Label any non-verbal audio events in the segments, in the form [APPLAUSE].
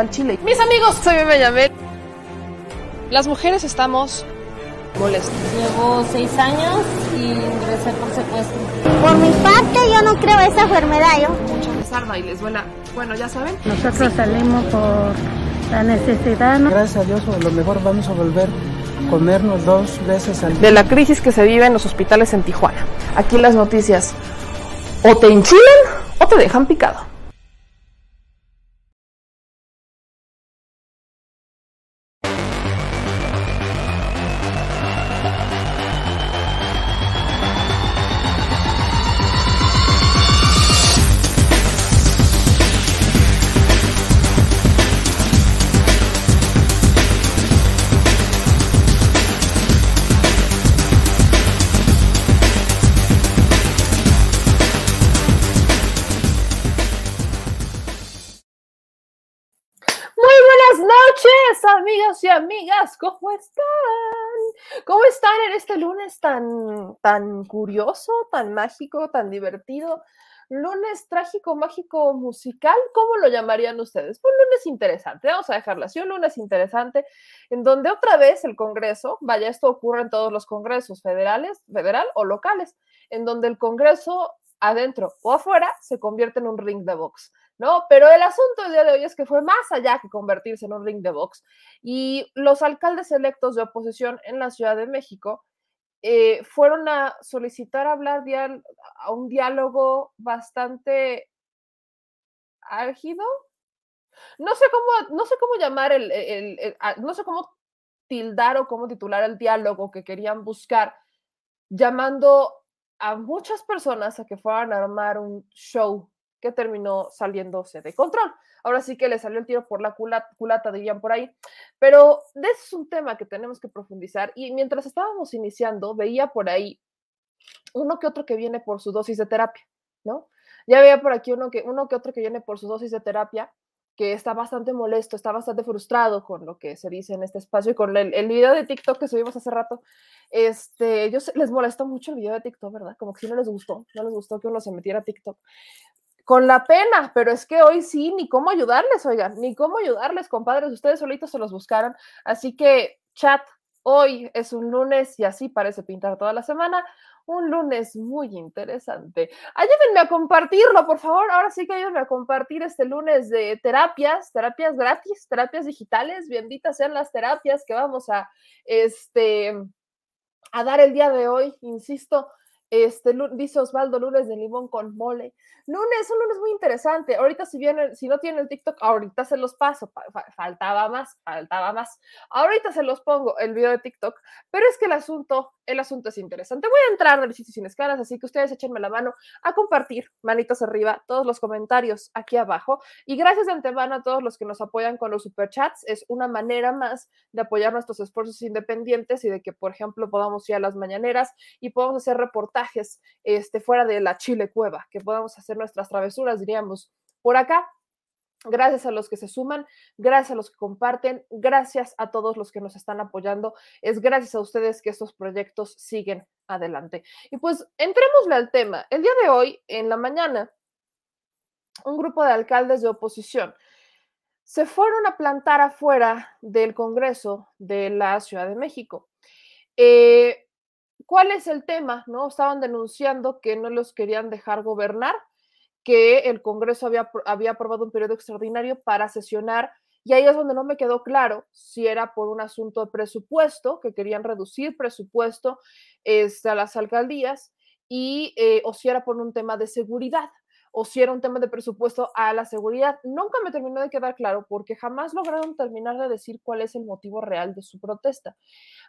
al chile. Mis amigos, soy Bebe Yamel. Las mujeres estamos molestas. Llevo seis años y ingresé por secuestro. Por mi parte, yo no creo esa enfermedad. Yo. Mucha les y les duela. Bueno, ya saben. Nosotros salimos por la necesidad. ¿no? Gracias a Dios, a lo mejor vamos a volver a comernos dos veces al día. De la crisis que se vive en los hospitales en Tijuana. Aquí las noticias o te enchilan o te dejan picado. Están? ¿Cómo están en este lunes tan, tan curioso, tan mágico, tan divertido? Lunes trágico, mágico, musical, ¿cómo lo llamarían ustedes? Un lunes interesante, vamos a dejarlo así, un lunes interesante, en donde otra vez el Congreso, vaya, esto ocurre en todos los congresos federales, federal o locales, en donde el Congreso adentro o afuera se convierte en un ring de box. ¿no? Pero el asunto del día de hoy es que fue más allá que convertirse en un ring de box. Y los alcaldes electos de oposición en la Ciudad de México eh, fueron a solicitar hablar a un diálogo bastante álgido. No sé cómo, no sé cómo llamar el, no sé cómo tildar o cómo titular el diálogo que querían buscar, llamando a muchas personas a que fueran a armar un show que terminó saliéndose de control. Ahora sí que le salió el tiro por la culata, culata dirían por ahí. Pero de ese es un tema que tenemos que profundizar. Y mientras estábamos iniciando, veía por ahí uno que otro que viene por su dosis de terapia, ¿no? Ya veía por aquí uno que, uno que otro que viene por su dosis de terapia que está bastante molesto, está bastante frustrado con lo que se dice en este espacio y con el, el video de TikTok que subimos hace rato. Este, ellos les molestó mucho el video de TikTok, ¿verdad? Como que si no les gustó, no les gustó que uno se metiera a TikTok. Con la pena, pero es que hoy sí, ni cómo ayudarles, oigan, ni cómo ayudarles, compadres, ustedes solitos se los buscaron. Así que, chat, hoy es un lunes y así parece pintar toda la semana un lunes muy interesante. Ayúdenme a compartirlo, por favor. Ahora sí que ayúdenme a compartir este lunes de terapias, terapias gratis, terapias digitales. Benditas sean las terapias que vamos a, este, a dar el día de hoy. Insisto, este, dice Osvaldo, lunes de limón con mole. Lunes, un lunes muy interesante. Ahorita, si vienen, si no tienen el TikTok, ahorita se los paso. Faltaba más, faltaba más. Ahorita se los pongo el video de TikTok, pero es que el asunto, el asunto es interesante. Voy a entrar de sitio sin escalas, así que ustedes échenme la mano a compartir, manitos arriba, todos los comentarios aquí abajo. Y gracias de antemano a todos los que nos apoyan con los superchats. Es una manera más de apoyar nuestros esfuerzos independientes y de que, por ejemplo, podamos ir a las mañaneras y podamos hacer reportajes este, fuera de la Chile Cueva, que podamos hacer nuestras travesuras, diríamos, por acá. Gracias a los que se suman, gracias a los que comparten, gracias a todos los que nos están apoyando. Es gracias a ustedes que estos proyectos siguen adelante. Y pues entrémosle al tema. El día de hoy, en la mañana, un grupo de alcaldes de oposición se fueron a plantar afuera del Congreso de la Ciudad de México. Eh, ¿Cuál es el tema? ¿No? Estaban denunciando que no los querían dejar gobernar, que el Congreso había, había aprobado un periodo extraordinario para sesionar, y ahí es donde no me quedó claro si era por un asunto de presupuesto, que querían reducir presupuesto este, a las alcaldías, y, eh, o si era por un tema de seguridad o si era un tema de presupuesto a la seguridad. Nunca me terminó de quedar claro porque jamás lograron terminar de decir cuál es el motivo real de su protesta.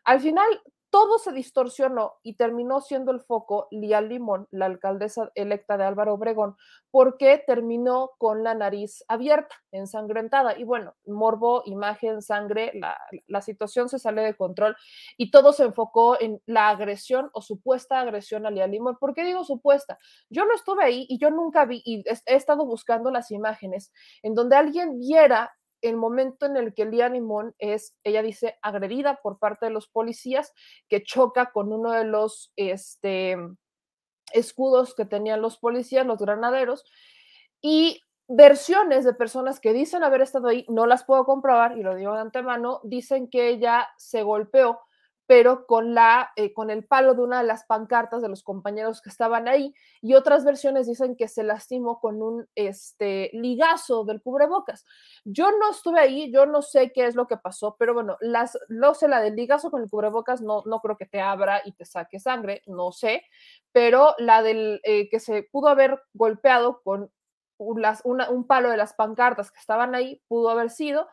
Al final, todo se distorsionó y terminó siendo el foco Lía Limón, la alcaldesa electa de Álvaro Obregón, porque terminó con la nariz abierta, ensangrentada. Y bueno, morbo, imagen, sangre, la, situación se sale de control y todo se enfocó en la agresión o supuesta agresión a Lía Limón. ¿Por qué digo supuesta? Yo no estuve ahí y yo nunca vi, y he estado buscando las imágenes en donde alguien viera el momento en el que Lía Limón es, ella dice, agredida por parte de los policías, que choca con uno de los este, escudos que tenían los policías, los granaderos, y versiones de personas que dicen haber estado ahí, no las puedo comprobar y lo digo de antemano, dicen que ella se golpeó pero con, la, eh, con el palo de una de las pancartas de los compañeros que estaban ahí. Y otras versiones dicen que se lastimó con un este, ligazo del cubrebocas. Yo no estuve ahí, yo no sé qué es lo que pasó, pero bueno, las, no sé, la del ligazo con el cubrebocas no, no creo que te abra y te saque sangre, no sé, pero la del eh, que se pudo haber golpeado con un palo de las pancartas que estaban ahí, pudo haber sido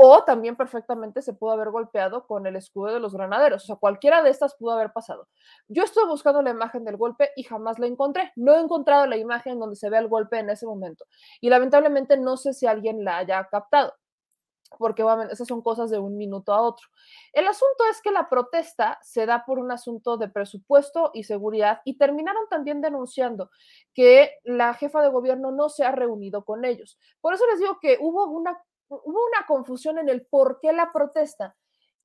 o también perfectamente se pudo haber golpeado con el escudo de los granaderos. O sea, cualquiera de estas pudo haber pasado. Yo estuve buscando la imagen del golpe y jamás la encontré. No he encontrado la imagen donde se ve el golpe en ese momento. Y lamentablemente no sé si alguien la haya captado porque bueno, esas son cosas de un minuto a otro. El asunto es que la protesta se da por un asunto de presupuesto y seguridad y terminaron también denunciando que la jefa de gobierno no se ha reunido con ellos. Por eso les digo que hubo una hubo una confusión en el por qué la protesta.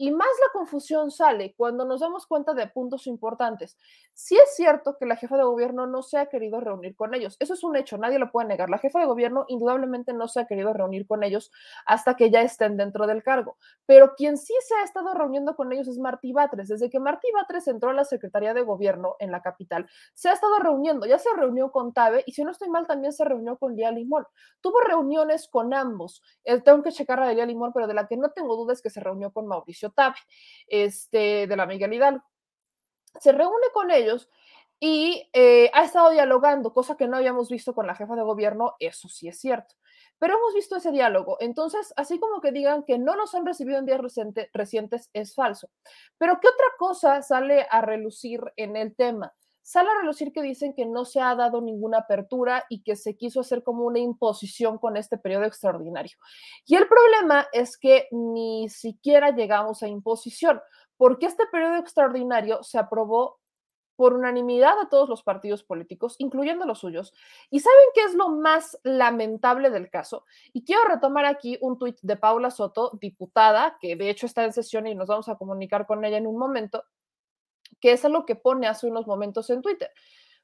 Y más la confusión sale cuando nos damos cuenta de puntos importantes. Sí es cierto que la jefa de gobierno no se ha querido reunir con ellos. Eso es un hecho, nadie lo puede negar. La jefa de gobierno indudablemente no se ha querido reunir con ellos hasta que ya estén dentro del cargo. Pero quien sí se ha estado reuniendo con ellos es Martí Batres. Desde que Martí Batres entró a la Secretaría de Gobierno en la capital, se ha estado reuniendo. Ya se reunió con Tabe y si no estoy mal, también se reunió con Lía Limón. Tuvo reuniones con ambos. Eh, tengo que checar de Lía Limón, pero de la que no tengo duda es que se reunió con Mauricio Tabe, este, de la Miguel Hidalgo. Se reúne con ellos y eh, ha estado dialogando, cosa que no habíamos visto con la jefa de gobierno, eso sí es cierto. Pero hemos visto ese diálogo. Entonces, así como que digan que no nos han recibido en días recientes, es falso. Pero ¿qué otra cosa sale a relucir en el tema? Sale a relucir que dicen que no se ha dado ninguna apertura y que se quiso hacer como una imposición con este periodo extraordinario. Y el problema es que ni siquiera llegamos a imposición, porque este periodo extraordinario se aprobó por unanimidad de todos los partidos políticos, incluyendo los suyos. ¿Y saben qué es lo más lamentable del caso? Y quiero retomar aquí un tuit de Paula Soto, diputada, que de hecho está en sesión y nos vamos a comunicar con ella en un momento, que es lo que pone hace unos momentos en Twitter.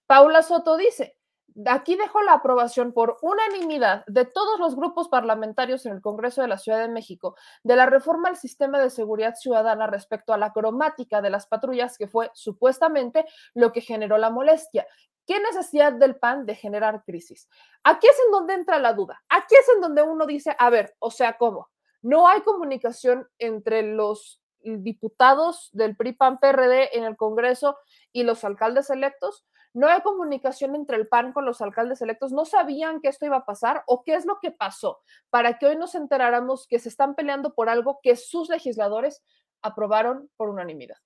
Paula Soto dice, aquí dejó la aprobación por unanimidad de todos los grupos parlamentarios en el Congreso de la Ciudad de México de la reforma al sistema de seguridad ciudadana respecto a la cromática de las patrullas, que fue supuestamente lo que generó la molestia. ¿Qué necesidad del PAN de generar crisis? Aquí es en donde entra la duda. Aquí es en donde uno dice, a ver, o sea, ¿cómo? No hay comunicación entre los diputados del PRI PAN PRD en el Congreso y los alcaldes electos no hay comunicación entre el PAN con los alcaldes electos, no sabían que esto iba a pasar o qué es lo que pasó para que hoy nos enteráramos que se están peleando por algo que sus legisladores aprobaron por unanimidad.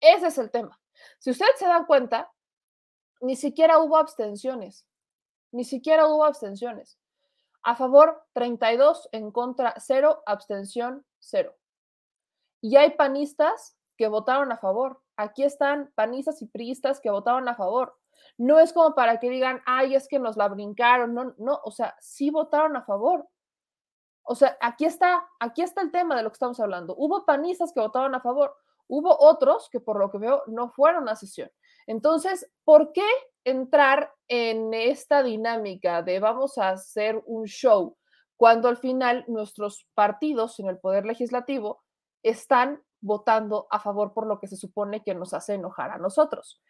Ese es el tema. Si ustedes se dan cuenta, ni siquiera hubo abstenciones, ni siquiera hubo abstenciones. A favor 32, en contra 0, abstención 0. Y hay panistas que votaron a favor. Aquí están panistas y priistas que votaron a favor. No es como para que digan, ay, es que nos la brincaron. No, no, o sea, sí votaron a favor. O sea, aquí está, aquí está el tema de lo que estamos hablando. Hubo panistas que votaron a favor, hubo otros que por lo que veo no fueron a sesión. Entonces, ¿por qué entrar en esta dinámica de vamos a hacer un show cuando al final nuestros partidos en el poder legislativo están votando a favor por lo que se supone que nos hace enojar a nosotros?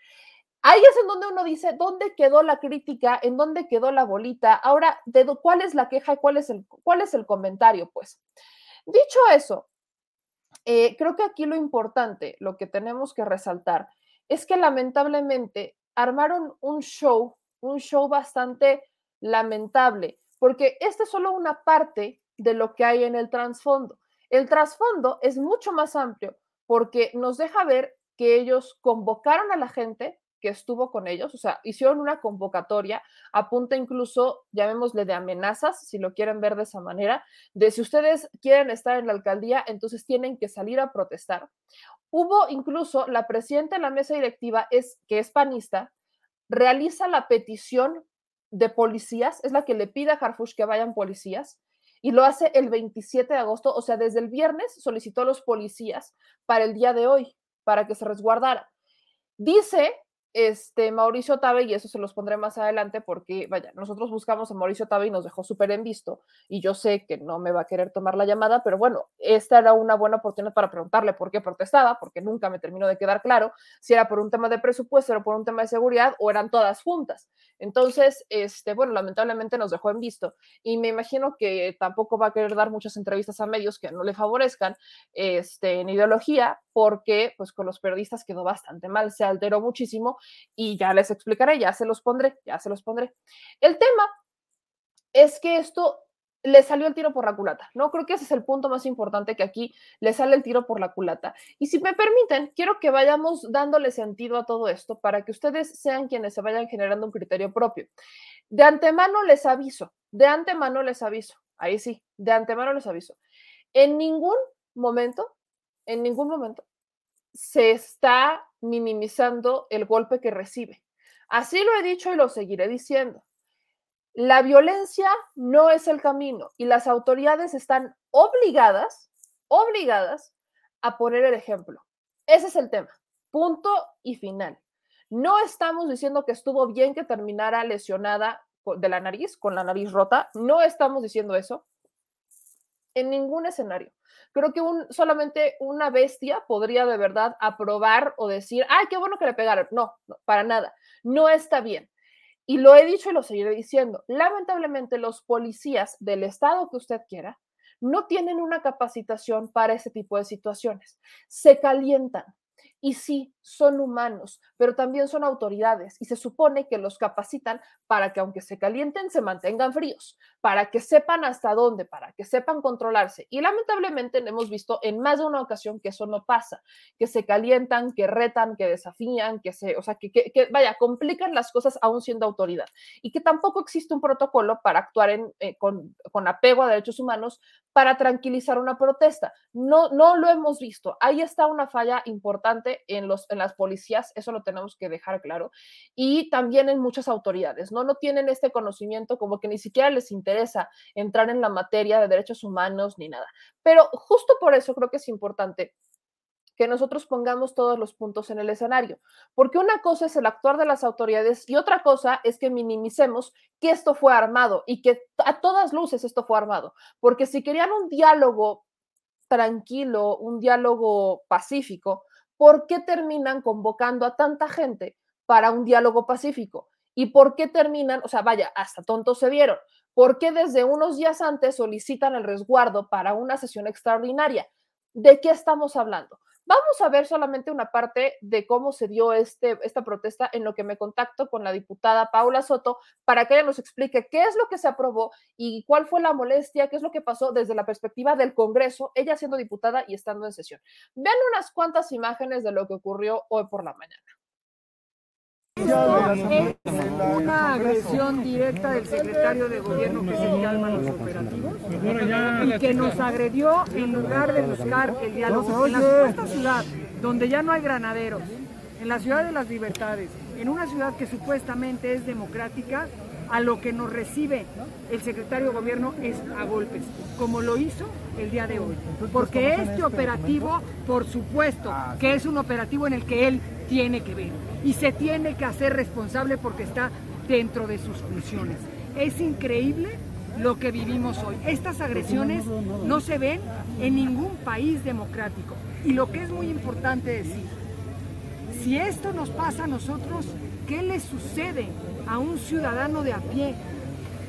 Ahí es en donde uno dice, ¿dónde quedó la crítica? ¿En dónde quedó la bolita? Ahora, ¿de ¿cuál es la queja y cuál es el, cuál es el comentario? Pues, dicho eso, eh, creo que aquí lo importante, lo que tenemos que resaltar, es que lamentablemente armaron un show, un show bastante lamentable, porque esta es solo una parte de lo que hay en el trasfondo. El trasfondo es mucho más amplio porque nos deja ver que ellos convocaron a la gente que estuvo con ellos, o sea, hicieron una convocatoria, apunta incluso, llamémosle de amenazas, si lo quieren ver de esa manera, de si ustedes quieren estar en la alcaldía, entonces tienen que salir a protestar. Hubo incluso la presidenta de la mesa directiva, es, que es panista, realiza la petición de policías, es la que le pide a Harfush que vayan policías, y lo hace el 27 de agosto, o sea, desde el viernes solicitó a los policías para el día de hoy, para que se resguardara. Dice este, Mauricio Tabe, y eso se los pondré más adelante porque, vaya, nosotros buscamos a Mauricio Tabe y nos dejó súper en visto, y yo sé que no me va a querer tomar la llamada, pero bueno, esta era una buena oportunidad para preguntarle por qué protestaba, porque nunca me terminó de quedar claro si era por un tema de presupuesto, era por un tema de seguridad o eran todas juntas. Entonces, este, bueno, lamentablemente nos dejó en visto, y me imagino que tampoco va a querer dar muchas entrevistas a medios que no le favorezcan este, en ideología, porque pues con los periodistas quedó bastante mal, se alteró muchísimo y ya les explicaré, ya se los pondré, ya se los pondré. El tema es que esto le salió el tiro por la culata, ¿no? Creo que ese es el punto más importante que aquí le sale el tiro por la culata. Y si me permiten, quiero que vayamos dándole sentido a todo esto para que ustedes sean quienes se vayan generando un criterio propio. De antemano les aviso, de antemano les aviso, ahí sí, de antemano les aviso. En ningún momento, en ningún momento se está minimizando el golpe que recibe. Así lo he dicho y lo seguiré diciendo. La violencia no es el camino y las autoridades están obligadas, obligadas a poner el ejemplo. Ese es el tema. Punto y final. No estamos diciendo que estuvo bien que terminara lesionada de la nariz, con la nariz rota. No estamos diciendo eso en ningún escenario. Creo que un, solamente una bestia podría de verdad aprobar o decir, ay, qué bueno que le pegaron. No, no, para nada. No está bien. Y lo he dicho y lo seguiré diciendo. Lamentablemente, los policías del estado que usted quiera no tienen una capacitación para ese tipo de situaciones. Se calientan. Y sí, son humanos, pero también son autoridades y se supone que los capacitan para que aunque se calienten, se mantengan fríos, para que sepan hasta dónde, para que sepan controlarse. Y lamentablemente hemos visto en más de una ocasión que eso no pasa, que se calientan, que retan, que desafían, que se, o sea, que, vaya, complican las cosas aún siendo autoridad y que tampoco existe un protocolo para actuar eh, con, con apego a derechos humanos para tranquilizar una protesta. No, no lo hemos visto. Ahí está una falla importante en, los, en las policías, eso lo tenemos que dejar claro, y también en muchas autoridades, ¿no? No tienen este conocimiento, como que ni siquiera les interesa entrar en la materia de derechos humanos ni nada. Pero justo por eso creo que es importante que nosotros pongamos todos los puntos en el escenario, porque una cosa es el actuar de las autoridades y otra cosa es que minimicemos que esto fue armado y que a todas luces esto fue armado, porque si querían un diálogo tranquilo, un diálogo pacífico, ¿por qué terminan convocando a tanta gente para un diálogo pacífico? ¿Y por qué terminan, o sea, vaya, hasta tontos se vieron? ¿Por qué desde unos días antes solicitan el resguardo para una sesión extraordinaria? ¿De qué estamos hablando? Vamos a ver solamente una parte de cómo se dio este, esta protesta en lo que me contacto con la diputada Paula Soto para que ella nos explique qué es lo que se aprobó y cuál fue la molestia, qué es lo que pasó desde la perspectiva del Congreso, ella siendo diputada y estando en sesión. Vean unas cuantas imágenes de lo que ocurrió hoy por la mañana. Es una agresión directa del secretario de gobierno que se llama los operativos y que nos agredió en lugar de buscar el diálogo. En la supuesta ciudad, donde ya no hay granaderos, en la ciudad de las libertades, en una ciudad que supuestamente es democrática, a lo que nos recibe el secretario de gobierno es a golpes, como lo hizo el día de hoy. Porque este operativo, por supuesto, que es un operativo en el que él tiene que ver y se tiene que hacer responsable porque está dentro de sus funciones. Es increíble lo que vivimos hoy. Estas agresiones no se ven en ningún país democrático. Y lo que es muy importante decir, si esto nos pasa a nosotros, ¿qué le sucede a un ciudadano de a pie,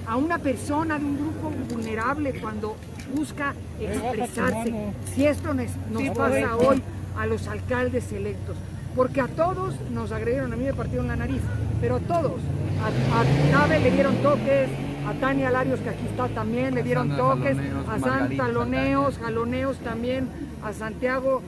a una persona de un grupo vulnerable cuando busca expresarse? Si esto nos, pasa hoy a los alcaldes electos, porque a todos nos agredieron, a mí me partieron la nariz, pero a todos, a, a le dieron toques, a Tania Larios, que aquí está también, le dieron toques, a Santa Loneos, jaloneos también, a Santiago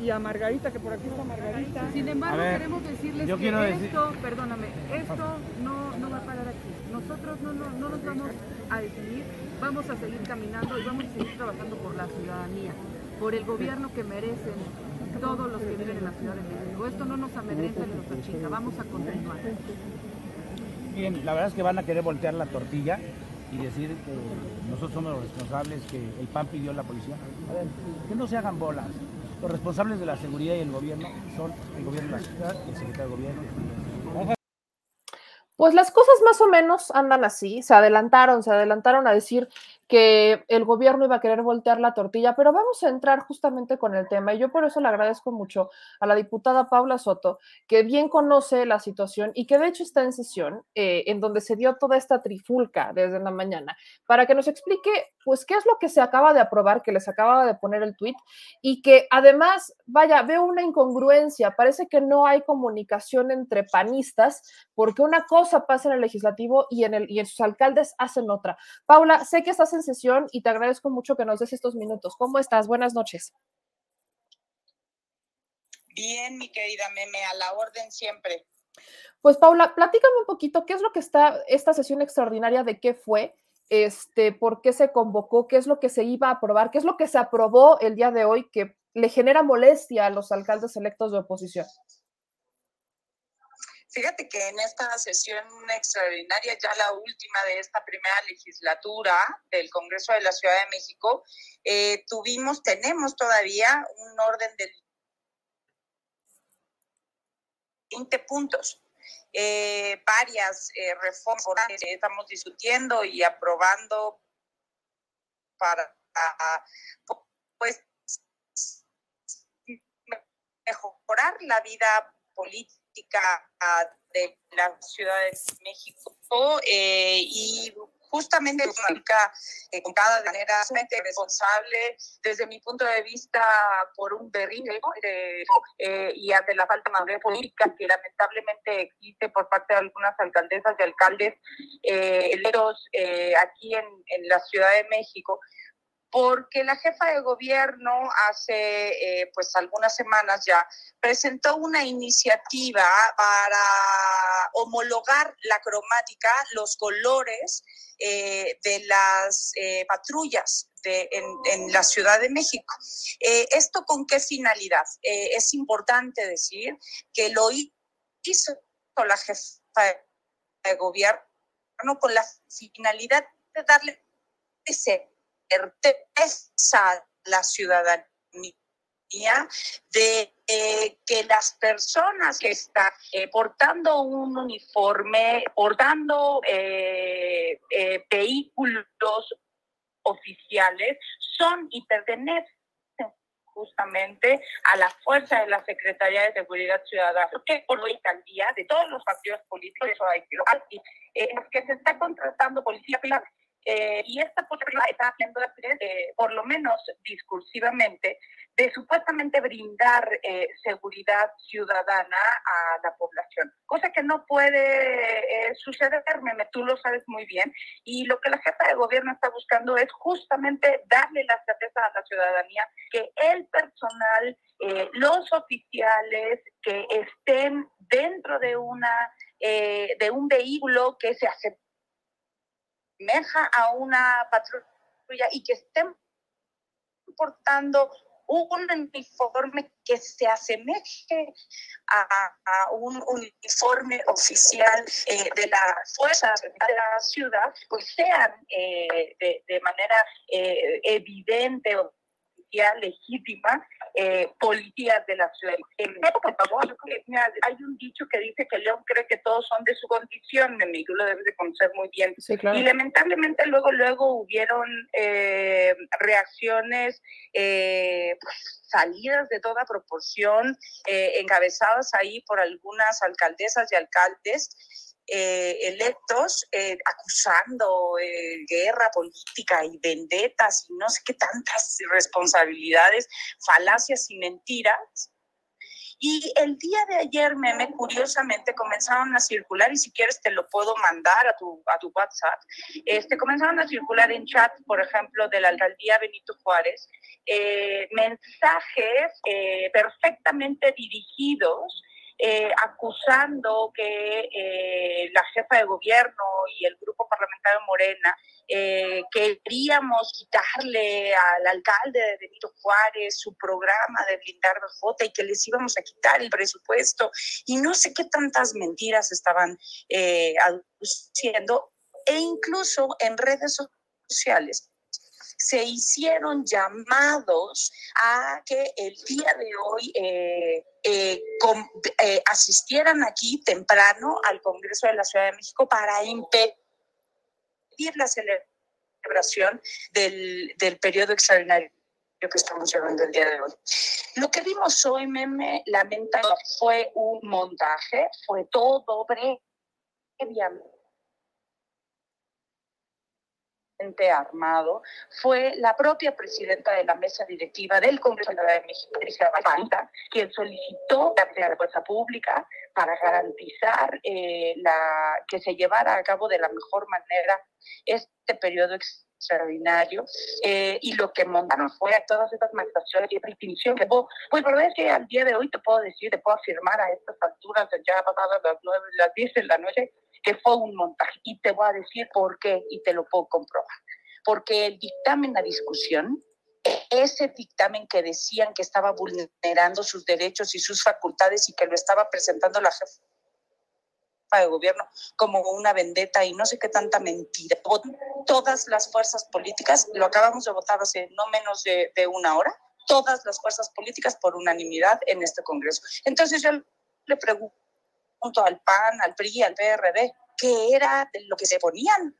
y, a Margarita, que por aquí está Margarita. Sin embargo, queremos decirles que esto, perdóname, esto no, no, va a parar aquí. Nosotros no, no, no nos vamos a decidir, vamos a seguir caminando y vamos a seguir trabajando por la ciudadanía, por el gobierno que merecen todos los que viven en la Ciudad de México. Esto no nos amedrenta ni nos achica, vamos a continuar. Bien, la verdad es que van a querer voltear la tortilla y decir que nosotros somos los responsables, que el PAN pidió a la policía. A ver, que no se hagan bolas. Los responsables de la seguridad y el gobierno son el gobierno de la ciudad el secretario de gobierno. Pues las cosas más o menos andan así, se adelantaron, se adelantaron a decir que el gobierno iba a querer voltear la tortilla, pero vamos a entrar justamente con el tema. Y yo por eso le agradezco mucho a la diputada Paula Soto, que bien conoce la situación y que de hecho está en sesión, eh, en donde se dio toda esta trifulca desde la mañana, para que nos explique, pues, qué es lo que se acaba de aprobar, que les acaba de poner el tuit, y que además, vaya, veo una incongruencia, parece que no hay comunicación entre panistas, porque una cosa pasa en el legislativo y en, el, y en sus alcaldes hacen otra. Paula, sé que estás en sesión y te agradezco mucho que nos des estos minutos. ¿Cómo estás? Buenas noches. Bien, mi querida Meme, a la orden siempre. Pues Paula, platícame un poquito qué es lo que está esta sesión extraordinaria de qué fue, este, por qué se convocó, qué es lo que se iba a aprobar, qué es lo que se aprobó el día de hoy que le genera molestia a los alcaldes electos de oposición. Fíjate que en esta sesión extraordinaria, ya la última de esta primera legislatura del Congreso de la Ciudad de México, eh, tuvimos, tenemos todavía un orden de 20 puntos. Eh, varias eh, reformas que estamos discutiendo y aprobando para pues mejorar la vida política de la Ciudad de México eh, y justamente eh, con cada manera responsable desde mi punto de vista por un berrinche eh, y ante la falta de madurez política que lamentablemente existe por parte de algunas alcaldesas y alcaldes eh, electos eh, aquí en, en la Ciudad de México porque la jefa de gobierno hace eh, pues algunas semanas ya presentó una iniciativa para homologar la cromática, los colores eh, de las eh, patrullas de, en, en, la Ciudad de México. ¿Esto con qué finalidad? es importante decir que lo hizo la jefa de gobierno con la finalidad de darle ese certeza a la ciudadanía de eh, que las personas que están eh, portando un uniforme, portando eh, eh, vehículos oficiales, son y pertenecen justamente a la fuerza de la Secretaría de Seguridad Ciudadana, que por hoy al día de todos los partidos políticos, eso hay que eh, que se está contratando policía privada eh, y esta posibilidad está haciendo eh, por lo menos discursivamente, de supuestamente brindar eh, seguridad ciudadana a la población, cosa que no puede eh, suceder, Meme, tú lo sabes muy bien, y lo que la jefa de gobierno está buscando es justamente darle la certeza a la ciudadanía que el personal, los oficiales que estén dentro de una de un vehículo que se acepta asemeja a una patrulla y que estén portando un uniforme que se asemeje a, un uniforme oficial eh, de la fuerza de la ciudad, pues sean eh, de, de, manera eh, evidente o legítima eh, policías de la ciudad. por favor, hay un dicho que dice que León cree que todos son de su condición, mi tú lo debes de conocer muy bien. Sí, claro. Y lamentablemente luego, luego hubieron eh, reacciones eh, pues, salidas de toda proporción, eh, encabezadas ahí por algunas alcaldesas y alcaldes eh, electos eh, acusando eh, guerra política y vendetas y no sé qué tantas responsabilidades, falacias y mentiras. Y el día de ayer, meme, curiosamente comenzaron a circular, y si quieres te lo puedo mandar a tu, a tu WhatsApp, este, comenzaron a circular en chat, por ejemplo, de la alcaldía Benito Juárez, mensajes perfectamente dirigidos eh, acusando que eh, la jefa de gobierno y el grupo parlamentario Morena eh, queríamos quitarle al alcalde de Benito Juárez su programa de blindar Bajota y que les íbamos a quitar el presupuesto. Y no sé qué tantas mentiras estaban eh, aduciendo. E incluso en redes sociales se hicieron llamados a que el día de hoy eh, eh, eh, asistieran aquí temprano al Congreso de la Ciudad de México para impedir la celebración del, del periodo extraordinario que estamos llevando el día de hoy. Lo que vimos hoy, meme, lamentablemente fue un montaje, fue todo previamente armado fue la propia presidenta de la mesa directiva del Congreso de la Ciudad de México, Patricia Falta, quien solicitó la fuerza pública para garantizar eh, la, que se llevara a cabo de la mejor manera este periodo extraordinario. Eh, y lo que montaron fue a todas estas manifestaciones y distinción que pues verdad es que al día de hoy te puedo decir, te puedo afirmar a estas alturas, ya pasadas las nueve, las diez de la noche, que fue un montaje. Y te voy a decir por qué y te lo puedo comprobar. Porque el dictamen a discusión, ese dictamen que decían que estaba vulnerando sus derechos y sus facultades y que lo estaba presentando la jefa de gobierno como una vendetta y no sé qué tanta mentira. Todas las fuerzas políticas, lo acabamos de votar hace no menos de, de una hora, todas las fuerzas políticas por unanimidad en este Congreso. Entonces yo le pregunto al PAN, al PRI, al PRD, qué era lo que se ponían,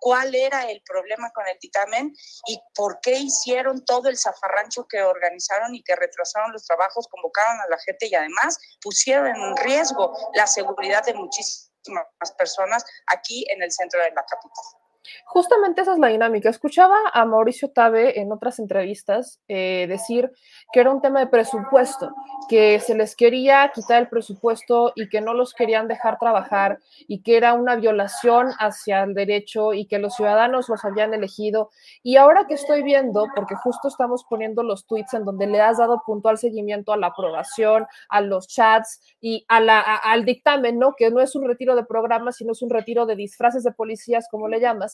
cuál era el problema con el dictamen y por qué hicieron todo el zafarrancho que organizaron y que retrasaron los trabajos, convocaron a la gente y además pusieron en riesgo la seguridad de muchísimas personas aquí en el centro de la capital. Justamente esa es la dinámica. Escuchaba a Mauricio Tabe en otras entrevistas eh, decir que era un tema de presupuesto, que se les quería quitar el presupuesto y que no los querían dejar trabajar y que era una violación hacia el derecho y que los ciudadanos los habían elegido. Y ahora que estoy viendo, porque justo estamos poniendo los tweets en donde le has dado puntual seguimiento a la aprobación, a los chats y al dictamen, ¿no? Que no es un retiro de programas, sino es un retiro de disfraces de policías, como le llamas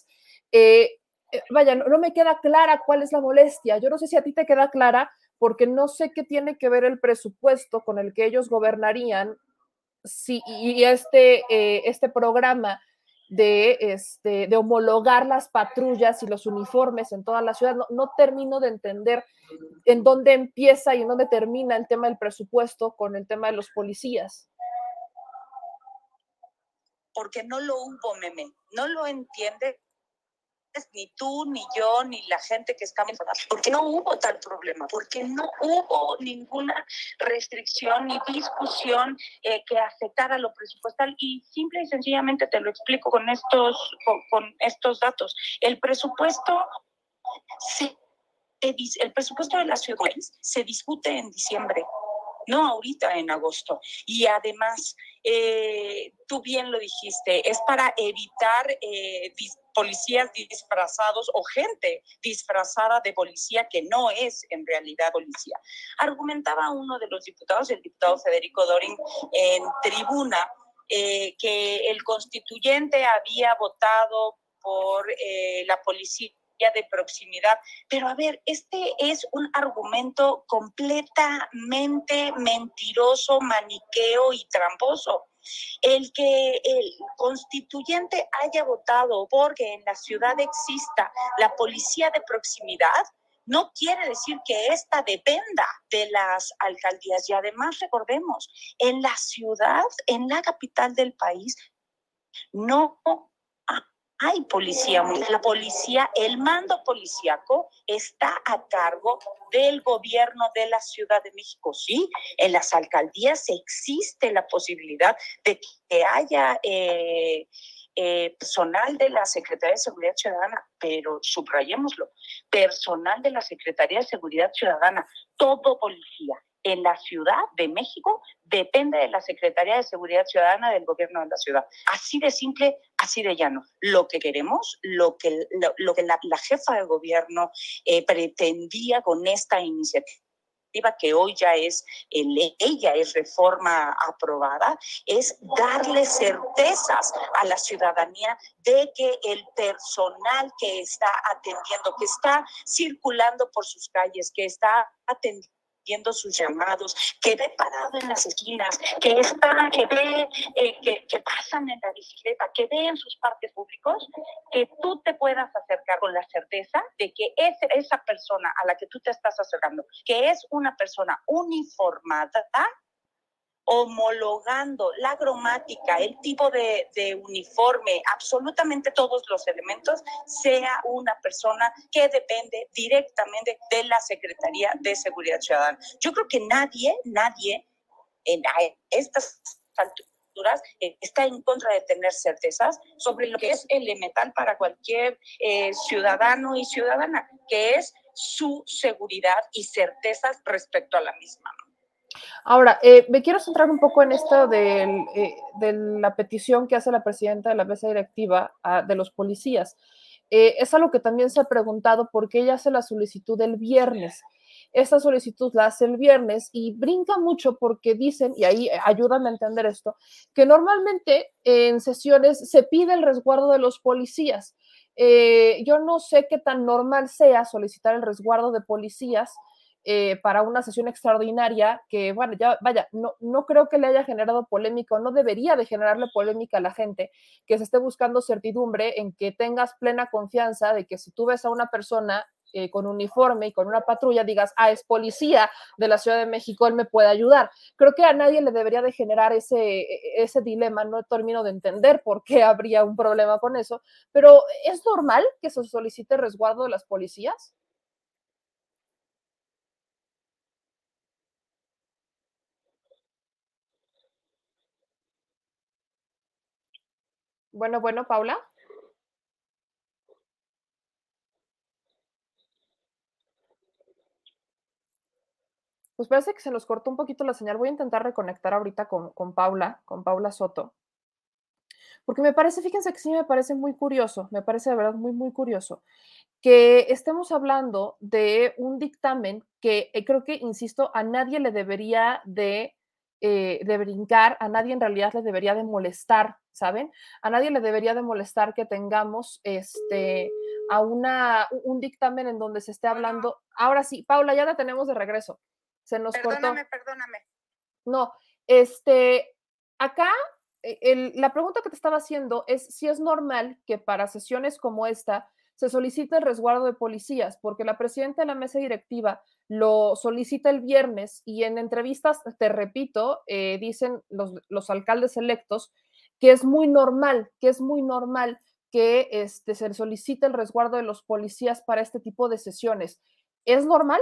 eh, eh, vaya, no, me queda clara cuál es la molestia. Yo no sé si a ti te queda clara, porque no sé qué tiene que ver el presupuesto con el que ellos gobernarían y este, eh, este programa de, este, de homologar las patrullas y los uniformes en toda la ciudad. No, no, termino de entender en dónde empieza y en dónde termina el tema del presupuesto con el tema de los policías. Porque no lo hubo, meme, no lo entiende ni tú, ni yo, ni la gente que está porque no hubo tal problema, porque no hubo ninguna restricción ni discusión eh, que afectara lo presupuestal. Y simple y sencillamente te lo explico con estos, con, con estos datos. El presupuesto se, el presupuesto de la ciudad se discute en diciembre no ahorita en agosto. Y además, eh, tú bien lo dijiste, es para evitar eh, policías disfrazados o gente disfrazada de policía que no es en realidad policía. Argumentaba uno de los diputados, el diputado Federico Dorin, en tribuna, eh, que el constituyente había votado por la policía de proximidad. Pero a ver, este es un argumento completamente mentiroso, maniqueo y tramposo. El que el constituyente haya votado porque en la ciudad exista la policía de proximidad, no quiere decir que esta dependa de las alcaldías. Y además recordemos, en la ciudad, en la capital del país, no hay policía, la policía, el mando policíaco está a cargo del gobierno de la Ciudad de México. Sí, en las alcaldías existe la posibilidad de que haya eh, eh, personal de la Secretaría de Seguridad Ciudadana, pero subrayémoslo, personal de la Secretaría de Seguridad Ciudadana, todo policía, en la Ciudad de México depende de la Secretaría de Seguridad Ciudadana del gobierno de la ciudad. Así de simple, así de llano. Lo que queremos, lo que, lo, que la, jefa de gobierno eh, pretendía con esta iniciativa que hoy ya es ella es reforma aprobada, es darle certezas a la ciudadanía de que el personal que está atendiendo, que está circulando por sus calles, que está atendiendo viendo sus llamados, que ve parado en las esquinas, que está, que ve, eh, que, que, pasan en la bicicleta, que ve en sus parques públicos, que tú te puedas acercar con la certeza de que es esa persona a la que tú te estás acercando, que es una persona uniformada, homologando la cromática, el tipo de, uniforme, absolutamente todos los elementos, sea una persona que depende directamente de la Secretaría de Seguridad Ciudadana. Yo creo que nadie, nadie en estas alturas está en contra de tener certezas sobre lo que es elemental para cualquier eh, ciudadano y ciudadana, que es su seguridad y certezas respecto a la misma. Ahora, eh, me quiero centrar un poco en esto eh, de la petición que hace la presidenta de la mesa directiva a, de los policías. Eh, es algo que también se ha preguntado por qué ella hace la solicitud el viernes. Esta solicitud la hace el viernes y brinca mucho porque dicen, y ahí ayúdame a entender esto, que normalmente en sesiones se pide el resguardo de los policías. Eh, yo no sé qué tan normal sea solicitar el resguardo de policías eh, para una sesión extraordinaria que, bueno, ya vaya, no, no creo que le haya generado polémica, no debería de generarle polémica a la gente que se esté buscando certidumbre en que tengas plena confianza de que si tú ves a una persona eh, con uniforme y con una patrulla, digas, ah, es policía de la Ciudad de México, él me puede ayudar. Creo que a nadie le debería de generar ese, ese dilema, no termino de entender por qué habría un problema con eso, pero ¿es normal que se solicite resguardo de las policías? Bueno, bueno, Paula. Pues parece que se nos cortó un poquito la señal. Voy a intentar reconectar ahorita con, con Paula, con Paula Soto. Porque me parece, fíjense que sí me parece muy curioso, me parece de verdad muy, muy curioso que estemos hablando de un dictamen que eh, creo que, insisto, a nadie le debería de eh, de brincar, a nadie en realidad le debería de molestar, ¿saben? A nadie le debería de molestar que tengamos este, a una, un dictamen en donde se esté hablando. Ahora sí, Paula, ya la tenemos de regreso. Se nos Perdóname, cortó. perdóname. No, este, acá eh, el- la pregunta que te estaba haciendo es si es normal que para sesiones como esta se solicite el resguardo de policías, porque la presidenta de la mesa directiva lo solicita el viernes y en entrevistas, te repito, eh, dicen los, los alcaldes electos que es muy normal, que es muy normal que este, se solicite el resguardo de los policías para este tipo de sesiones. ¿Es normal?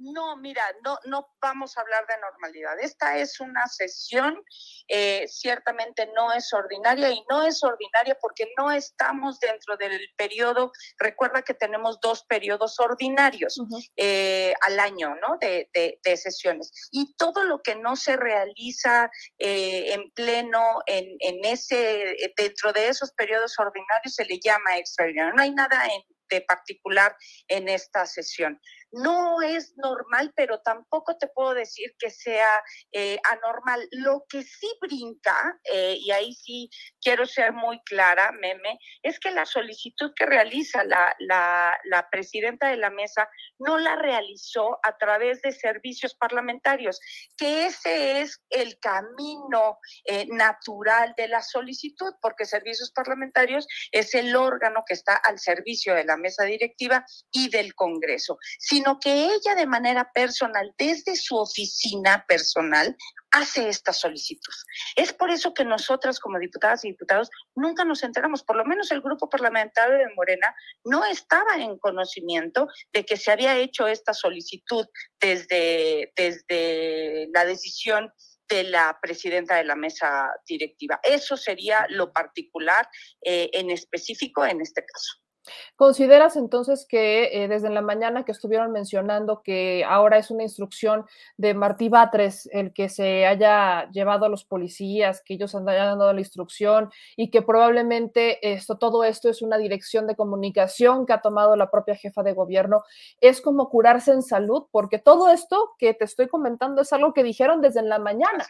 No, mira, no, no vamos a hablar de normalidad. Esta es una sesión, eh, ciertamente no es ordinaria y no es ordinaria porque no estamos dentro del periodo, recuerda que tenemos dos periodos ordinarios eh, al año, ¿no? De, de- de sesiones. Y todo lo que no se realiza eh, en pleno, en, en ese, dentro de esos periodos ordinarios se le llama extraordinario. No hay nada en- de particular en esta sesión. No es normal, pero tampoco te puedo decir que sea eh, anormal. Lo que sí brinca, eh, y ahí sí quiero ser muy clara, meme, es que la solicitud que realiza la, la, presidenta de la mesa no la realizó a través de servicios parlamentarios, que ese es el camino eh, natural de la solicitud, porque servicios parlamentarios es el órgano que está al servicio de la mesa directiva y del Congreso, sino que ella de manera personal, desde su oficina personal, hace esta solicitud. Es por eso que nosotras como diputadas y diputados nunca nos enteramos, por lo menos el grupo parlamentario de Morena no estaba en conocimiento de que se había hecho esta solicitud desde, desde la decisión de la presidenta de la mesa directiva. Eso sería lo particular eh, en específico en este caso. ¿Consideras entonces que eh, desde la mañana que estuvieron mencionando que ahora es una instrucción de Martí Batres el que se haya llevado a los policías, que ellos han- hayan dado la instrucción y que probablemente esto, todo esto es una dirección de comunicación que ha tomado la propia jefa de gobierno, es como curarse en salud? Porque todo esto que te estoy comentando es algo que dijeron desde la mañana.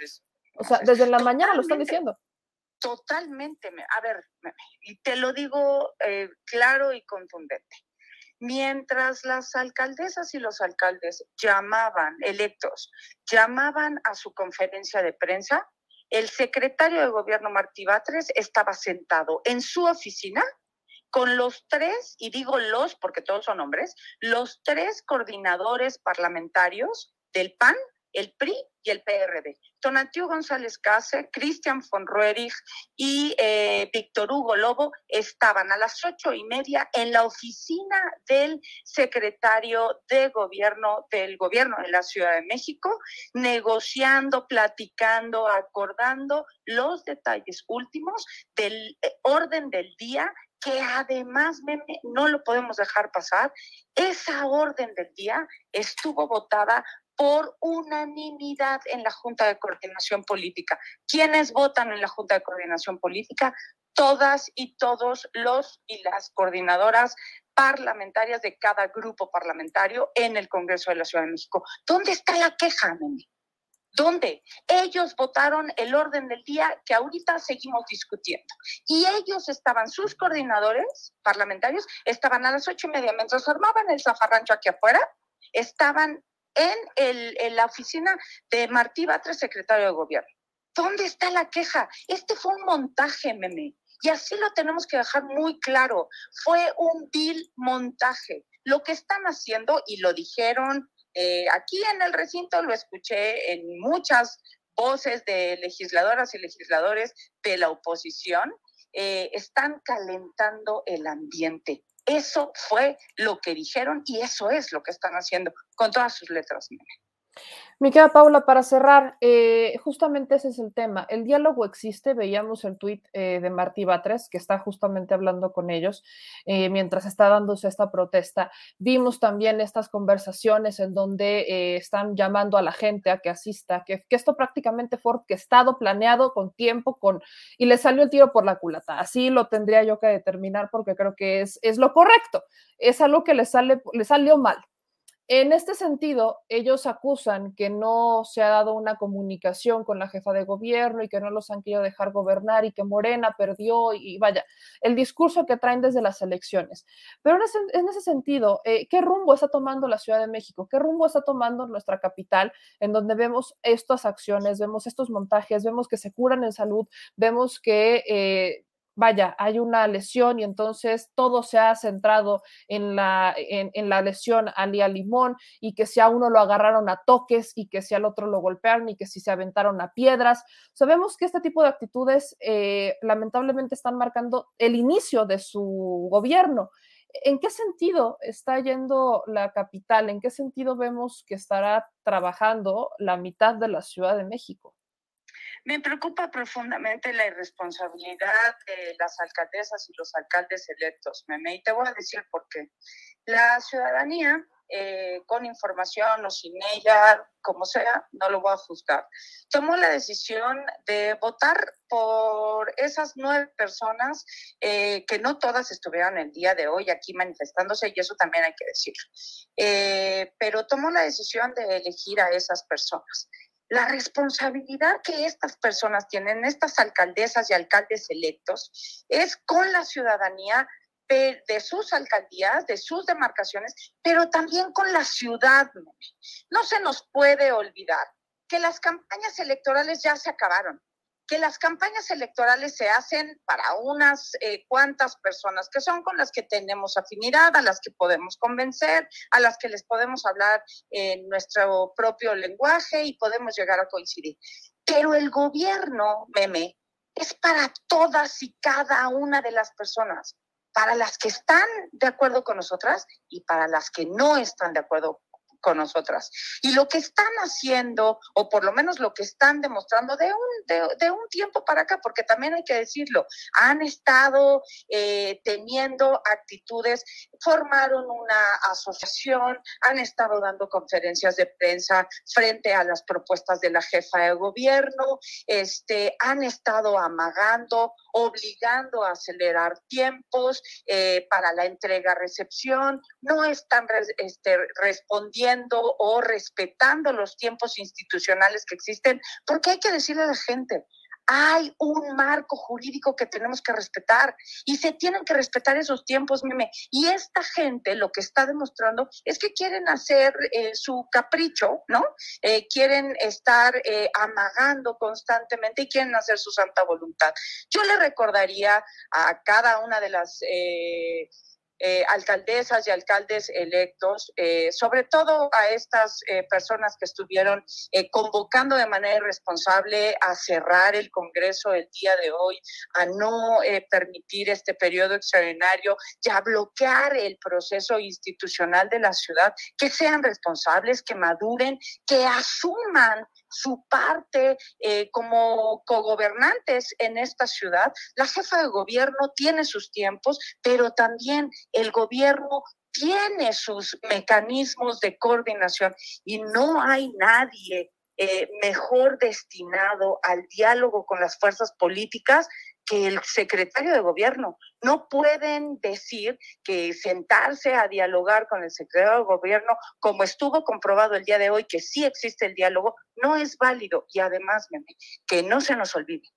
O sea, desde la mañana lo están diciendo. Totalmente. me- A ver, y te lo digo eh, claro y contundente. Mientras las alcaldesas y los alcaldes llamaban, electos, llamaban a su conferencia de prensa, el secretario de gobierno Martí Batres estaba sentado en su oficina con los tres, y digo los porque todos son hombres, los tres coordinadores parlamentarios del PAN, el PRI y el PRD. Tonatiuh González Cáceres, Cristian von Roerich y eh, Víctor Hugo Lobo estaban a las ocho y media en la oficina del secretario de gobierno del gobierno de la Ciudad de México, negociando, platicando, acordando los detalles últimos del eh, orden del día que además, no lo podemos dejar pasar, esa orden del día estuvo votada por unanimidad en la Junta de Coordinación Política. ¿Quiénes votan en la Junta de Coordinación Política? Todas y todos los y las coordinadoras parlamentarias de cada grupo parlamentario en el Congreso de la Ciudad de México. ¿Dónde está la queja, meme? ¿Dónde? Ellos votaron el orden del día que ahorita seguimos discutiendo. Y ellos estaban, sus coordinadores parlamentarios, estaban a las ocho y media, mientras armaban el zafarrancho aquí afuera, estaban en, el, en la oficina de Martí Batres, secretario de gobierno. ¿Dónde está la queja? Este fue un montaje, meme. Y así lo tenemos que dejar muy claro. Fue un vil montaje. Lo que están haciendo, y lo dijeron eh, aquí en el recinto, lo escuché en muchas voces de legisladoras y legisladores de la oposición, eh, están calentando el ambiente. Eso fue lo que dijeron y eso es lo que están haciendo con todas sus letras. Mi querida Paula, para cerrar, eh, justamente ese es el tema. El diálogo existe. Veíamos el tuit eh, de Martí Batres, que está justamente hablando con ellos eh, mientras está dándose esta protesta. Vimos también estas conversaciones en donde están llamando a la gente a que asista, que, que, esto prácticamente fue orquestado, planeado con tiempo, con y le salió el tiro por la culata. Así lo tendría yo que determinar porque creo que es, es lo correcto. Es algo que le, sale, le salió mal en este sentido, ellos acusan que no se ha dado una comunicación con la jefa de gobierno y que no los han querido dejar gobernar y que Morena perdió y vaya, el discurso que traen desde las elecciones. Pero en ese, en ese sentido, eh, ¿qué rumbo está tomando la Ciudad de México? ¿Qué rumbo está tomando nuestra capital en donde vemos estas acciones, vemos estos montajes, vemos que se curan en salud, vemos que... Eh, vaya, hay una lesión y entonces todo se ha centrado en la, en, la lesión a Lía Limón y que si a uno lo agarraron a toques y que si al otro lo golpearon y que si se aventaron a piedras. Sabemos que este tipo de actitudes eh, lamentablemente están marcando el inicio de su gobierno. ¿En qué sentido está yendo la capital? ¿En qué sentido vemos que estará trabajando la mitad de la Ciudad de México? Me preocupa profundamente la irresponsabilidad de las alcaldesas y los alcaldes electos, Meme, y te voy a decir por qué. La ciudadanía, eh, con información o sin ella, como sea, no lo voy a juzgar, tomó la decisión de votar por esas nueve personas eh, que no todas estuvieron el día de hoy aquí manifestándose, y eso también hay que decir, eh, pero tomó la decisión de elegir a esas personas la responsabilidad que estas personas tienen, estas alcaldesas y alcaldes electos, es con la ciudadanía de sus alcaldías, de sus demarcaciones, pero también con la ciudad. No se nos puede olvidar que las campañas electorales ya se acabaron que las campañas electorales se hacen para unas eh, cuantas personas que son con las que tenemos afinidad, a las que podemos convencer, a las que les podemos hablar en nuestro propio lenguaje y podemos llegar a coincidir. Pero el gobierno, meme, es para todas y cada una de las personas, para las que están de acuerdo con nosotras y para las que no están de acuerdo con nosotras. Y lo que están haciendo, o por lo menos lo que están demostrando de un, de, un tiempo para acá, porque también hay que decirlo, han estado eh, teniendo actitudes, formaron una asociación, han estado dando conferencias de prensa frente a las propuestas de la jefa de gobierno, este, han estado amagando, obligando a acelerar tiempos eh, para la entrega-recepción, no están este, respondiendo o respetando los tiempos institucionales que existen, porque hay que decirle a la gente, hay un marco jurídico que tenemos que respetar y se tienen que respetar esos tiempos, meme. Y esta gente lo que está demostrando es que quieren hacer eh, su capricho, ¿no? Eh, quieren estar eh, amagando constantemente y quieren hacer su santa voluntad. Yo le recordaría a cada una de las eh, alcaldesas y alcaldes electos, eh, sobre todo a estas eh, personas que estuvieron convocando de manera irresponsable a cerrar el Congreso el día de hoy, a no permitir este periodo extraordinario y a bloquear el proceso institucional de la ciudad, que sean responsables, que maduren, que asuman su parte eh, como cogobernantes en esta ciudad. La jefa de gobierno tiene sus tiempos, pero también el gobierno tiene sus mecanismos de coordinación y no hay nadie eh, mejor destinado al diálogo con las fuerzas políticas que el secretario de gobierno. No pueden decir que sentarse a dialogar con el secretario de gobierno, como estuvo comprobado el día de hoy, que sí existe el diálogo, no es válido. Y además, que no se nos olvide,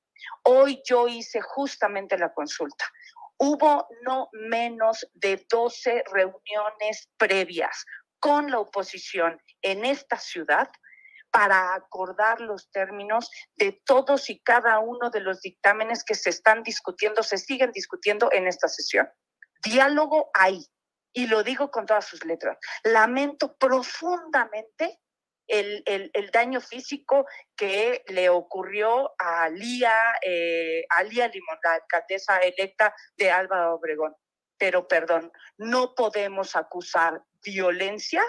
hoy yo hice justamente la consulta. Hubo no menos de 12 reuniones previas con la oposición en esta ciudad para acordar los términos de todos y cada uno de los dictámenes que se están discutiendo, se siguen discutiendo en esta sesión. Diálogo hay, y lo digo con todas sus letras. Lamento profundamente el, el, el, daño físico que le ocurrió a Lía, eh, a Lía Limón, la alcaldesa electa de Álvaro Obregón. Pero perdón, no podemos acusar violencia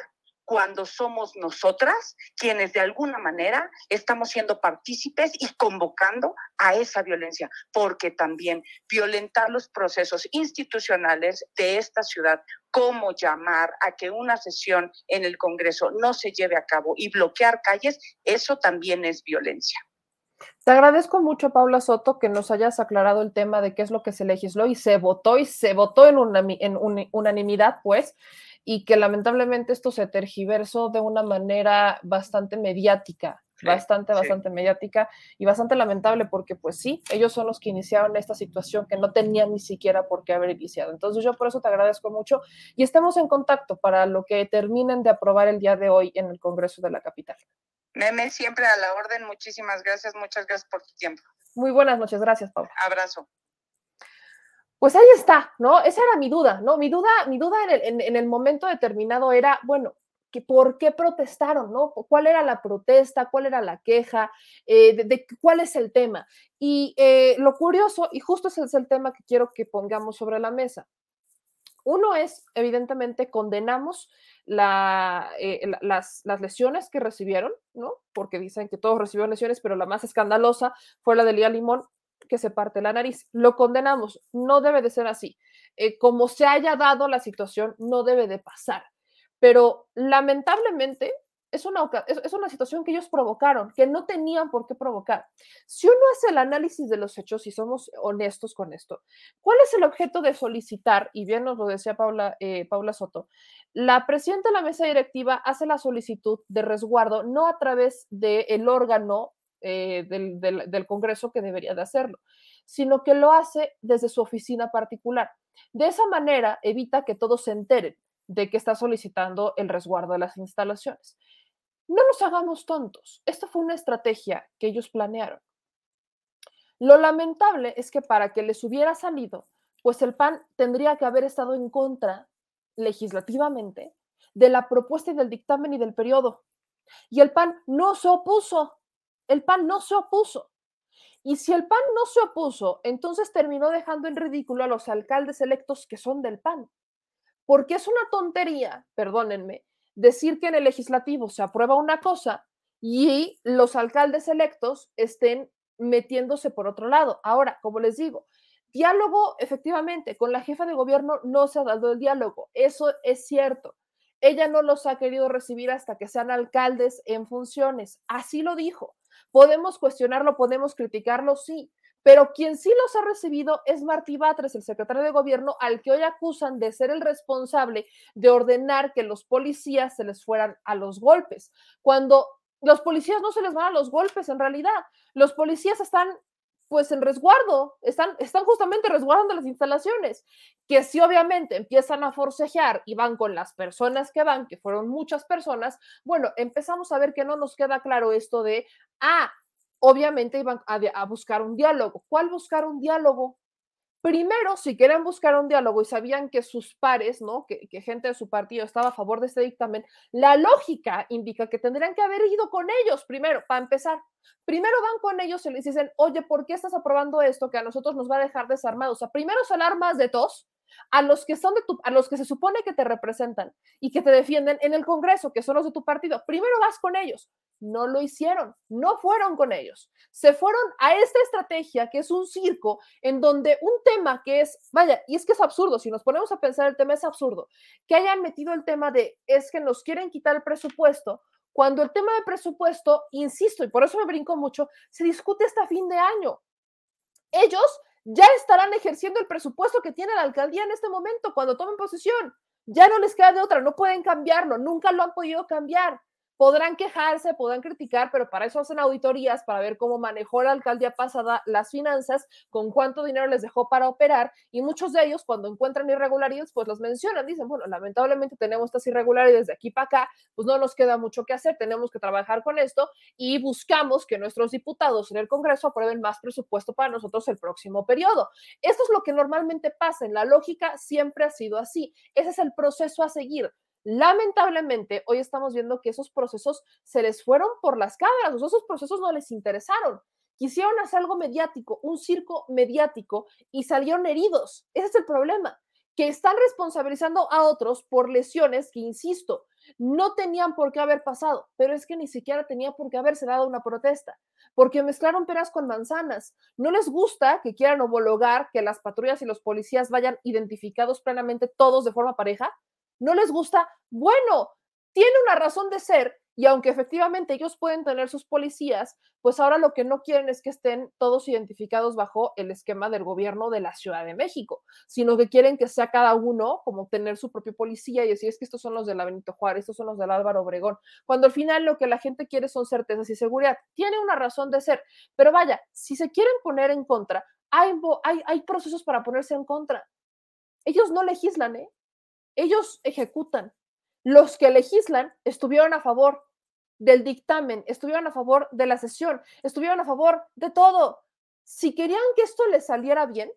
cuando somos nosotras quienes de alguna manera estamos siendo partícipes y convocando a esa violencia, porque también violentar los procesos institucionales de esta ciudad, como llamar a que una sesión en el Congreso no se lleve a cabo y bloquear calles, eso también es violencia. Te agradezco mucho, Paula Soto, que nos hayas aclarado el tema de qué es lo que se legisló y se votó y se votó en, una, en unanimidad, pues, y que lamentablemente esto se tergiversó de una manera bastante mediática, bastante, bastante mediática y bastante lamentable porque pues sí, ellos son los que iniciaron esta situación que no tenían ni siquiera por qué haber iniciado. Entonces yo por eso te agradezco mucho y estamos en contacto para lo que terminen de aprobar el día de hoy en el Congreso de la Capital. Meme, siempre a la orden. Muchísimas gracias, muchas gracias por tu tiempo. Muy buenas noches, gracias, Pau. Abrazo pues ahí está, ¿no? Esa era mi duda, ¿no? Mi duda, mi duda en el, en, el momento determinado era, bueno, ¿por qué protestaron, no? ¿Cuál era la protesta? ¿Cuál era la queja? Eh, de, cuál es el tema? Y eh, lo curioso, y justo ese es el tema que quiero que pongamos sobre la mesa. Uno es, evidentemente, condenamos eh, las, las, lesiones que recibieron, ¿no? Porque dicen que todos recibieron lesiones, pero la más escandalosa fue la de Lía Limón, que se parte la nariz. Lo condenamos, no debe de ser así. Eh, como se haya dado la situación, no debe de pasar. Pero lamentablemente es una, es una situación que ellos provocaron, que no tenían por qué provocar. Si uno hace el análisis de los hechos y somos honestos con esto, ¿cuál es el objeto de solicitar? Y bien nos lo decía Paula, eh, Paula Soto, la presidenta de la mesa directiva hace la solicitud de resguardo no a través del órgano eh, del, Congreso que debería de hacerlo, sino que lo hace desde su oficina particular. De esa manera evita que todos se enteren de que está solicitando el resguardo de las instalaciones. No nos hagamos tontos. Esto fue una estrategia que ellos planearon. Lo lamentable es que para que les hubiera salido, pues el PAN tendría que haber estado en contra legislativamente de la propuesta y del dictamen y del periodo. Y el PAN no se opuso. El PAN no se opuso. Y si el PAN no se opuso, entonces terminó dejando en ridículo a los alcaldes electos que son del PAN. Porque es una tontería, perdónenme, decir que en el legislativo se aprueba una cosa y los alcaldes electos estén metiéndose por otro lado. Ahora, como les digo, diálogo efectivamente con la jefa de gobierno no se ha dado el diálogo, eso es cierto. Ella no los ha querido recibir hasta que sean alcaldes en funciones, así lo dijo. Podemos cuestionarlo, podemos criticarlo, sí, pero quien sí los ha recibido es Martí Batres, el secretario de gobierno, al que hoy acusan de ser el responsable de ordenar que los policías se les fueran a los golpes, cuando los policías no se les van a los golpes en realidad. Los policías están pues en resguardo, están, están justamente resguardando las instalaciones, que si obviamente empiezan a forcejear y van con las personas que van, que fueron muchas personas, bueno, empezamos a ver que no nos queda claro esto de, ah, obviamente iban a, a buscar un diálogo. ¿Cuál buscar un diálogo? Primero, si quieren buscar un diálogo y sabían que sus pares, ¿no? Que, gente de su partido estaba a favor de este dictamen, la lógica indica que tendrían que haber ido con ellos primero, para empezar. Primero van con ellos y les dicen, oye, ¿por qué estás aprobando esto que a nosotros nos va a dejar desarmados? O sea, primero son armas de tos a los que son de tu, a los que se supone que te representan y que te defienden en el Congreso, que son los de tu partido. Primero vas con ellos. No lo hicieron, no fueron con ellos. Se fueron a esta estrategia que es un circo en donde un tema que es, vaya, y es que es absurdo, si nos ponemos a pensar el tema es absurdo, que hayan metido el tema de es que nos quieren quitar el presupuesto, cuando el tema de presupuesto, insisto, y por eso me brinco mucho, se discute hasta fin de año. Ellos ya estarán ejerciendo el presupuesto que tiene la alcaldía en este momento cuando tomen posesión. Ya no les queda de otra, no pueden cambiarlo, nunca lo han podido cambiar podrán quejarse, podrán criticar, pero para eso hacen auditorías, para ver cómo manejó la alcaldía pasada las finanzas, con cuánto dinero les dejó para operar, y muchos de ellos cuando encuentran irregularidades, pues los mencionan, dicen, bueno, lamentablemente tenemos estas irregularidades de aquí para acá, pues no nos queda mucho que hacer, tenemos que trabajar con esto y buscamos que nuestros diputados en el Congreso aprueben más presupuesto para nosotros el próximo periodo. Esto es lo que normalmente pasa, en la lógica siempre ha sido así, ese es el proceso a seguir. Lamentablemente, hoy estamos viendo que esos procesos se les fueron por las cámaras, esos procesos no les interesaron. Quisieron hacer algo mediático, un circo mediático y salieron heridos. Ese es el problema, que están responsabilizando a otros por lesiones que, insisto, No tenían por qué haber pasado, pero es que ni siquiera tenía por qué haberse dado una protesta, porque mezclaron peras con manzanas. No les gusta que quieran homologar que las patrullas y los policías vayan identificados plenamente todos de forma pareja. No les gusta, bueno, tiene una razón de ser y aunque efectivamente ellos pueden tener sus policías, pues ahora lo que no quieren es que estén todos identificados bajo el esquema del gobierno de la Ciudad de México, sino que quieren que sea cada uno como tener su propio policía y decir es que estos son los de la Benito Juárez, estos son los del Álvaro Obregón, cuando al final lo que la gente quiere son certezas y seguridad. Tiene una razón de ser, pero vaya, si se quieren poner en contra, hay, hay, hay procesos para ponerse en contra. Ellos no legislan, ¿eh? Ellos ejecutan los que legislan estuvieron a favor del dictamen, estuvieron a favor de la sesión, estuvieron a favor de todo. Si querían que esto les saliera bien,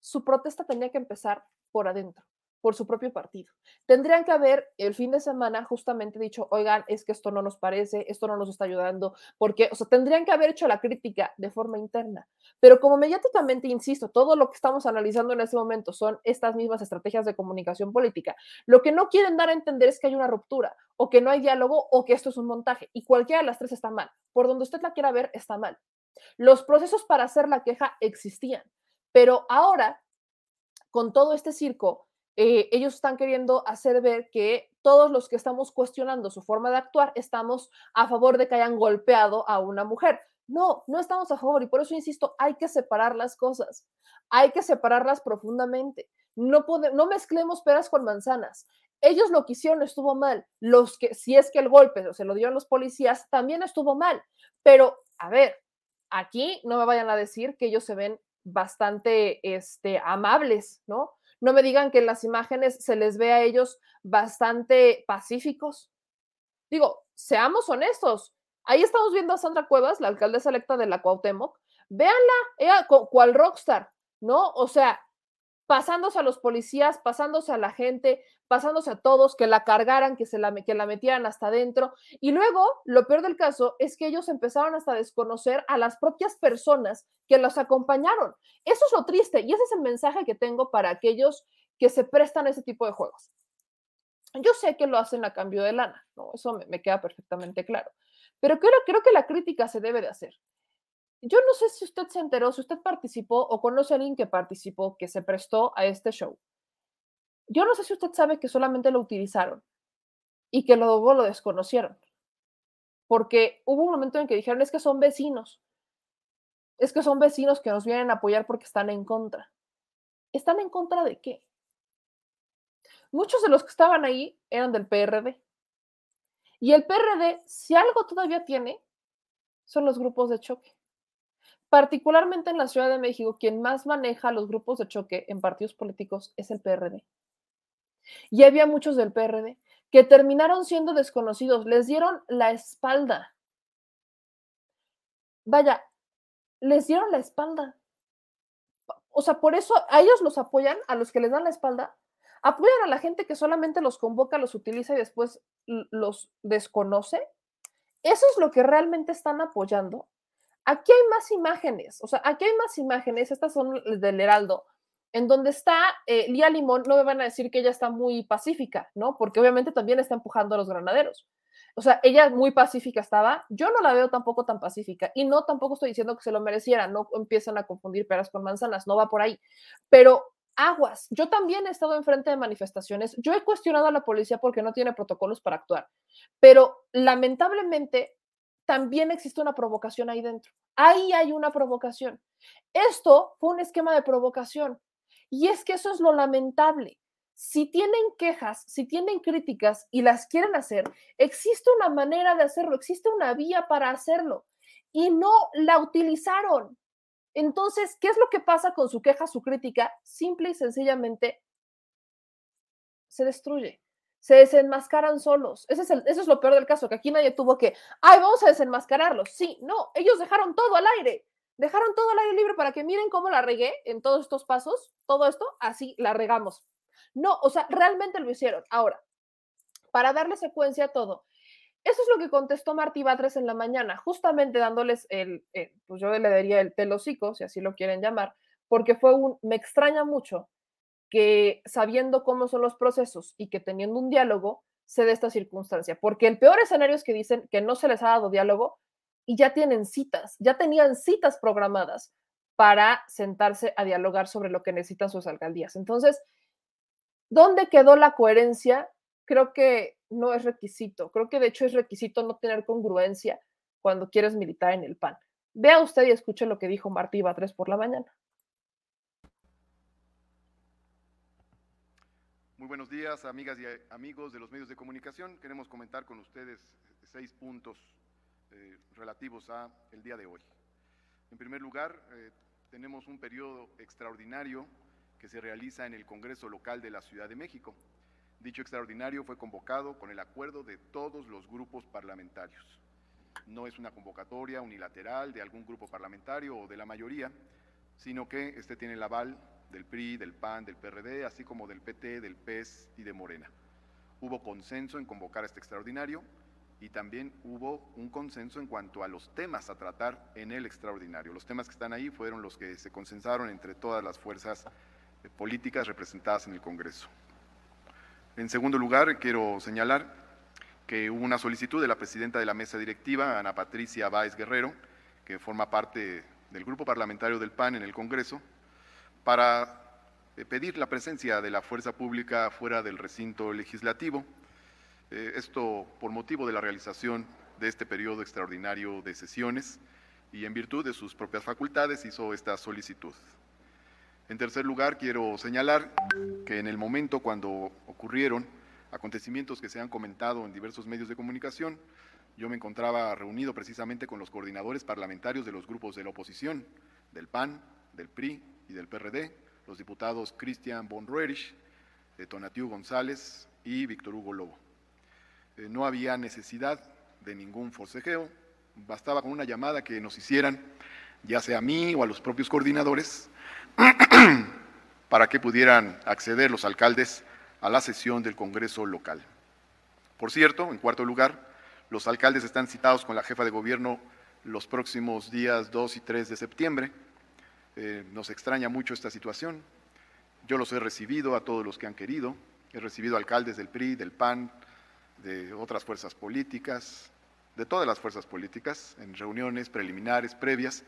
su protesta tenía que empezar por adentro por su propio partido. Tendrían que haber el fin de semana justamente dicho, oigan, es que esto no nos parece, esto no nos está ayudando, porque, o sea, tendrían que haber hecho la crítica de forma interna. Pero como mediáticamente, insisto, todo lo que estamos analizando en este momento son estas mismas estrategias de comunicación política, lo que no quieren dar a entender es que hay una ruptura, o que no hay diálogo, o que esto es un montaje, y cualquiera de las tres está mal. Por donde usted la quiera ver, está mal. Los procesos para hacer la queja existían, pero ahora, con todo este circo, eh, ellos están queriendo hacer ver que todos los que estamos cuestionando su forma de actuar estamos a favor de que hayan golpeado a una mujer. No, no estamos a favor y por eso insisto, hay que separar las cosas, hay que separarlas profundamente. No, no mezclemos peras con manzanas. Ellos lo que hicieron estuvo mal. Los que, si es que el golpe se lo dieron los policías, también estuvo mal. Pero, a ver, aquí no me vayan a decir que ellos se ven bastante este, amables, ¿no? No me digan que en las imágenes se les ve a ellos bastante pacíficos. Digo, seamos honestos. Ahí estamos viendo a Sandra Cuevas, la alcaldesa electa de la Cuauhtémoc. Véanla, ella cual rockstar, ¿no? O sea, pasándose a los policías, pasándose a la gente, pasándose a todos, que la cargaran, que, se la, que la metieran hasta adentro. Y luego, lo peor del caso es que ellos empezaron hasta a desconocer a las propias personas que los acompañaron. Eso es lo triste y ese es el mensaje que tengo para aquellos que se prestan a ese tipo de juegos. Yo sé que lo hacen a cambio de lana, ¿no? Eso me, me queda perfectamente claro. Pero creo, creo que la crítica se debe de hacer yo no sé si usted se enteró, si usted participó o conoce a alguien que participó, que se prestó a este show. Yo no sé si usted sabe que solamente lo utilizaron y que luego lo desconocieron. Porque hubo un momento en que dijeron, es que son vecinos. Es que son vecinos que nos vienen a apoyar porque están en contra. ¿Están en contra de qué? Muchos de los que estaban ahí eran del PRD. Y el PRD, si algo todavía tiene, son los grupos de choque particularmente en la Ciudad de México, quien más maneja los grupos de choque en partidos políticos es el PRD. Y había muchos del PRD que terminaron siendo desconocidos, les dieron la espalda. Vaya, les dieron la espalda. O sea, por eso a ellos los apoyan, a los que les dan la espalda, apoyan a la gente que solamente los convoca, los utiliza y después los desconoce. Eso es lo que realmente están apoyando. Aquí hay más imágenes, o sea, aquí hay más imágenes, estas son del Heraldo, en donde está eh, Lía Limón, no me van a decir que ella está muy pacífica, ¿no? Porque obviamente también está empujando a los granaderos. O sea, ella muy pacífica estaba, yo no la veo tampoco tan pacífica y no tampoco estoy diciendo que se lo mereciera, no empiezan a confundir peras con manzanas, no va por ahí. Pero aguas, yo también he estado enfrente de manifestaciones, yo he cuestionado a la policía porque no tiene protocolos para actuar, pero lamentablemente también existe una provocación ahí dentro. Ahí hay una provocación. Esto fue un esquema de provocación. Y es que eso es lo lamentable. Si tienen quejas, si tienen críticas y las quieren hacer, existe una manera de hacerlo, existe una vía para hacerlo. Y no la utilizaron. Entonces, ¿qué es lo que pasa con su queja, su crítica? Simple y sencillamente se destruye se desenmascaran solos. Ese es eso es lo peor del caso, que aquí nadie tuvo que, ay, vamos a desenmascararlos. Sí, no, ellos dejaron todo al aire, dejaron todo al aire libre para que miren cómo la regué en todos estos pasos, todo esto, así la regamos. No, o sea, realmente lo hicieron. Ahora, para darle secuencia a todo, eso es lo que contestó Martí Batres en la mañana, justamente dándoles el, pues yo le daría el telocico, si así lo quieren llamar, porque fue un, me extraña mucho que sabiendo cómo son los procesos y que teniendo un diálogo, se dé esta circunstancia, porque el peor escenario es que dicen que no se les ha dado diálogo y ya tienen citas, ya tenían citas programadas para sentarse a dialogar sobre lo que necesitan sus alcaldías. Entonces, ¿dónde quedó la coherencia? Creo que no es requisito, creo que de hecho es requisito no tener congruencia cuando quieres militar en el PAN. Vea usted y escuche lo que dijo Martí Batres por la mañana. Muy buenos días, amigas y amigos de los medios de comunicación. Queremos comentar con ustedes seis puntos eh, relativos a el día de hoy. En primer lugar, eh, tenemos un periodo extraordinario que se realiza en el Congreso Local de la Ciudad de México. Dicho extraordinario fue convocado con el acuerdo de todos los grupos parlamentarios. No es una convocatoria unilateral de algún grupo parlamentario o de la mayoría, sino que este tiene el aval del PRI, del PAN, del PRD, así como del PT, del PES y de Morena. Hubo consenso en convocar este extraordinario y también hubo un consenso en cuanto a los temas a tratar en el extraordinario. Los temas que están ahí fueron los que se consensaron entre todas las fuerzas eh, políticas representadas en el Congreso. En segundo lugar, quiero señalar que hubo una solicitud de la presidenta de la mesa directiva, Ana Patricia Báez Guerrero, que forma parte del grupo parlamentario del PAN en el Congreso, para eh, pedir la presencia de la fuerza pública fuera del recinto legislativo. Eh, esto por motivo de la realización de este periodo extraordinario de sesiones y en virtud de sus propias facultades hizo esta solicitud. En tercer lugar, quiero señalar que en el momento cuando ocurrieron acontecimientos que se han comentado en diversos medios de comunicación, yo me encontraba reunido precisamente con los coordinadores parlamentarios de los grupos de la oposición, del PAN, del PRI, del PRD, los diputados Cristian von Roerich, eh, Tonatiu González y Víctor Hugo Lobo. Eh, no había necesidad de ningún forcejeo, bastaba con una llamada que nos hicieran, ya sea a mí o a los propios coordinadores, [CLEARS THROAT] para que pudieran acceder los alcaldes a la sesión del Congreso local. Por cierto, en cuarto lugar, los alcaldes están citados con la jefa de gobierno los próximos días 2 y 3 de septiembre eh, nos extraña mucho esta situación. Yo los he recibido a todos los que han querido. He recibido alcaldes del PRI, del PAN, de otras fuerzas políticas, de todas las fuerzas políticas, en reuniones preliminares, previas.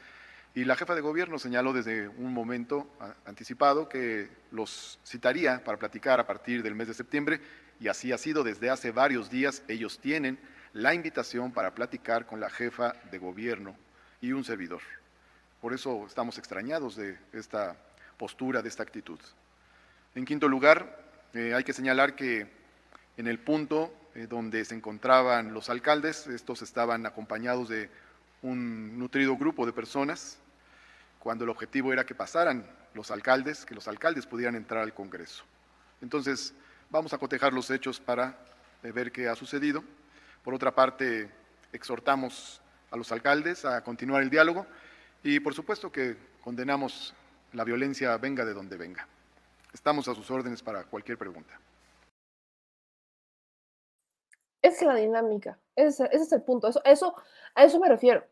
Y la jefa de gobierno señaló desde un momento anticipado que los citaría para platicar a partir del mes de septiembre y así ha sido desde hace varios días. Ellos tienen la invitación para platicar con la jefa de gobierno y un servidor. Por eso estamos extrañados de esta postura, de esta actitud. En quinto lugar, eh, hay que señalar que en el punto eh, donde se encontraban los alcaldes, estos estaban acompañados de un nutrido grupo de personas, cuando el objetivo era que pasaran los alcaldes, que los alcaldes pudieran entrar al Congreso. Entonces, vamos a cotejar los hechos para eh, ver qué ha sucedido. Por otra parte, exhortamos a los alcaldes a continuar el diálogo y por supuesto que condenamos la violencia venga de donde venga. Estamos a sus órdenes para cualquier pregunta. Esa es la dinámica, ese, es el punto, eso, eso, a eso me refiero.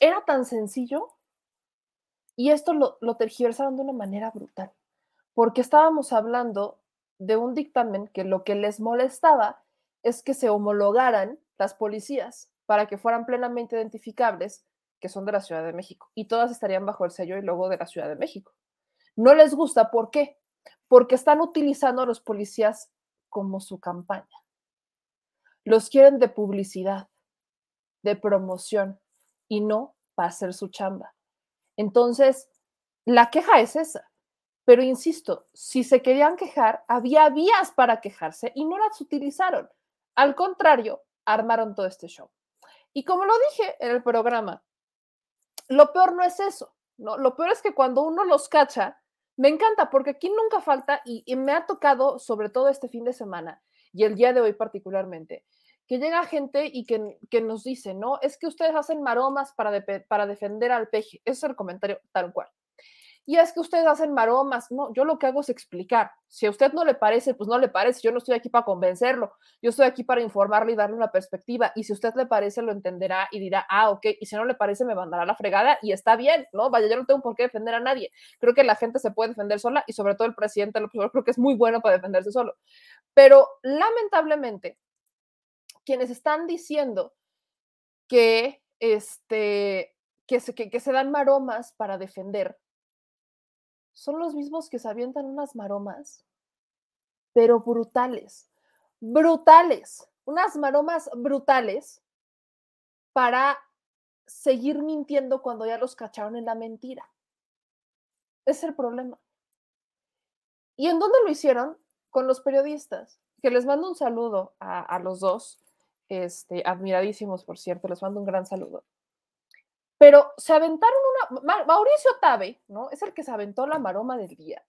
Era tan sencillo y esto lo, lo tergiversaron de una manera brutal, porque estábamos hablando de un dictamen que lo que les molestaba es que se homologaran las policías para que fueran plenamente identificables que son de la Ciudad de México y todas estarían bajo el sello y logo de la Ciudad de México. No les gusta, ¿por qué? Porque están utilizando a los policías como su campaña. Los quieren de publicidad, de promoción y no para hacer su chamba. Entonces, la queja es esa. Pero insisto, si se querían quejar, había vías para quejarse y no las utilizaron. Al contrario, armaron todo este show. Y como lo dije en el programa, lo peor no es eso, ¿no? Lo peor es que cuando uno los cacha, me encanta porque aquí nunca falta y, me ha tocado, sobre todo este fin de semana y el día de hoy particularmente, que llega gente y que, que nos dice, no, es que ustedes hacen maromas para, para defender al peje. Ese es el comentario tal cual y es que ustedes hacen maromas. No, yo lo que hago es explicar. Si a usted no le parece, pues no le parece. Yo no estoy aquí para convencerlo. Yo estoy aquí para informarle y darle una perspectiva. Y si a usted le parece, lo entenderá y dirá, ah, ok. Y si no le parece, me mandará la fregada y está bien, ¿no? Vaya, yo no tengo por qué defender a nadie. Creo que la gente se puede defender sola y sobre todo el presidente, lo creo que es muy bueno para defenderse solo. Pero lamentablemente, quienes están diciendo que, este, que, se, que, que se dan maromas para defender son los mismos que se avientan unas maromas, pero brutales, brutales, unas maromas brutales para seguir mintiendo cuando ya los cacharon en la mentira. Es el problema. ¿Y en dónde lo hicieron? Con los periodistas, que les mando un saludo a, los dos, este, admiradísimos, por cierto, les mando un gran saludo. Pero se aventaron una. Mauricio Tabe, ¿no? Es el que se aventó la maroma del día.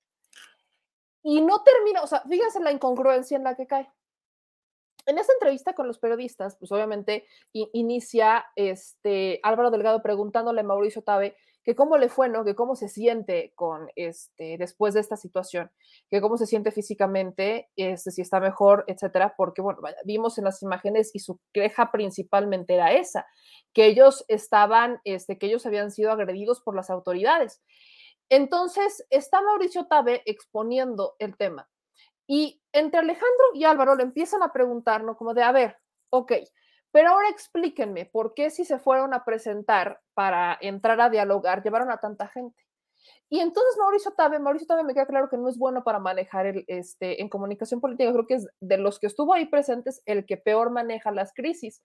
Y no termina, o sea, fíjense la incongruencia en la que cae. En esa entrevista con los periodistas, pues obviamente inicia este Álvaro Delgado preguntándole a Mauricio Tabe que cómo le fue, ¿no? Que cómo se siente con este, después de esta situación, que cómo se siente físicamente, este, si está mejor, etcétera, porque, bueno, vimos en las imágenes y su queja principalmente era esa, que ellos estaban, este, que ellos habían sido agredidos por las autoridades. Entonces, está Mauricio Tabe exponiendo el tema. Y entre Alejandro y Álvaro le empiezan a preguntar, ¿no? Como de, a ver, ok, pero ahora explíquenme, ¿por qué si se fueron a presentar para entrar a dialogar, llevaron a tanta gente? Y entonces Mauricio Tabe, Mauricio Tabe me queda claro que no es bueno para manejar el, este, en comunicación política, creo que es de los que estuvo ahí presentes el que peor maneja las crisis,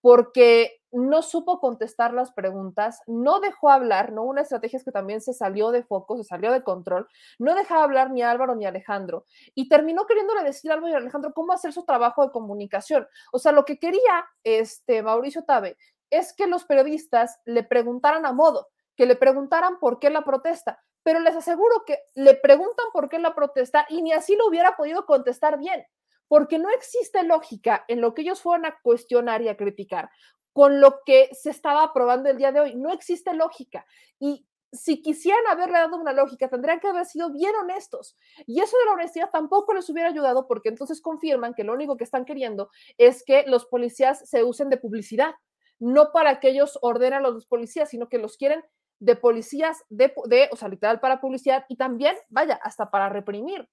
porque no supo contestar las preguntas, no dejó hablar, ¿no? Una estrategia es que también se salió de foco, se salió de control, no dejaba hablar ni a Álvaro ni a Alejandro y terminó queriéndole decir a Álvaro y a Alejandro cómo hacer su trabajo de comunicación. O sea, lo que quería este Mauricio Tabe es que los periodistas le preguntaran a modo, que le preguntaran por qué la protesta, pero les aseguro que le preguntan por qué la protesta y ni así lo hubiera podido contestar bien porque no existe lógica en lo que ellos fueron a cuestionar y a criticar con lo que se estaba aprobando el día de hoy. No existe lógica. Y si quisieran haberle dado una lógica, tendrían que haber sido bien honestos. Y eso de la honestidad tampoco les hubiera ayudado porque entonces confirman que lo único que están queriendo es que los policías se usen de publicidad, no para que ellos ordenen a los policías, sino que los quieren de policías, de, de o sea, literal para publicidad y también, vaya, hasta para reprimir.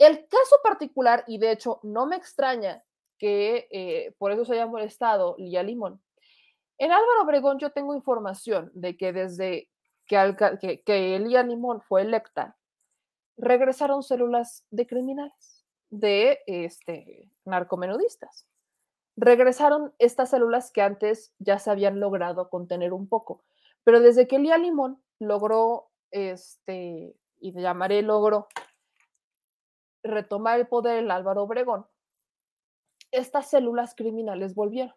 El caso particular, y de hecho no me extraña que eh, por eso se haya molestado Lía Limón, en Álvaro Obregón yo tengo información de que desde que, Lía Limón fue electa, regresaron células de criminales, de este, narcomenudistas. Regresaron estas células que antes ya se habían logrado contener un poco, pero desde que Lía Limón logró, este, y llamaré logro, retomar el poder el Álvaro Obregón, estas células criminales volvieron.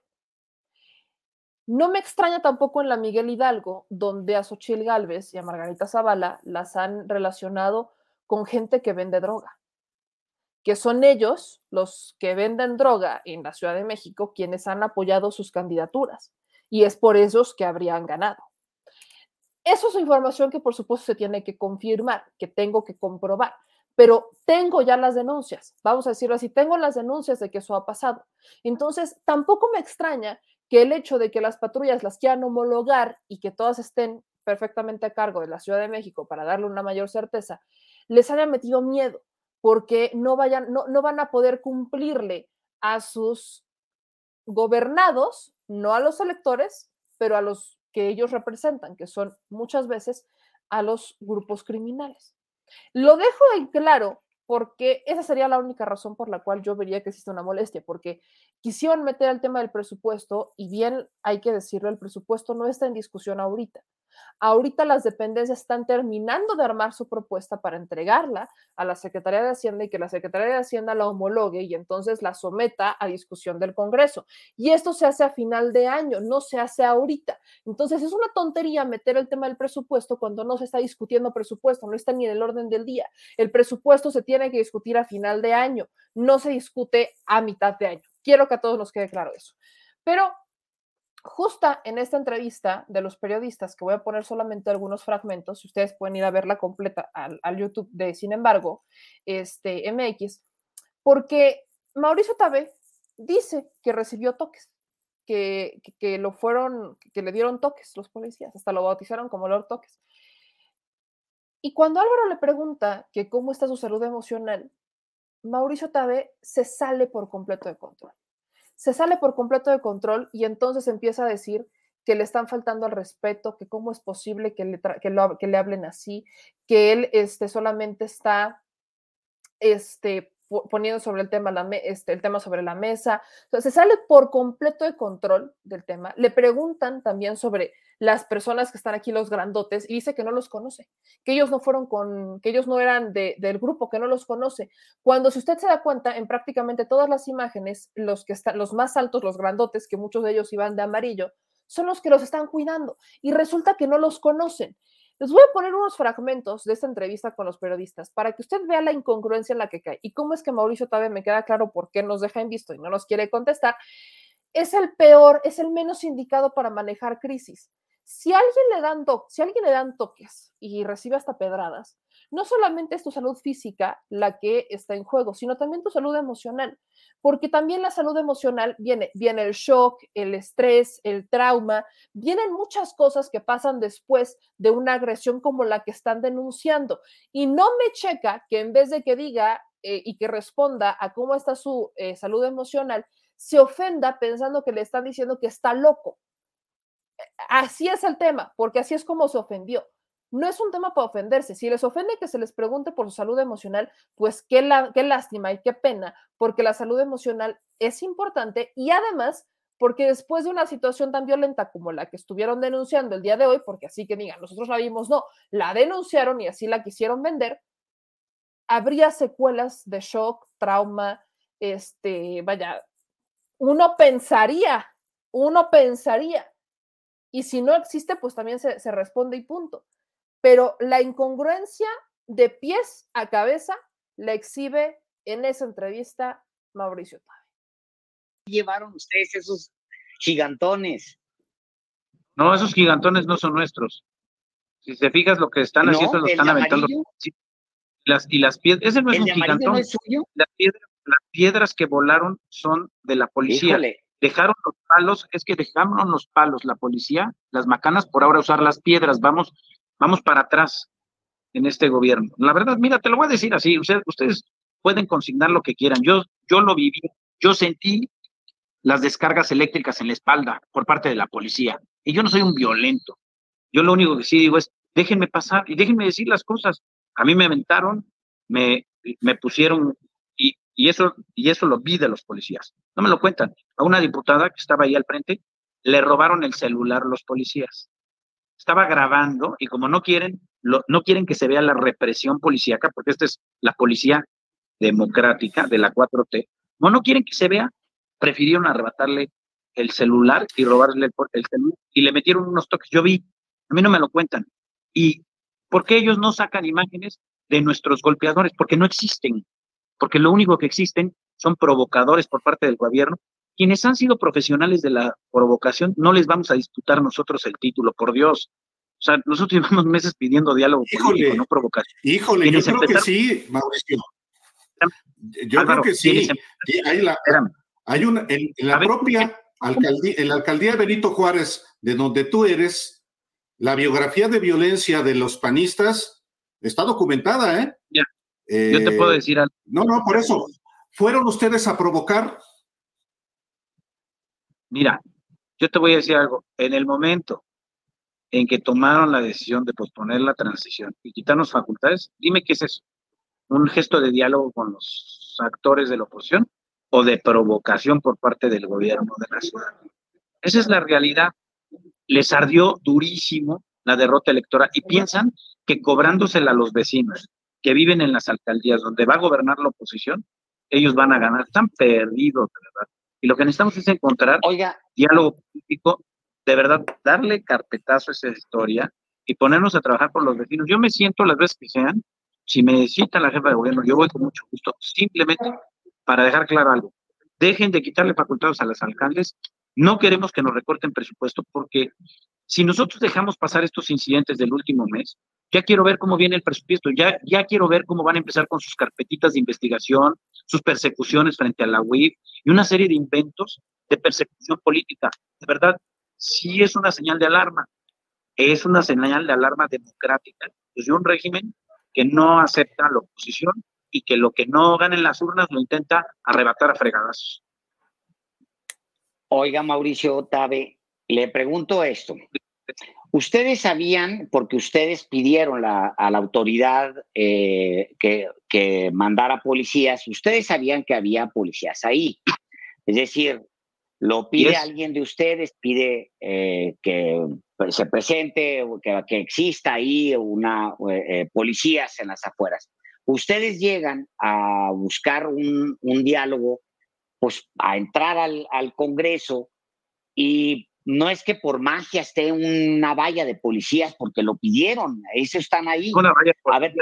No me extraña tampoco en la Miguel Hidalgo, donde a Xochil Gálvez y a Margarita Zavala las han relacionado con gente que vende droga, que son ellos los que venden droga en la Ciudad de México quienes han apoyado sus candidaturas y es por esos que habrían ganado. Eso es información que por supuesto se tiene que confirmar, que tengo que comprobar pero tengo ya las denuncias, vamos a decirlo así, tengo las denuncias de que eso ha pasado. Entonces, tampoco me extraña que el hecho de que las patrullas las quieran homologar y que todas estén perfectamente a cargo de la Ciudad de México para darle una mayor certeza, les haya metido miedo porque no, vayan, no, no van a poder cumplirle a sus gobernados, no a los electores, pero a los que ellos representan, que son muchas veces a los grupos criminales. Lo dejo en claro porque esa sería la única razón por la cual yo vería que existe una molestia, porque quisieron meter el tema del presupuesto y bien hay que decirlo, el presupuesto no está en discusión ahorita. Ahorita las dependencias están terminando de armar su propuesta para entregarla a la Secretaría de Hacienda y que la Secretaría de Hacienda la homologue y entonces la someta a discusión del Congreso. Y esto se hace a final de año, no se hace ahorita. Entonces es una tontería meter el tema del presupuesto cuando no se está discutiendo presupuesto, no está ni en el orden del día. El presupuesto se tiene que discutir a final de año, no se discute a mitad de año. Quiero que a todos nos quede claro eso. Pero justa en esta entrevista de los periodistas, que voy a poner solamente algunos fragmentos, si ustedes pueden ir a verla completa al, YouTube de Sin embargo, este MX, porque Mauricio Tabe dice que recibió toques, que, que, lo fueron, que le dieron toques los policías, hasta lo bautizaron como Lord Toques. Y cuando Álvaro le pregunta que cómo está su salud emocional, Mauricio Tabe se sale por completo de control. Se sale por completo de control y entonces empieza a decir que le están faltando al respeto, que cómo es posible que le, que lo, que le hablen así, que él este, solamente está este, poniendo sobre el tema, este, el tema sobre la mesa. se sale por completo de control del tema. Le preguntan también sobre las personas que están aquí, los grandotes, y dice que no los conoce, que ellos no fueron con, que ellos no eran de, del grupo, que no los conoce. Cuando si usted se da cuenta, en prácticamente todas las imágenes, los que están, los más altos, los grandotes, que muchos de ellos iban de amarillo, son los que los están cuidando. Y resulta que no los conocen. Les voy a poner unos fragmentos de esta entrevista con los periodistas para que usted vea la incongruencia en la que cae y cómo es que Mauricio todavía me queda claro por qué nos deja en visto y no nos quiere contestar. Es el peor, es el menos indicado para manejar crisis. Si alguien le dan, si alguien le dan toques y recibe hasta pedradas, no solamente es tu salud física la que está en juego, sino también tu salud emocional, porque también la salud emocional viene, viene el shock, el estrés, el trauma, vienen muchas cosas que pasan después de una agresión como la que están denunciando. Y no me checa que en vez de que diga eh, y que responda a cómo está su eh, salud emocional, se ofenda pensando que le están diciendo que está loco. Así es el tema, porque así es como se ofendió no es un tema para ofenderse. Si les ofende que se les pregunte por su salud emocional, pues qué, lástima y qué pena, porque la salud emocional es importante y además porque después de una situación tan violenta como la que estuvieron denunciando el día de hoy, porque así que digan, nosotros la vimos, no, la denunciaron y así la quisieron vender, habría secuelas de shock, trauma, este, vaya, uno pensaría, uno pensaría. Y si no existe, pues también se responde y punto pero la incongruencia de pies a cabeza la exhibe en esa entrevista Mauricio Tabe. llevaron ustedes esos gigantones? No, esos gigantones no son nuestros. Si te fijas lo que están haciendo, lo están aventando. Las, y las piedras, ese no es un gigantón. Las, piedras, las, piedras, que volaron son de la policía. Dejaron los palos, es que dejaron los palos la policía, las macanas por ahora usar las piedras. Vamos, vamos para atrás en este gobierno. La verdad, mira, te lo voy a decir así, ustedes, ustedes pueden consignar lo que quieran. Yo, yo lo viví, yo sentí las descargas eléctricas en la espalda por parte de la policía. Y yo no soy un violento. Yo lo único que sí digo es, déjenme pasar y déjenme decir las cosas. A mí me aventaron, me, me pusieron, y, y, eso, y eso lo vi de los policías. No me lo cuentan. A una diputada que estaba ahí al frente, le robaron el celular los policías estaba grabando y como no quieren, no quieren que se vea la represión policíaca, porque esta es la policía democrática de la 4T, como no quieren que se vea, prefirieron arrebatarle el celular y robarle el, el celular y le metieron unos toques. Yo vi, a mí no me lo cuentan. ¿Y por qué ellos no sacan imágenes de nuestros golpeadores? Porque no existen, porque lo único que existen son provocadores por parte del gobierno quienes han sido profesionales de la provocación, no les vamos a disputar nosotros el título, por Dios. O sea, nosotros [LAUGHS] llevamos meses pidiendo diálogo político, no provocación. Híjole, yo creo que sí, Mauricio. Yo creo que sí. Hay, la, hay una, en, la propia alcaldía, en la alcaldía de Benito Juárez, de donde tú eres, la biografía de violencia de los panistas está documentada, ¿eh? Ya. yo te puedo eh, decir algo. No, no, por eso. ¿Fueron ustedes a provocar? Mira, yo te voy a decir algo. En el momento en que tomaron la decisión de posponer la transición y quitarnos facultades, dime qué es eso. ¿Un gesto de diálogo con los actores de la oposición o de provocación por parte del gobierno de la ciudad? Esa es la realidad. Les ardió durísimo la derrota electoral y piensan que cobrándosela a los vecinos que viven en las alcaldías donde va a gobernar la oposición, ellos van a ganar. Están perdidos, verdad. Y lo que necesitamos es encontrar diálogo político, de verdad, darle carpetazo a esa historia y ponernos a trabajar por los vecinos. Yo me siento las veces que sean, si me necesita la jefa de gobierno, yo voy con mucho gusto, simplemente para dejar claro algo. Dejen de quitarle facultades a los alcaldes. No queremos que nos recorten presupuesto porque si nosotros dejamos pasar estos incidentes del último mes, ya quiero ver cómo viene el presupuesto, ya, ya quiero ver cómo van a empezar con sus carpetitas de investigación, sus persecuciones frente a la UIF y una serie de inventos de persecución política. De verdad, sí es una señal de alarma, es una señal de alarma democrática, pues de un régimen que no acepta la oposición y que lo que no gane en las urnas lo intenta arrebatar a fregadazos. Oiga, Mauricio Tabe, le pregunto esto. Ustedes sabían, porque ustedes pidieron a la autoridad eh, que, que mandara policías, ustedes sabían que había policías ahí. Es decir, lo pide alguien de ustedes, pide eh, que se presente, que, que exista ahí una eh, policías en las afueras. Ustedes llegan a buscar un, un diálogo, pues a entrar al, al Congreso y no es que por magia esté una valla de policías porque lo pidieron, eso están ahí. Una valla a ver,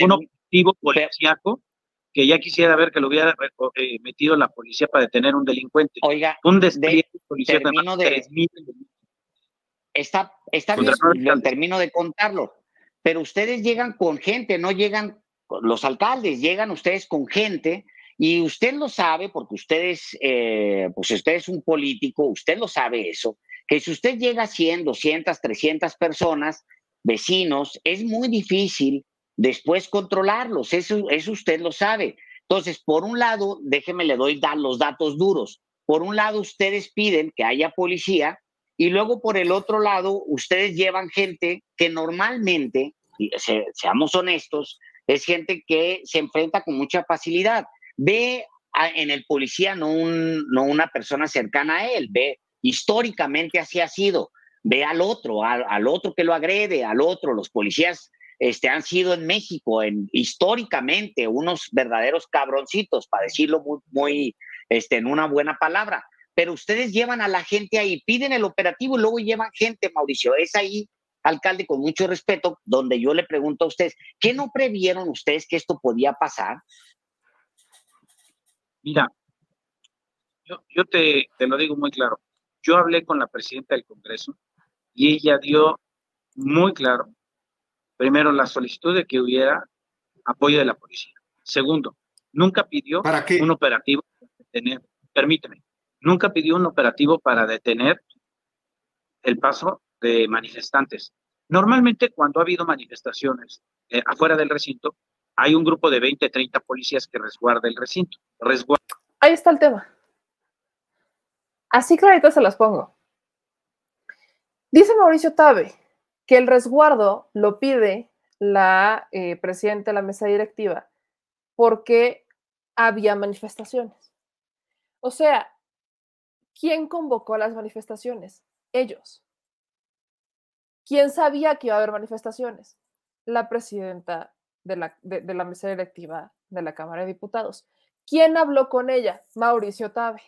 un objetivo policíaco que ya quisiera ver que lo hubiera eh, metido la policía para detener un delincuente. Oiga, un despliegue de, policía termino de, está, está bien, lo termino de contarlo, pero ustedes llegan con gente, no llegan los alcaldes, llegan ustedes con gente y usted lo sabe porque ustedes, eh, pues usted es un político, usted lo sabe eso, que si usted llega a 100, 200, 300 personas, vecinos, es muy difícil después controlarlos, eso, eso usted lo sabe. Entonces, por un lado, déjeme le doy los datos duros. Por un lado, ustedes piden que haya policía y luego por el otro lado, ustedes llevan gente que normalmente, seamos honestos, es gente que se enfrenta con mucha facilidad. Ve en el policía no, no una persona cercana a él, ve históricamente así ha sido. Ve al otro, al, otro que lo agrede, al otro. Los policías este, han sido en México en, históricamente unos verdaderos cabroncitos, para decirlo muy, muy este, en una buena palabra. Pero ustedes llevan a la gente ahí, piden el operativo y luego llevan gente, Mauricio. Es ahí, alcalde, con mucho respeto, donde yo le pregunto a ustedes, ¿qué no previeron ustedes que esto podía pasar? Mira, yo, yo te, te lo digo muy claro. Yo hablé con la presidenta del Congreso y ella dio muy claro, primero, la solicitud de que hubiera apoyo de la policía. Segundo, nunca pidió un operativo para detener, permíteme, nunca pidió un operativo para detener el paso de manifestantes. Normalmente cuando ha habido manifestaciones eh, afuera del recinto, hay un grupo de 20, 30 policías que resguarda el recinto. Ahí está el tema. Así clarito se las pongo. Dice Mauricio Tabe que el resguardo lo pide la eh, presidenta de la mesa directiva porque había manifestaciones. O sea, ¿quién convocó las manifestaciones? Ellos. ¿Quién sabía que iba a haber manifestaciones? La presidenta de la, de la mesa directiva de la Cámara de Diputados. ¿Quién habló con ella? Mauricio Tabe.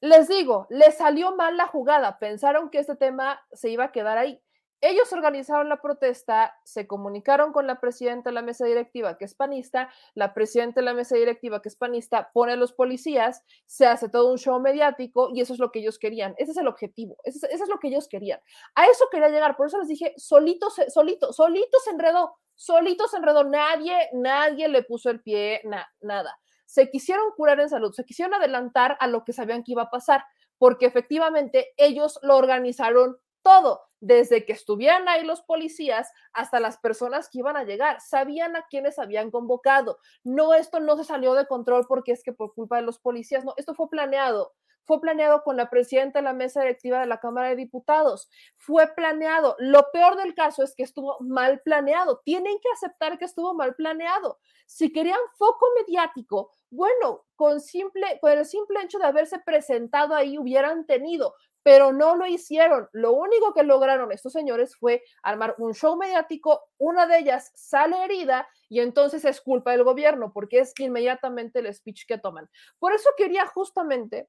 Les digo, les salió mal la jugada, pensaron que este tema se iba a quedar ahí. Ellos organizaron la protesta, se comunicaron con la presidenta de la mesa directiva, que es panista, la presidenta de la mesa directiva, que es panista, pone a los policías, se hace todo un show mediático y eso es lo que ellos querían. Ese es el objetivo, eso es, lo que ellos querían. A eso quería llegar, por eso les dije, solito, solito, solito se enredó, solito se enredó, nadie, nadie le puso el pie, nada se quisieron curar en salud, se quisieron adelantar a lo que sabían que iba a pasar, porque efectivamente ellos lo organizaron todo, desde que estuvieran ahí los policías hasta las personas que iban a llegar, sabían a quienes habían convocado. No, esto no se salió de control porque es que por culpa de los policías, no, esto fue planeado. Fue planeado con la presidenta de la mesa directiva de la Cámara de Diputados. Fue planeado. Lo peor del caso es que estuvo mal planeado. Tienen que aceptar que estuvo mal planeado. Si querían foco mediático, bueno, con, simple, con el simple hecho de haberse presentado ahí hubieran tenido, pero no lo hicieron. Lo único que lograron estos señores fue armar un show mediático, una de ellas sale herida y entonces es culpa del gobierno porque es inmediatamente el speech que toman. Por eso quería justamente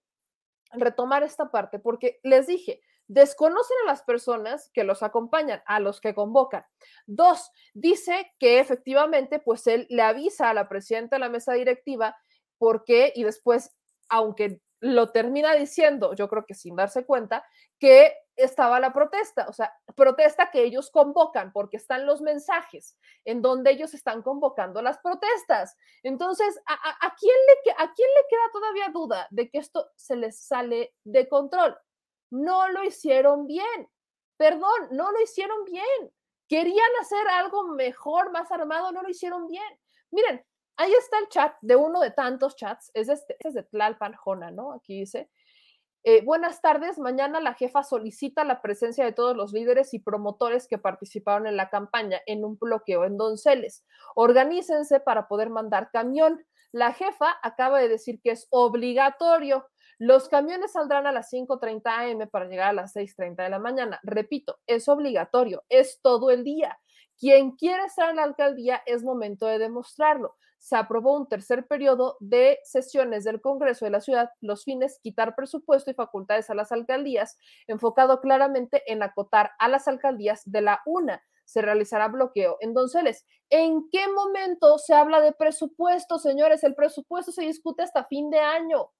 retomar esta parte, porque les dije, desconocen a las personas que los acompañan, a los que convocan. Dos, dice que efectivamente, pues él le avisa a la presidenta de la mesa directiva porque, y después, aunque lo termina diciendo, yo creo que sin darse cuenta, que estaba la protesta, o sea, protesta que ellos convocan, porque están los mensajes en donde ellos están convocando las protestas. Entonces, ¿a, quién, le, ¿a quién le queda todavía duda de que esto se les sale de control? No lo hicieron bien, perdón, no lo hicieron bien. Querían hacer algo mejor, más armado, no lo hicieron bien. Miren, ahí está el chat de uno de tantos chats, es, este, es de Tlalpan Jona, ¿no? Aquí dice, eh, buenas tardes, mañana la jefa solicita la presencia de todos los líderes y promotores que participaron en la campaña en un bloqueo en Donceles. Organícense para poder mandar camión. La jefa acaba de decir que es obligatorio. Los camiones saldrán a las 5.30 am para llegar a las 6.30 de la mañana. Repito, es obligatorio, es todo el día. Quien quiere estar en la alcaldía es momento de demostrarlo. Se aprobó un tercer periodo de sesiones del Congreso de la ciudad, los fines quitar presupuesto y facultades a las alcaldías, enfocado claramente en acotar a las alcaldías de la una. Se realizará bloqueo en Donceles. ¿En qué momento se habla de presupuesto, señores? El presupuesto se discute hasta fin de año.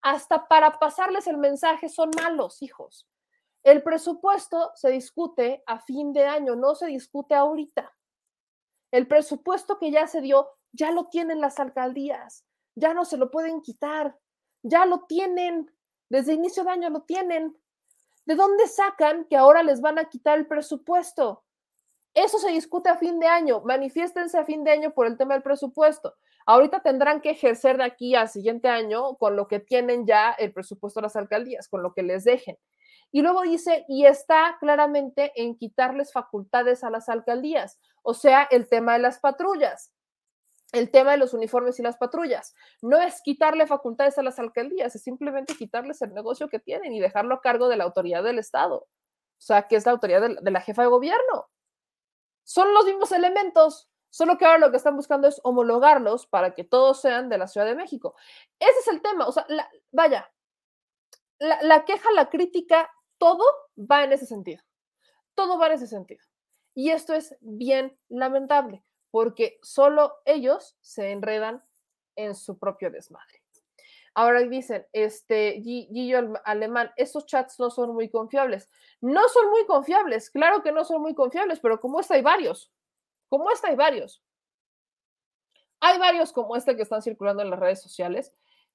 Hasta para pasarles el mensaje son malos, hijos. El presupuesto se discute a fin de año, no se discute ahorita. El presupuesto que ya se dio, ya lo tienen las alcaldías, ya no se lo pueden quitar, ya lo tienen, desde inicio de año lo tienen. ¿De dónde sacan que ahora les van a quitar el presupuesto? Eso se discute a fin de año, manifiéstense a fin de año por el tema del presupuesto. Ahorita tendrán que ejercer de aquí al siguiente año con lo que tienen ya el presupuesto de las alcaldías, con lo que les dejen. Y luego dice, y está claramente en quitarles facultades a las alcaldías, o sea, el tema de las patrullas, el tema de los uniformes y las patrullas. No es quitarle facultades a las alcaldías, es simplemente quitarles el negocio que tienen y dejarlo a cargo de la autoridad del Estado, o sea, que es la autoridad de, la jefa de gobierno. Son los mismos elementos, solo que ahora lo que están buscando es homologarlos para que todos sean de la Ciudad de México. Ese es el tema, o sea, vaya, la, queja, la crítica todo va en ese sentido. Todo va en ese sentido. Y esto es bien lamentable, porque solo ellos se enredan en su propio desmadre. Ahora dicen, este, Gillo Alemán, estos chats no son muy confiables. No son muy confiables, claro que no son muy confiables, pero como esta hay varios, como esta hay varios. Hay varios como este que están circulando en las redes sociales.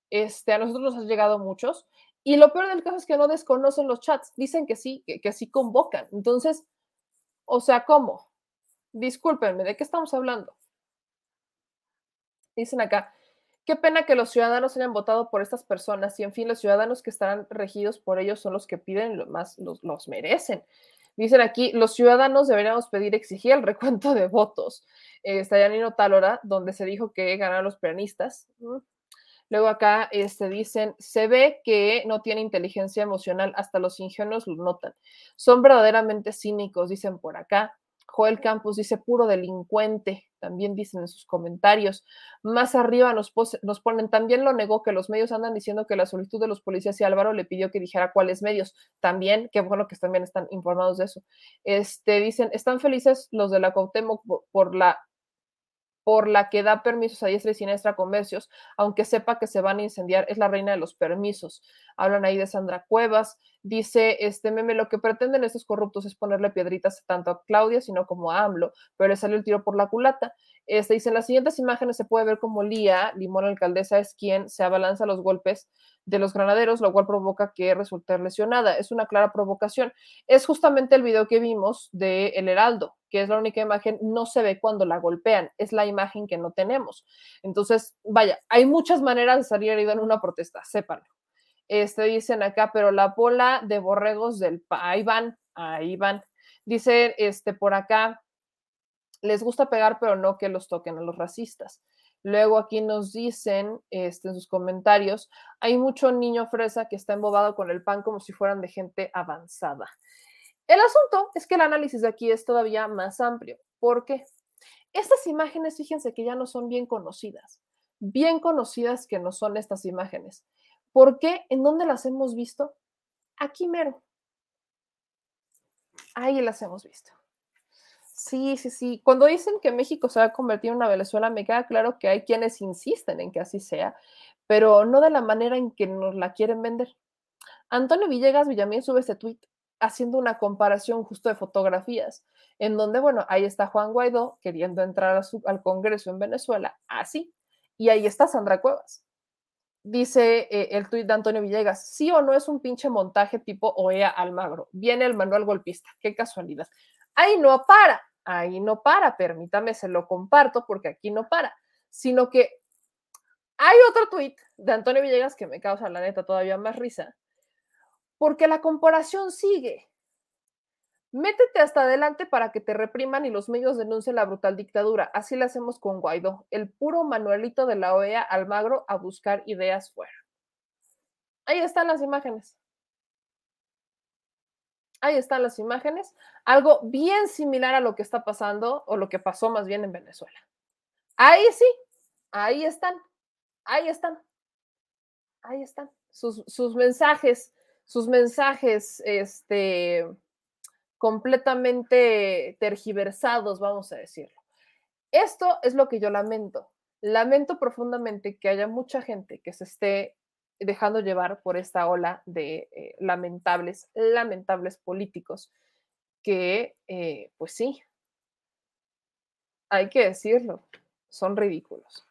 Este, a nosotros nos han llegado muchos y lo peor del caso es que no desconocen los chats, dicen que sí, que, sí convocan. Entonces, o sea, ¿cómo? Discúlpenme, ¿de qué estamos hablando? Dicen acá, qué pena que los ciudadanos hayan votado por estas personas y en fin, los ciudadanos que estarán regidos por ellos son los que piden lo más, los, merecen. Dicen aquí, los ciudadanos deberíamos pedir, exigir el recuento de votos. Eh, está Yanino Talora, donde se dijo que ganaron los peronistas. Luego acá este, dicen, se ve que no tiene inteligencia emocional, hasta los ingenuos lo notan. Son verdaderamente cínicos, dicen por acá. Joel Campos dice puro delincuente, también dicen en sus comentarios. Más arriba nos, nos, ponen, también lo negó que los medios andan diciendo que la solicitud de los policías y Álvaro le pidió que dijera cuáles medios. También, qué bueno que también están informados de eso. Este, dicen, están felices los de la Cuauhtémoc por la por la que da permisos a diestra y siniestra comercios, aunque sepa que se van a incendiar, es la reina de los permisos. Hablan ahí de Sandra Cuevas, dice este meme, lo que pretenden estos corruptos es ponerle piedritas tanto a Claudia, sino como a AMLO, pero le salió el tiro por la culata. Este, dice, en las siguientes imágenes se puede ver como Lía, Limón Alcaldesa, es quien se abalanza a los golpes de los granaderos, lo cual provoca que resulte lesionada. Es una clara provocación. Es justamente el video que vimos de El Heraldo, que es la única imagen, no se ve cuando la golpean, es la imagen que no tenemos. Entonces, vaya, hay muchas maneras de salir herido en una protesta, sépanlo. Este, dicen acá, pero la bola de borregos del... Ahí van, ahí van. Dice este, por acá, les gusta pegar, pero no que los toquen a los racistas. Luego aquí nos dicen este, en sus comentarios, hay mucho niño fresa que está embobado con el pan como si fueran de gente avanzada. El asunto es que el análisis de aquí es todavía más amplio. ¿Por qué? Estas imágenes, fíjense que ya no son bien conocidas. Bien conocidas que no son estas imágenes. ¿Por qué? ¿En dónde las hemos visto? Aquí mero. Ahí las hemos visto. Sí, sí, sí. Cuando dicen que México se va a convertir en una Venezuela, me queda claro que hay quienes insisten en que así sea, pero no de la manera en que nos la quieren vender. Antonio Villegas Villamil sube este tweet haciendo una comparación justo de fotografías, en donde, bueno, ahí está Juan Guaidó queriendo entrar al Congreso en Venezuela, así, y ahí está Sandra Cuevas. Dice eh, el tuit de Antonio Villegas, sí o no es un pinche montaje tipo OEA Almagro, viene el manual golpista, qué casualidad. Ahí no para, ahí no para, permítame, se lo comparto porque aquí no para. sino que hay otro tuit de Antonio Villegas que me causa la neta todavía más risa, porque la comparación sigue. Métete hasta adelante para que te repriman y los medios denuncien la brutal dictadura. Así lo hacemos con Guaidó, el puro Manuelito de la OEA Almagro a buscar ideas fuera. Ahí están las imágenes. Ahí están las imágenes. Algo bien similar a lo que está pasando o lo que pasó más bien en Venezuela. Ahí sí, ahí están, ahí están, ahí están. Sus, sus mensajes, sus mensajes, este, completamente tergiversados, vamos a decirlo. Esto es lo que yo lamento. Lamento profundamente que haya mucha gente que se esté dejando llevar por esta ola de eh, lamentables, lamentables políticos que, eh, pues sí, hay que decirlo, son ridículos.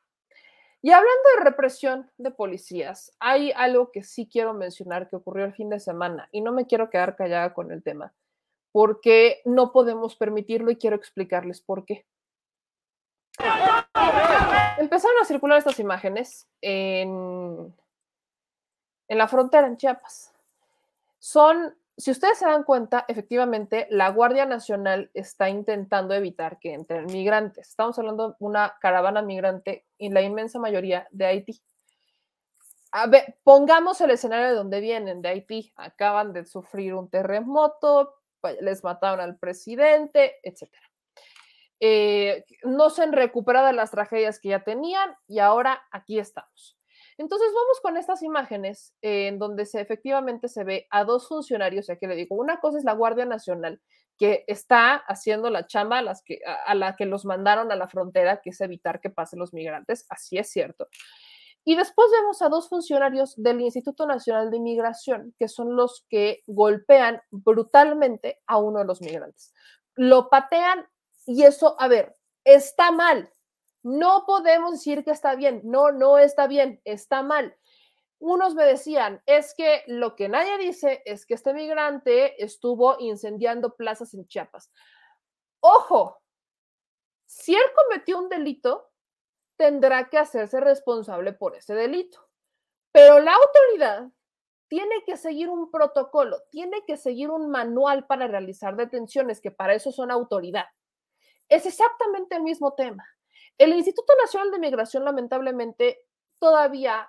Y hablando de represión de policías, hay algo que sí quiero mencionar que ocurrió el fin de semana y no me quiero quedar callada con el tema, porque no podemos permitirlo y quiero explicarles por qué. Empezaron a circular estas imágenes en en la frontera, en Chiapas. Son, si ustedes se dan cuenta, efectivamente, la Guardia Nacional está intentando evitar que entren migrantes. Estamos hablando de una caravana migrante y la inmensa mayoría de Haití. A ver, pongamos el escenario de donde vienen, de Haití. Acaban de sufrir un terremoto, les mataron al presidente, etc. Eh, no se han recuperado las tragedias que ya tenían y ahora aquí estamos. Entonces vamos con estas imágenes en donde se, efectivamente se ve a dos funcionarios, ya que le digo, una cosa es la Guardia Nacional, que está haciendo la chamba a, las que, a, la que los mandaron a la frontera, que es evitar que pasen los migrantes, así es cierto. Y después vemos a dos funcionarios del Instituto Nacional de Inmigración, que son los que golpean brutalmente a uno de los migrantes. Lo patean y eso, a ver, está mal, no podemos decir que está bien, no, no está bien, está mal. Unos me decían, es que lo que nadie dice es que este migrante estuvo incendiando plazas en Chiapas. Ojo, si él cometió un delito, tendrá que hacerse responsable por ese delito. Pero la autoridad tiene que seguir un protocolo, tiene que seguir un manual para realizar detenciones, que para eso son autoridad. Es exactamente el mismo tema. El Instituto Nacional de Migración, lamentablemente, todavía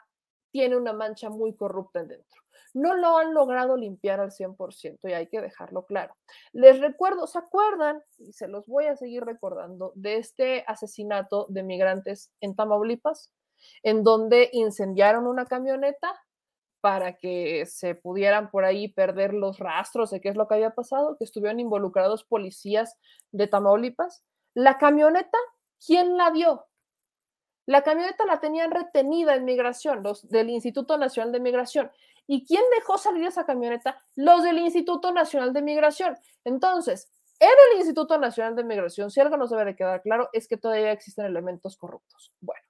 tiene una mancha muy corrupta en dentro. No lo han logrado limpiar al 100% y hay que dejarlo claro. Les recuerdo, ¿se acuerdan? Y se los voy a seguir recordando de este asesinato de migrantes en Tamaulipas, en donde incendiaron una camioneta para que se pudieran por ahí perder los rastros de qué es lo que había pasado, que estuvieron involucrados policías de Tamaulipas. La camioneta ¿Quién la dio? La camioneta la tenían retenida en migración, los del Instituto Nacional de Migración. ¿Y quién dejó salir esa camioneta? Los del Instituto Nacional de Migración. Entonces, en el Instituto Nacional de Migración, si algo nos debe de quedar claro, es que todavía existen elementos corruptos. Bueno,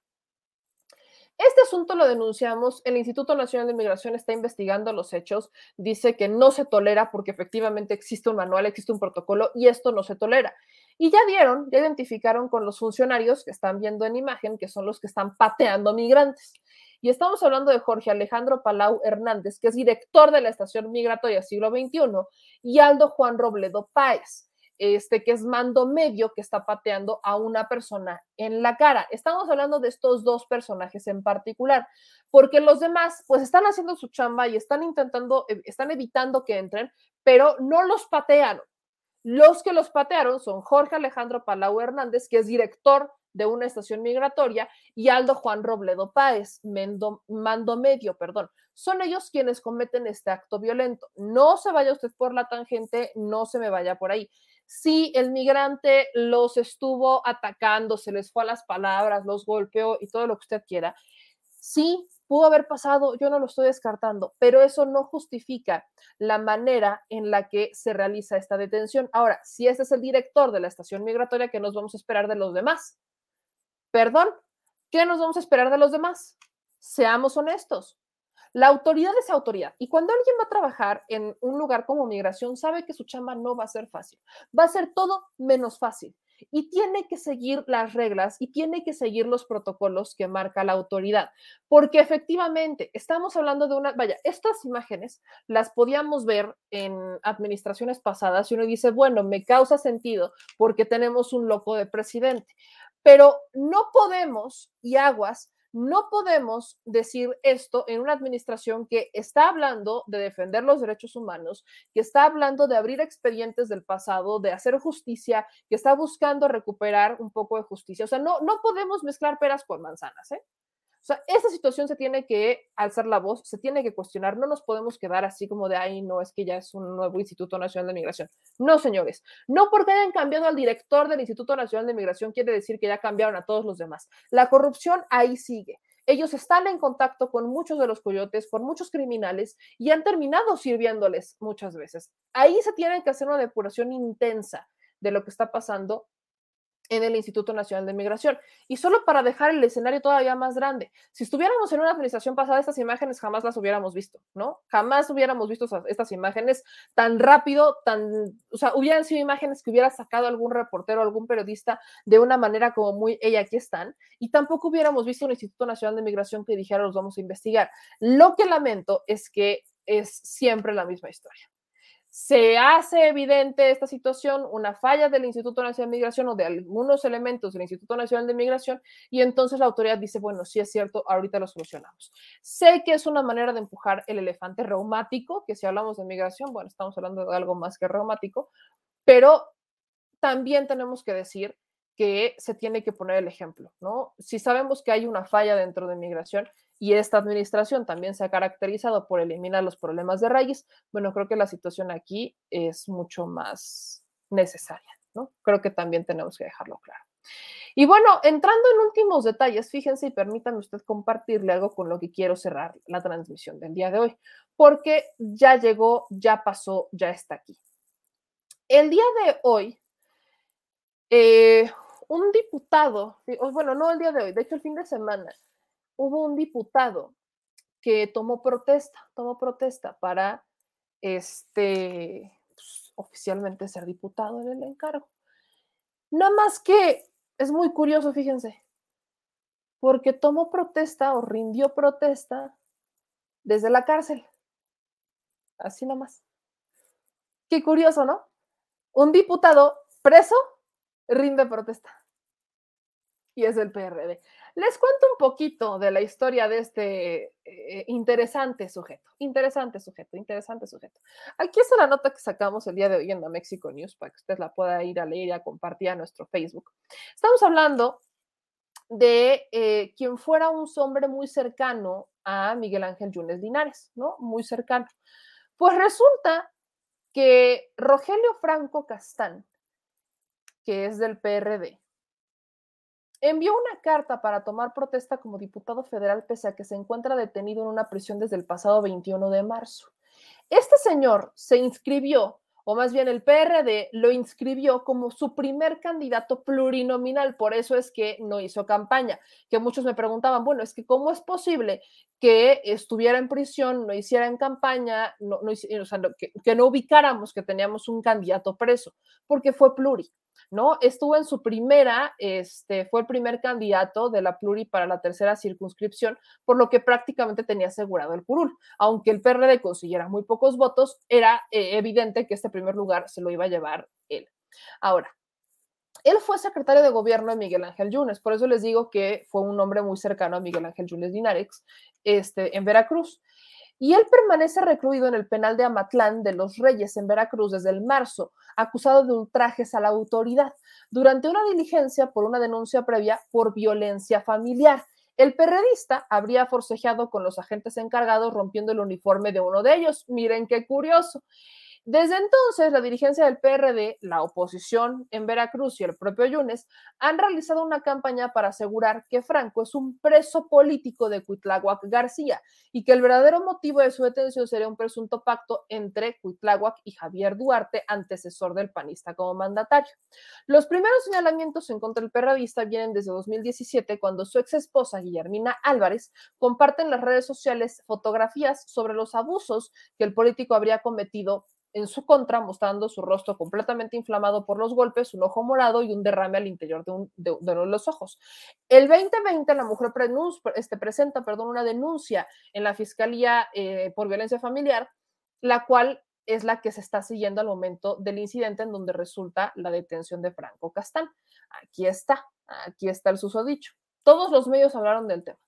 este asunto lo denunciamos, el Instituto Nacional de Migración está investigando los hechos, dice que no se tolera porque efectivamente existe un manual, existe un protocolo y esto no se tolera. Y ya dieron, ya identificaron con los funcionarios que están viendo en imagen, que son los que están pateando migrantes. Y estamos hablando de Jorge Alejandro Palau Hernández, que es director de la Estación Migratoria Siglo XXI, y Aldo Juan Robledo Páez, este, que es mando medio que está pateando a una persona en la cara. Estamos hablando de estos dos personajes en particular, porque los demás pues están haciendo su chamba y están intentando, eh, están evitando que entren, pero no los patean. Los que los patearon son Jorge Alejandro Palau Hernández, que es director de una estación migratoria, y Aldo Juan Robledo Páez, mando medio, perdón. Son ellos quienes cometen este acto violento. No se vaya usted por la tangente, no se me vaya por ahí. Si el migrante los estuvo atacando, se les fue a las palabras, los golpeó y todo lo que usted quiera, sí, pudo haber pasado, yo no lo estoy descartando, pero eso no justifica la manera en la que se realiza esta detención. Ahora, si este es el director de la estación migratoria, ¿qué nos vamos a esperar de los demás? Perdón, ¿qué nos vamos a esperar de los demás? Seamos honestos. La autoridad es autoridad y cuando alguien va a trabajar en un lugar como migración, sabe que su chamba no va a ser fácil, va a ser todo menos fácil. Y tiene que seguir las reglas y tiene que seguir los protocolos que marca la autoridad, porque efectivamente estamos hablando de una, vaya, estas imágenes las podíamos ver en administraciones pasadas y uno dice, bueno, me causa sentido porque tenemos un loco de presidente, pero no podemos, y aguas, no podemos decir esto en una administración que está hablando de defender los derechos humanos, que está hablando de abrir expedientes del pasado, de hacer justicia, que está buscando recuperar un poco de justicia. O sea, no, no podemos mezclar peras con manzanas, ¿eh? O sea, esta situación se tiene que alzar la voz, se tiene que cuestionar, no nos podemos quedar así como de, ay, no, es que ya es un nuevo Instituto Nacional de Migración. No, señores, no porque hayan cambiado al director del Instituto Nacional de Migración quiere decir que ya cambiaron a todos los demás. La corrupción ahí sigue. Ellos están en contacto con muchos de los coyotes, con muchos criminales y han terminado sirviéndoles muchas veces. Ahí se tiene que hacer una depuración intensa de lo que está pasando en el Instituto Nacional de Migración. Y solo para dejar el escenario todavía más grande, si estuviéramos en una administración pasada, estas imágenes jamás las hubiéramos visto, ¿no? Jamás hubiéramos visto estas imágenes tan rápido, tan, o sea, hubieran sido imágenes que hubiera sacado algún reportero, algún periodista de una manera como muy, ella aquí están, y tampoco hubiéramos visto un Instituto Nacional de Migración que dijera, los vamos a investigar. Lo que lamento es que es siempre la misma historia se hace evidente esta situación, una falla del Instituto Nacional de Migración o de algunos elementos del Instituto Nacional de Migración, y entonces la autoridad dice, bueno, sí es cierto, ahorita lo solucionamos. Sé que es una manera de empujar el elefante reumático, que si hablamos de migración, bueno, estamos hablando de algo más que reumático, pero también tenemos que decir que se tiene que poner el ejemplo, ¿no? Si sabemos que hay una falla dentro de migración, y esta administración también se ha caracterizado por eliminar los problemas de raíz, bueno, creo que la situación aquí es mucho más necesaria, ¿no? Creo que también tenemos que dejarlo claro. Y bueno, entrando en últimos detalles, fíjense y permítanme usted compartirle algo con lo que quiero cerrar la transmisión del día de hoy, porque ya llegó, ya pasó, ya está aquí. El día de hoy, eh, un diputado, bueno, no el día de hoy, de hecho el fin de semana, hubo un diputado que tomó protesta, tomó protesta para este, pues, oficialmente ser diputado en el encargo. Nada más que es muy curioso, fíjense, porque tomó protesta o rindió protesta desde la cárcel. Así nomás. Qué curioso, ¿no? Un diputado preso rinde protesta. Y es el PRD. Les cuento un poquito de la historia de este eh, interesante sujeto, interesante sujeto, interesante sujeto. Aquí está la nota que sacamos el día de hoy en la Mexico News para que usted la pueda ir a leer y a compartir a nuestro Facebook. Estamos hablando de eh, quien fuera un hombre muy cercano a Miguel Ángel Yunes Linares, ¿no? Muy cercano. Pues resulta que Rogelio Franco Castán, que es del PRD, envió una carta para tomar protesta como diputado federal pese a que se encuentra detenido en una prisión desde el pasado 21 de marzo. Este señor se inscribió, o más bien el PRD lo inscribió como su primer candidato plurinominal, por eso es que no hizo campaña, que muchos me preguntaban, bueno, es que cómo es posible que estuviera en prisión, no hiciera en campaña, no, que no ubicáramos que teníamos un candidato preso, porque fue pluri. ¿No? Estuvo en su primera, este, fue el primer candidato de la pluri para la tercera circunscripción, por lo que prácticamente tenía asegurado el curul. Aunque el PRD consiguiera muy pocos votos, era eh, evidente que este primer lugar se lo iba a llevar él. Ahora, él fue secretario de gobierno de Miguel Ángel Yunes, por eso les digo que fue un hombre muy cercano a Miguel Ángel Yunes Dinarex este, en Veracruz y él permanece recluido en el penal de Amatlán de los Reyes en Veracruz desde el marzo, acusado de ultrajes a la autoridad, durante una diligencia por una denuncia previa por violencia familiar. El perredista habría forcejeado con los agentes encargados rompiendo el uniforme de uno de ellos. Miren qué curioso. Desde entonces, la dirigencia del PRD, la oposición en Veracruz y el propio Yunes han realizado una campaña para asegurar que Franco es un preso político de Cuitláhuac García y que el verdadero motivo de su detención sería un presunto pacto entre Cuitláhuac y Javier Duarte, antecesor del panista como mandatario. Los primeros señalamientos en contra del perredista vienen desde 2017, cuando su ex esposa Guillermina Álvarez comparte en las redes sociales fotografías sobre los abusos que el político habría cometido en su contra, mostrando su rostro completamente inflamado por los golpes, un ojo morado y un derrame al interior de, un, de, uno de los ojos. El 2020 la mujer este, presenta perdón, una denuncia en la Fiscalía eh, por violencia familiar, la cual es la que se está siguiendo al momento del incidente en donde resulta la detención de Franco Castán. Aquí está, aquí está el susodicho. Todos los medios hablaron del tema.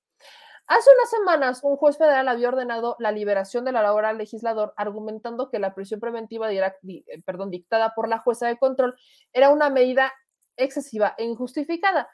Hace unas semanas, un juez federal había ordenado la liberación del ahora legislador, argumentando que la prisión preventiva eh, perdón, dictada por la jueza de control era una medida excesiva e injustificada.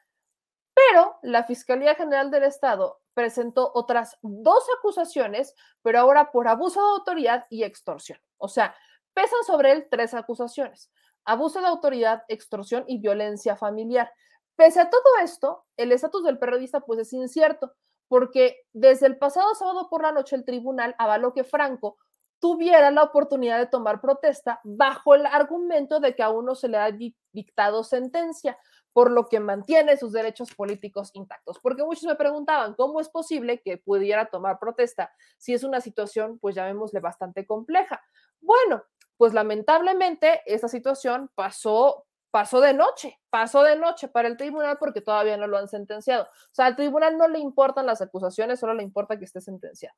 Pero la Fiscalía General del Estado presentó otras dos acusaciones, pero ahora por abuso de autoridad y extorsión. O sea, pesan sobre él tres acusaciones. Abuso de autoridad, extorsión y violencia familiar. Pese a todo esto, el estatus del periodista pues es incierto porque desde el pasado sábado por la noche el tribunal avaló que Franco tuviera la oportunidad de tomar protesta bajo el argumento de que aún no se le ha dictado sentencia, por lo que mantiene sus derechos políticos intactos. Porque muchos me preguntaban, ¿cómo es posible que pudiera tomar protesta si es una situación, pues llamémosle, bastante compleja? Bueno, pues lamentablemente esta situación pasó pasó de noche, pasó de noche para el tribunal porque todavía no lo han sentenciado. O sea, al tribunal no le importan las acusaciones, solo le importa que esté sentenciado.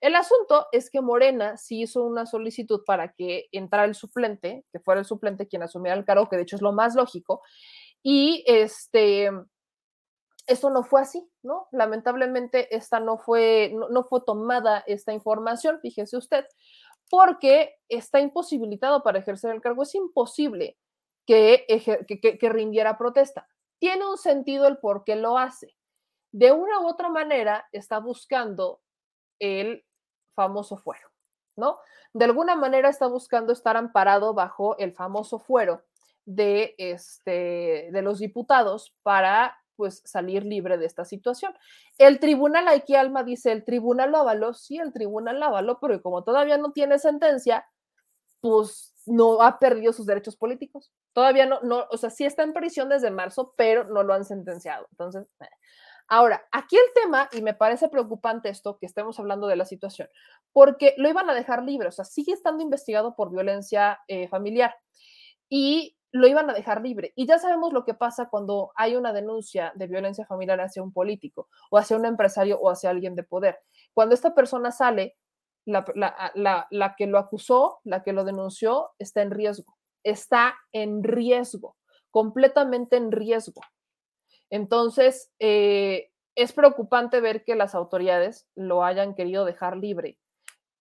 El asunto es que Morena sí hizo una solicitud para que entrara el suplente, que fuera el suplente quien asumiera el cargo, que de hecho es lo más lógico, y este, esto no fue así, ¿no? Lamentablemente esta no fue, no, no fue tomada esta información, fíjese usted, porque está imposibilitado para ejercer el cargo, es imposible que, rindiera protesta. Tiene un sentido el por qué lo hace. De una u otra manera está buscando el famoso fuero, ¿no? De alguna manera está buscando estar amparado bajo el famoso fuero de, este, de los diputados para pues salir libre de esta situación. El tribunal, aquí Alma dice, el tribunal lo avaló, sí, el tribunal lo avaló, pero como todavía no tiene sentencia, pues no ha perdido sus derechos políticos. Todavía no, no, o sea, sí está en prisión desde marzo, pero no lo han sentenciado. Entonces, eh. ahora, aquí el tema, y me parece preocupante esto, que estemos hablando de la situación, porque lo iban a dejar libre, o sea, sigue estando investigado por violencia eh, familiar y lo iban a dejar libre. Y ya sabemos lo que pasa cuando hay una denuncia de violencia familiar hacia un político o hacia un empresario o hacia alguien de poder. Cuando esta persona sale, la, que lo acusó, la que lo denunció, está en riesgo. Está en riesgo, completamente en riesgo. Entonces, eh, es preocupante ver que las autoridades lo hayan querido dejar libre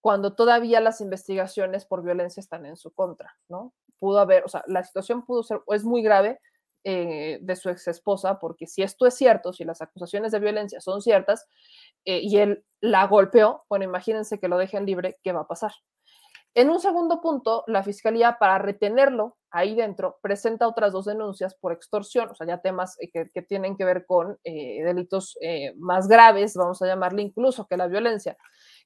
cuando todavía las investigaciones por violencia están en su contra, ¿no? Pudo haber, o sea, la situación pudo ser, es muy grave, eh, de su ex esposa, porque si esto es cierto, si las acusaciones de violencia son ciertas eh, y él la golpeó, bueno, imagínense que lo dejen libre, ¿qué va a pasar? En un segundo punto, la fiscalía, para retenerlo ahí dentro, presenta otras dos denuncias por extorsión, o sea, ya temas eh, que, tienen que ver con delitos más graves, vamos a llamarle incluso que la violencia,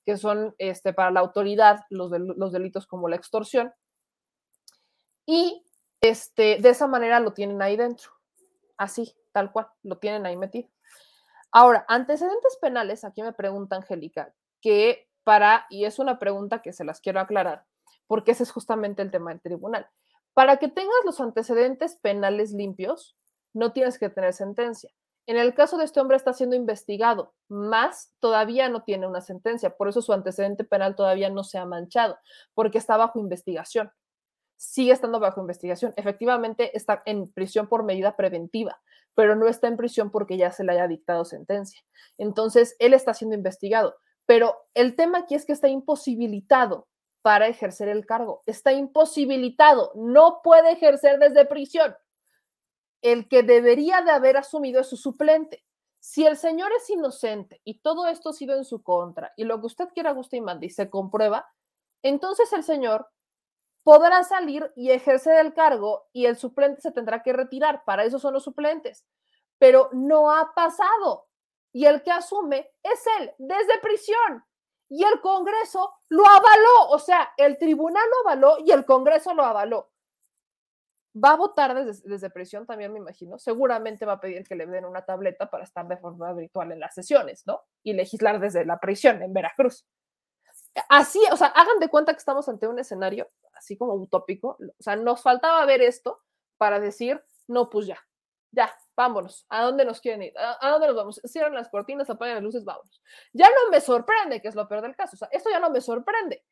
que son este, para la autoridad los, los delitos como la extorsión. Y este, de esa manera lo tienen ahí dentro, así, tal cual, lo tienen ahí metido. Ahora, antecedentes penales, aquí me pregunta Angélica, que para, y es una pregunta que se las quiero aclarar, porque ese es justamente el tema del tribunal. Para que tengas los antecedentes penales limpios, no tienes que tener sentencia. En el caso de este hombre está siendo investigado, más todavía no tiene una sentencia, por eso su antecedente penal todavía no se ha manchado, porque está bajo investigación sigue estando bajo investigación. Efectivamente está en prisión por medida preventiva, pero no está en prisión porque ya se le haya dictado sentencia. Entonces, él está siendo investigado, pero el tema aquí es que está imposibilitado para ejercer el cargo. Está imposibilitado, no puede ejercer desde prisión. El que debería de haber asumido es su suplente. Si el señor es inocente y todo esto ha sido en su contra y lo que usted quiera, gusta y mande y se comprueba, entonces el señor podrá salir y ejercer el cargo y el suplente se tendrá que retirar. Para eso son los suplentes. Pero no ha pasado. Y el que asume es él desde prisión. Y el Congreso lo avaló. O sea, el tribunal lo avaló y el Congreso lo avaló. Va a votar desde, desde prisión también, me imagino. Seguramente va a pedir que le den una tableta para estar de forma virtual en las sesiones, ¿no? Y legislar desde la prisión en Veracruz. Así, o sea, hagan de cuenta que estamos ante un escenario así como utópico. O sea, nos faltaba ver esto para decir, no, pues ya, ya, vámonos. ¿A dónde nos quieren ir? ¿A, dónde nos vamos? Cierran las cortinas, apagan las luces, vámonos. Ya no me sorprende, que es lo peor del caso. O sea, esto ya no me sorprende.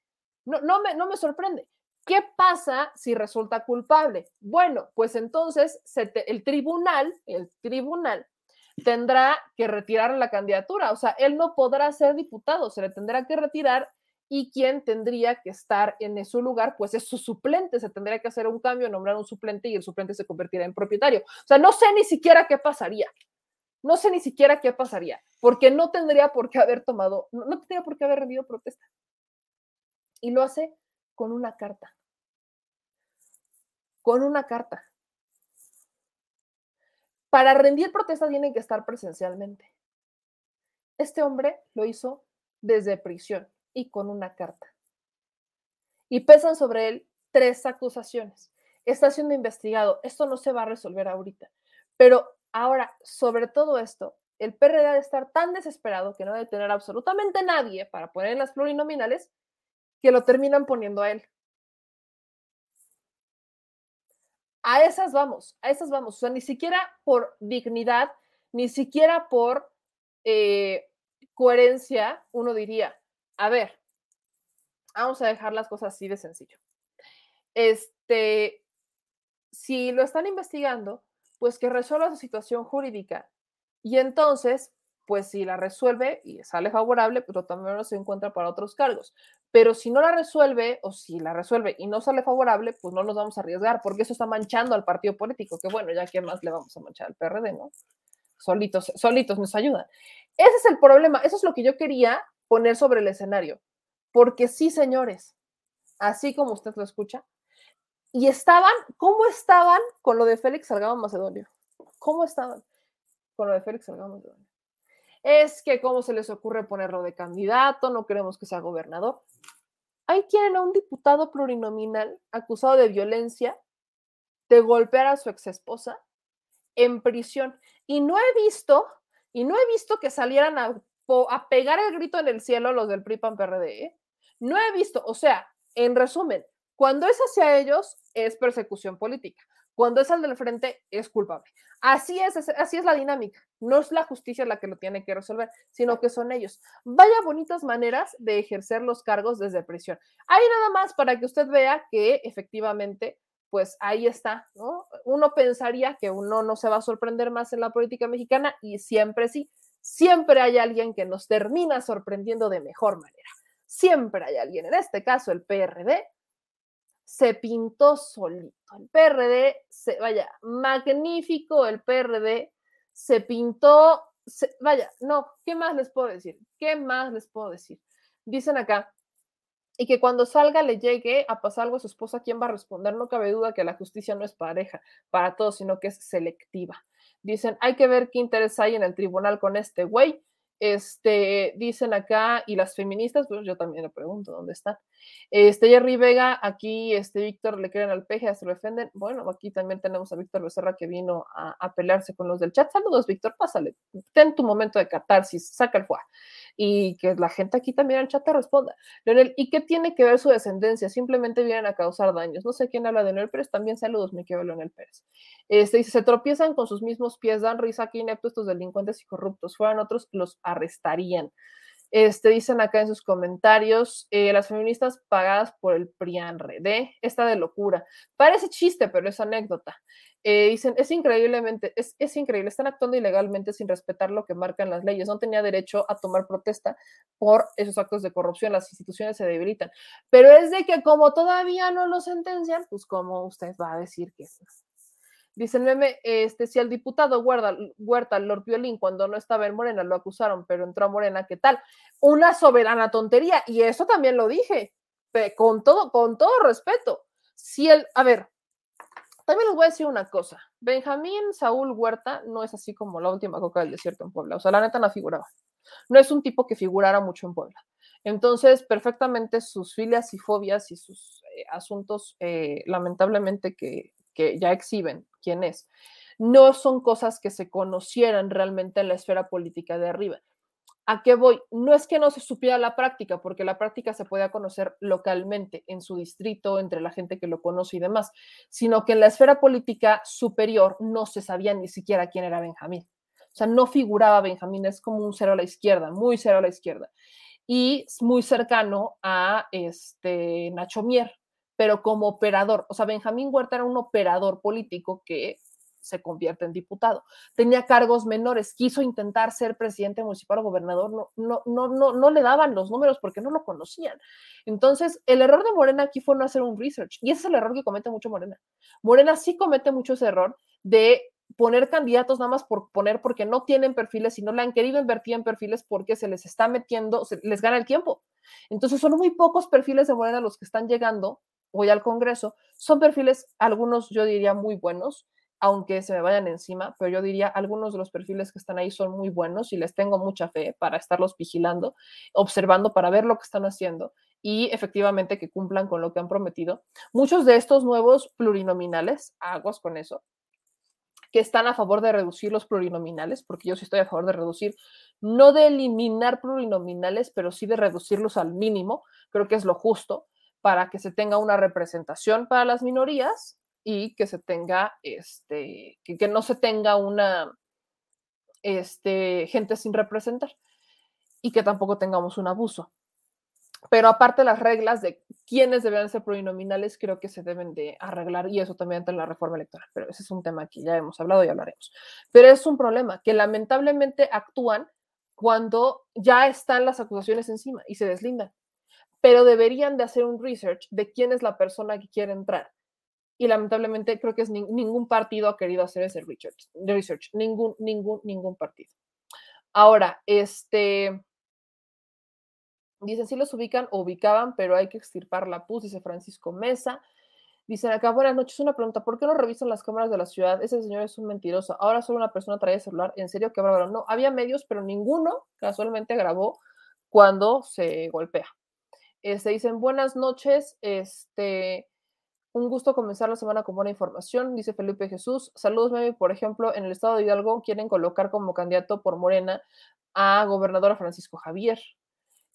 No, no, me, no me sorprende. ¿Qué pasa si resulta culpable? Bueno, pues entonces el tribunal, el tribunal tendrá que retirar la candidatura. O sea, él no podrá ser diputado, se le tendrá que retirar y quien tendría que estar en su lugar, pues es su suplente, se tendría que hacer un cambio, nombrar un suplente y el suplente se convertirá en propietario. O sea, no sé ni siquiera qué pasaría. No sé ni siquiera qué pasaría, porque no tendría por qué haber tomado, no, no tendría por qué haber rendido protesta. Y lo hace con una carta. Con una carta. Para rendir protesta tienen que estar presencialmente. Este hombre lo hizo desde prisión y con una carta. Y pesan sobre él tres acusaciones. Está siendo investigado. Esto no se va a resolver ahorita. Pero ahora, sobre todo esto, el PRD debe estar tan desesperado que no debe tener absolutamente nadie para poner en las plurinominales que lo terminan poniendo a él. A esas vamos, a esas vamos. O sea, ni siquiera por dignidad, ni siquiera por eh, coherencia, uno diría, a ver, vamos a dejar las cosas así de sencillo. Este, si lo están investigando, pues que resuelva su situación jurídica y entonces, pues si la resuelve y sale favorable, pero también se encuentra para otros cargos. Pero si no la resuelve o si la resuelve y no sale favorable, pues no nos vamos a arriesgar porque eso está manchando al partido político, que bueno, ya que más le vamos a manchar al PRD, ¿no? Solitos, solitos nos ayudan. Ese es el problema, eso es lo que yo quería poner sobre el escenario. Porque sí, señores, así como usted lo escucha, y estaban, ¿cómo estaban con lo de Félix Salgado Macedonio? ¿Cómo estaban con lo de Félix Salgado Macedonio? Es que cómo se les ocurre ponerlo de candidato, no queremos que sea gobernador. Ahí tienen a un diputado plurinominal acusado de violencia, de golpear a su exesposa en prisión. Y no he visto, y no he visto que salieran a a pegar el grito en el cielo los del PRI. ¿eh? No he visto, o sea, en resumen, cuando es hacia ellos es persecución política, cuando es al del frente es culpable. Así es, así es la dinámica. No es la justicia la que lo tiene que resolver, sino que son ellos. Vaya bonitas maneras de ejercer los cargos desde prisión. Ahí nada más para que usted vea que efectivamente pues ahí está, ¿no? Uno pensaría que uno no se va a sorprender más en la política mexicana y siempre sí, siempre hay alguien que nos termina sorprendiendo de mejor manera. Siempre hay alguien. En este caso, el PRD se pintó solito. El PRD, se, vaya, magnífico el PRD, se pintó, vaya, no, ¿qué más les puedo decir? ¿Qué más les puedo decir? Dicen acá, y que cuando salga le llegue a pasar algo a su esposa, ¿quién va a responder? No cabe duda que la justicia no es pareja para todos, sino que es selectiva. Dicen, hay que ver qué interés hay en el tribunal con este güey. Este, dicen acá, y las feministas, pues yo también le pregunto dónde están. Este, Jerry Vega, aquí, este, Víctor le creen al peje, se lo defenden. Bueno, aquí también tenemos a Víctor Becerra que vino a, pelearse con los del chat. Saludos, Víctor, pásale, ten tu momento de catarsis, saca el fuá. Y que la gente aquí también en chat te responda. Leonel, ¿y qué tiene que ver su descendencia? Simplemente vienen a causar daños. No sé quién habla de Leonel Pérez, también saludos, me quedo Leonel Pérez. Este, dice, se tropiezan con sus mismos pies, dan risa, que ineptos estos delincuentes y corruptos. Fueran otros, los arrestarían. Este, dicen acá en sus comentarios, eh, las feministas pagadas por el PRIAN de esta de locura. Parece chiste, pero es anécdota. Eh, dicen, es increíblemente, es, es, increíble, están actuando ilegalmente sin respetar lo que marcan las leyes. No tenía derecho a tomar protesta por esos actos de corrupción, las instituciones se debilitan. Pero es de que como todavía no lo sentencian, pues como usted va a decir que es Dice meme, este, si al diputado Huerta, Huerta, Lord Violín, cuando no estaba en Morena, lo acusaron, pero entró a Morena, ¿qué tal? Una soberana tontería, y eso también lo dije, con todo, con todo respeto. Si el, a ver, también les voy a decir una cosa, Benjamín Saúl Huerta no es así como la última coca del desierto en Puebla, o sea, la neta no figuraba. No es un tipo que figurara mucho en Puebla. Entonces, perfectamente sus filias y fobias y sus eh, asuntos, eh, lamentablemente, que, que ya exhiben quién es, no son cosas que se conocieran realmente en la esfera política de arriba. ¿A qué voy? No es que no se supiera la práctica, porque la práctica se podía conocer localmente, en su distrito, entre la gente que lo conoce y demás, sino que en la esfera política superior no se sabía ni siquiera quién era Benjamín. O sea, no figuraba Benjamín, es como un cero a la izquierda, muy cero a la izquierda. Y muy cercano a este Nacho Mier, pero como operador. O sea, Benjamín Huerta era un operador político que se convierte en diputado. Tenía cargos menores, quiso intentar ser presidente municipal o gobernador, no, no, no, no, no le daban los números porque no lo conocían. Entonces, el error de Morena aquí fue no hacer un research, y ese es el error que comete mucho Morena. Morena sí comete mucho ese error de poner candidatos nada más por poner porque no tienen perfiles y no le han querido invertir en perfiles porque se les está metiendo, se les gana el tiempo. Entonces son muy pocos perfiles de Morena los que están llegando hoy al Congreso. Son perfiles, algunos yo diría muy buenos, aunque se me vayan encima, pero yo diría algunos de los perfiles que están ahí son muy buenos y les tengo mucha fe para estarlos vigilando, observando para ver lo que están haciendo y efectivamente que cumplan con lo que han prometido. Muchos de estos nuevos plurinominales, aguas con eso, que están a favor de reducir los plurinominales, porque yo sí estoy a favor de reducir, no de eliminar plurinominales, pero sí de reducirlos al mínimo, creo que es lo justo para que se tenga una representación para las minorías y que se tenga, este, que, no se tenga una, este, gente sin representar y que tampoco tengamos un abuso. Pero aparte las reglas de quiénes deben ser plurinominales creo que se deben de arreglar y eso también entra en la reforma electoral, pero ese es un tema que ya hemos hablado y hablaremos. Pero es un problema que lamentablemente actúan cuando ya están las acusaciones encima y se deslindan, pero deberían de hacer un research de quién es la persona que quiere entrar y lamentablemente creo que es ningún partido ha querido hacer ese research, ningún, ningún, ningún partido. Ahora, este, dicen, sí los ubican o ubicaban, pero hay que extirpar la PUS, dice Francisco Mesa. Dicen acá, buenas noches, una pregunta, ¿por qué no revisan las cámaras de la ciudad? Ese señor es un mentiroso. Ahora solo una persona trae celular. ¿En serio qué bárbaro? No, había medios, pero ninguno casualmente grabó cuando se golpea. Este, dicen, buenas noches, este, un gusto comenzar la semana con buena información, dice Felipe Jesús. Saludos, Memi. Por ejemplo, en el estado de Hidalgo quieren colocar como candidato por Morena a gobernadora Francisco Javier.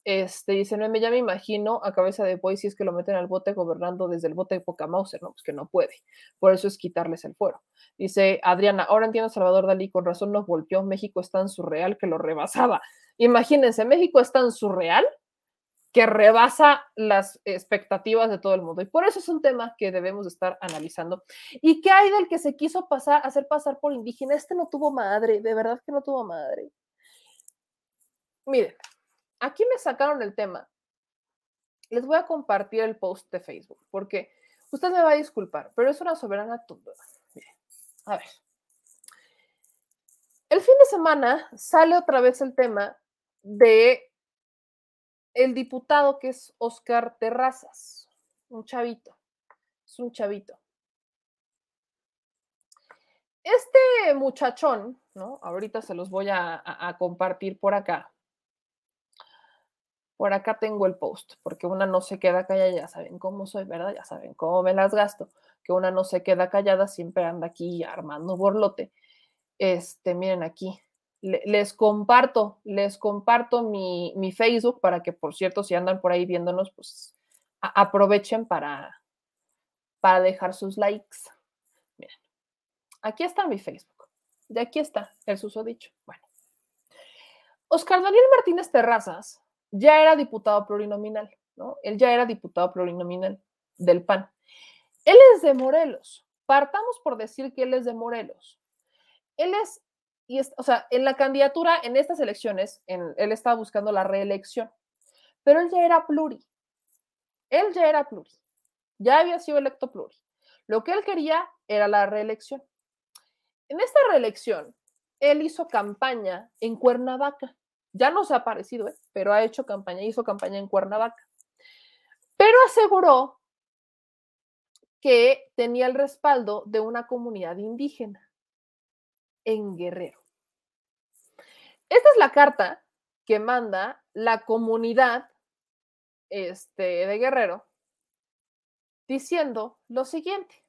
Este, dice Meme, ya me imagino a cabeza de boy si es que lo meten al bote gobernando desde el bote de poca Mauser, no, pues que no puede. Por eso es quitarles el fuero. Dice Adriana, ahora entiendo Salvador Dalí, con razón nos volteó, México es tan surreal que lo rebasaba. Imagínense, México es tan surreal que rebasa las expectativas de todo el mundo. Y por eso es un tema que debemos estar analizando. ¿Y qué hay del que se quiso pasar, hacer pasar por indígena? Este no tuvo madre, de verdad que no tuvo madre. Miren, aquí me sacaron el tema. Les voy a compartir el post de Facebook, porque usted me va a disculpar, pero es una soberana tumba. A ver. El fin de semana sale otra vez el tema de el diputado que es Oscar Terrazas, un chavito, es un chavito. Este muchachón, ¿no? Ahorita se los voy a, compartir por acá. Por acá tengo el post, porque una no se queda callada, ya saben cómo soy, ¿verdad? Ya saben cómo me las gasto, que una no se queda callada, siempre anda aquí armando borlote. Este, miren aquí, les comparto, les comparto mi, Facebook para que, por cierto, si andan por ahí viéndonos, pues aprovechen para, para dejar sus likes. Miren, aquí está mi Facebook. De aquí está el susodicho. Bueno. Oscar Daniel Martínez Terrazas ya era diputado plurinominal, ¿no? Él ya era diputado plurinominal del PAN. Él es de Morelos. Partamos por decir que él es de Morelos. Él es y o sea, en la candidatura, en estas elecciones, él estaba buscando la reelección, pero él ya era pluri. Él ya era pluri. Ya había sido electo pluri. Lo que él quería era la reelección. En esta reelección, él hizo campaña en Cuernavaca. Ya no se ha aparecido, ¿eh? pero ha hecho campaña, hizo campaña en Cuernavaca. Pero aseguró que tenía el respaldo de una comunidad indígena en Guerrero. Esta es la carta que manda la comunidad este, de Guerrero diciendo lo siguiente.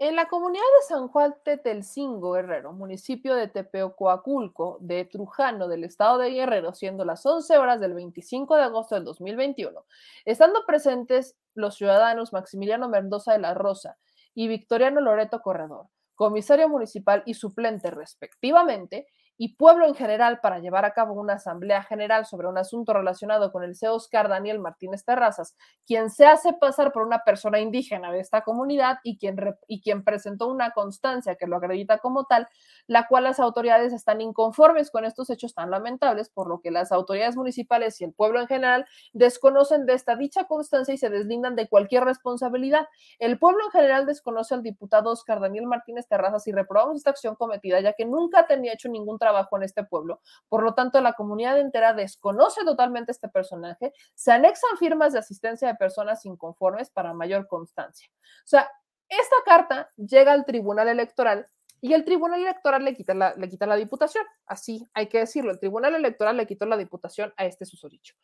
En la comunidad de San Juan Tetelcingo, Guerrero, municipio de Tepeocoaculco, de Trujano, del estado de Guerrero, siendo las 11 horas del 25 de agosto del 2021, estando presentes los ciudadanos Maximiliano Mendoza de la Rosa y Victoriano Loreto Corredor, comisario municipal y suplente respectivamente, y pueblo en general para llevar a cabo una asamblea general sobre un asunto relacionado con el CEO Oscar Daniel Martínez Terrazas, quien se hace pasar por una persona indígena de esta comunidad y quien, y quien presentó una constancia que lo acredita como tal, la cual las autoridades están inconformes con estos hechos tan lamentables, por lo que las autoridades municipales y el pueblo en general desconocen de esta dicha constancia y se deslindan de cualquier responsabilidad. El pueblo en general desconoce al diputado Oscar Daniel Martínez Terrazas y reprobamos esta acción cometida, ya que nunca tenía hecho ningún trabajo trabajo en este pueblo. Por lo tanto, la comunidad entera desconoce totalmente este personaje. Se anexan firmas de asistencia de personas inconformes para mayor constancia. O sea, esta carta llega al Tribunal Electoral y el Tribunal Electoral le quita la, le quita la diputación. Así hay que decirlo. El Tribunal Electoral le quitó la diputación a este susodicho,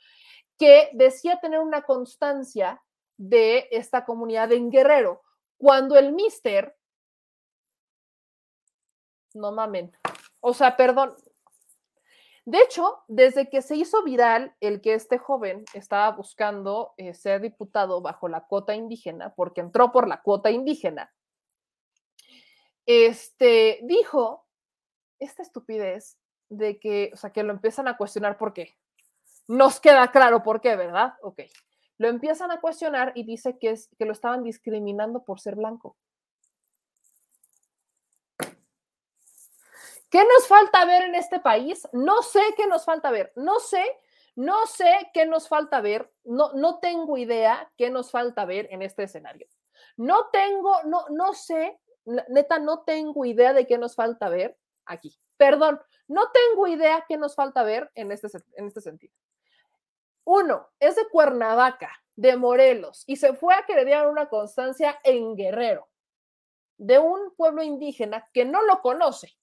que decía tener una constancia de esta comunidad en Guerrero, cuando el mister, no mamen, o sea, perdón. De hecho, desde que se hizo viral el que este joven estaba buscando eh, ser diputado bajo la cuota indígena, porque entró por la cuota indígena, este dijo esta estupidez de que, o sea, que lo empiezan a cuestionar por qué. Nos queda claro por qué, ¿verdad? Ok. Lo empiezan a cuestionar y dice que, es, que lo estaban discriminando por ser blanco. ¿Qué nos falta ver en este país? No sé qué nos falta ver. No sé, no sé qué nos falta ver. No, no tengo idea qué nos falta ver en este escenario. No tengo, no, no sé, neta, no tengo idea de qué nos falta ver aquí. Perdón, no tengo idea qué nos falta ver en este, en este sentido. Uno, es de Cuernavaca, de Morelos, y se fue a crear una constancia en Guerrero, de un pueblo indígena que no lo conoce,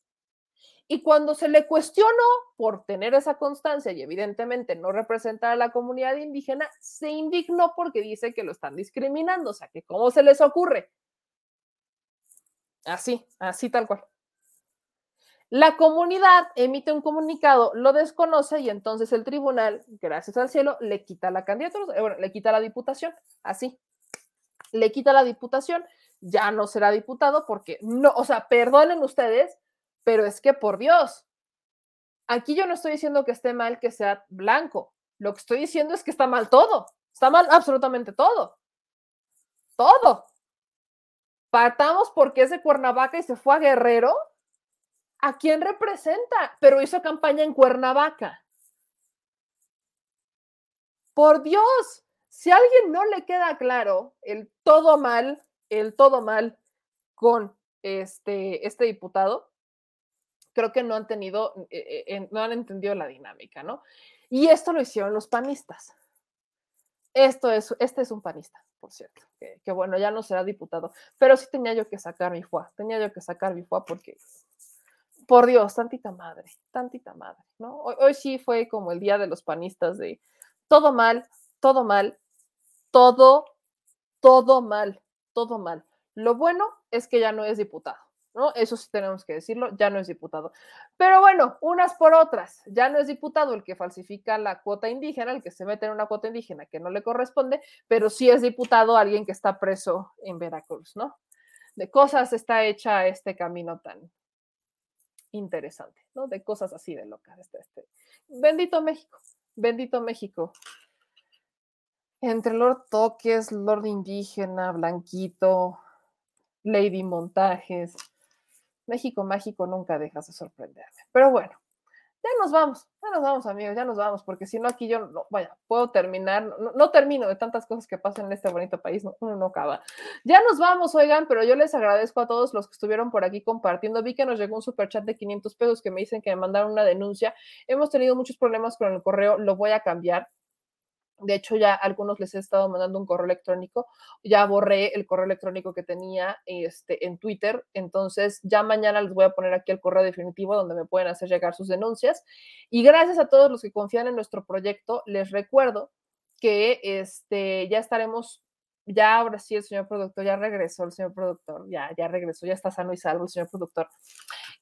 y cuando se le cuestionó por tener esa constancia y evidentemente no representar a la comunidad indígena, se indignó porque dice que lo están discriminando. O sea, que cómo se les ocurre. Así, así tal cual. La comunidad emite un comunicado, lo desconoce y entonces el tribunal, gracias al cielo, le quita la candidatura, eh, bueno, le quita la diputación, así. Le quita la diputación, ya no será diputado porque no, o sea, perdonen ustedes, pero es que por Dios, aquí yo no estoy diciendo que esté mal que sea blanco. Lo que estoy diciendo es que está mal todo. Está mal absolutamente todo. Todo. Partamos porque es de Cuernavaca y se fue a Guerrero. ¿A quién representa? Pero hizo campaña en Cuernavaca. Por Dios, si a alguien no le queda claro el todo mal, el todo mal con este, este diputado, creo que no han tenido, eh, eh, no han entendido la dinámica, ¿no? Y esto lo hicieron los panistas. Esto es, este es un panista, por cierto, que, bueno, ya no será diputado, pero sí tenía yo que sacar mi fuá, tenía yo que sacar mi fuá porque, por Dios, tantita madre, tantita madre, ¿no? Hoy, hoy sí fue como el día de los panistas de todo mal, todo mal, todo, todo mal, todo mal. Lo bueno es que ya no es diputado. ¿No? Eso sí tenemos que decirlo, ya no es diputado. Pero bueno, unas por otras, ya no es diputado el que falsifica la cuota indígena, el que se mete en una cuota indígena que no le corresponde, pero sí es diputado alguien que está preso en Veracruz, ¿no? De cosas está hecha este camino tan interesante, ¿no? De cosas así de locas. Este, este. Bendito México, bendito México. Entre Lord Toques, Lord Indígena, Blanquito, Lady Montajes, México mágico nunca dejas de sorprenderme. Pero bueno, ya nos vamos, ya nos vamos amigos, ya nos vamos, porque si no aquí yo, no, vaya, puedo terminar, no, termino de tantas cosas que pasan en este bonito país, no, uno no acaba. Ya nos vamos, oigan, pero yo les agradezco a todos los que estuvieron por aquí compartiendo. Vi que nos llegó un super chat de 500 pesos que me dicen que me mandaron una denuncia. Hemos tenido muchos problemas con el correo, lo voy a cambiar de hecho, ya algunos les he estado mandando un correo electrónico. Ya borré el correo electrónico que tenía este, en Twitter. Entonces, ya mañana les voy a poner aquí el correo definitivo donde me pueden hacer llegar sus denuncias. Y gracias a todos los que confían en nuestro proyecto, les recuerdo que este, ya estaremos ya ahora sí el señor productor, ya regresó el señor productor, ya, ya regresó, ya está sano y salvo el señor productor.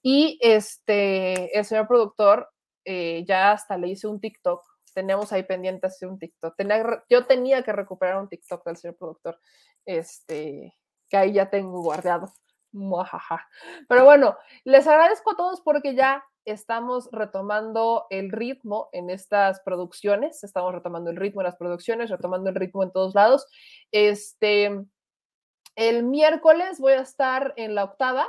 Y este, el señor productor eh, ya hasta le hice un TikTok, teníamos ahí pendiente hacer un TikTok. Tenía, yo tenía que recuperar un TikTok del señor productor, este, que ahí ya tengo guardado. Pero bueno, les agradezco a todos porque ya estamos retomando el ritmo en estas producciones, estamos retomando el ritmo en las producciones, retomando el ritmo en todos lados. Este, el miércoles voy a estar en la octava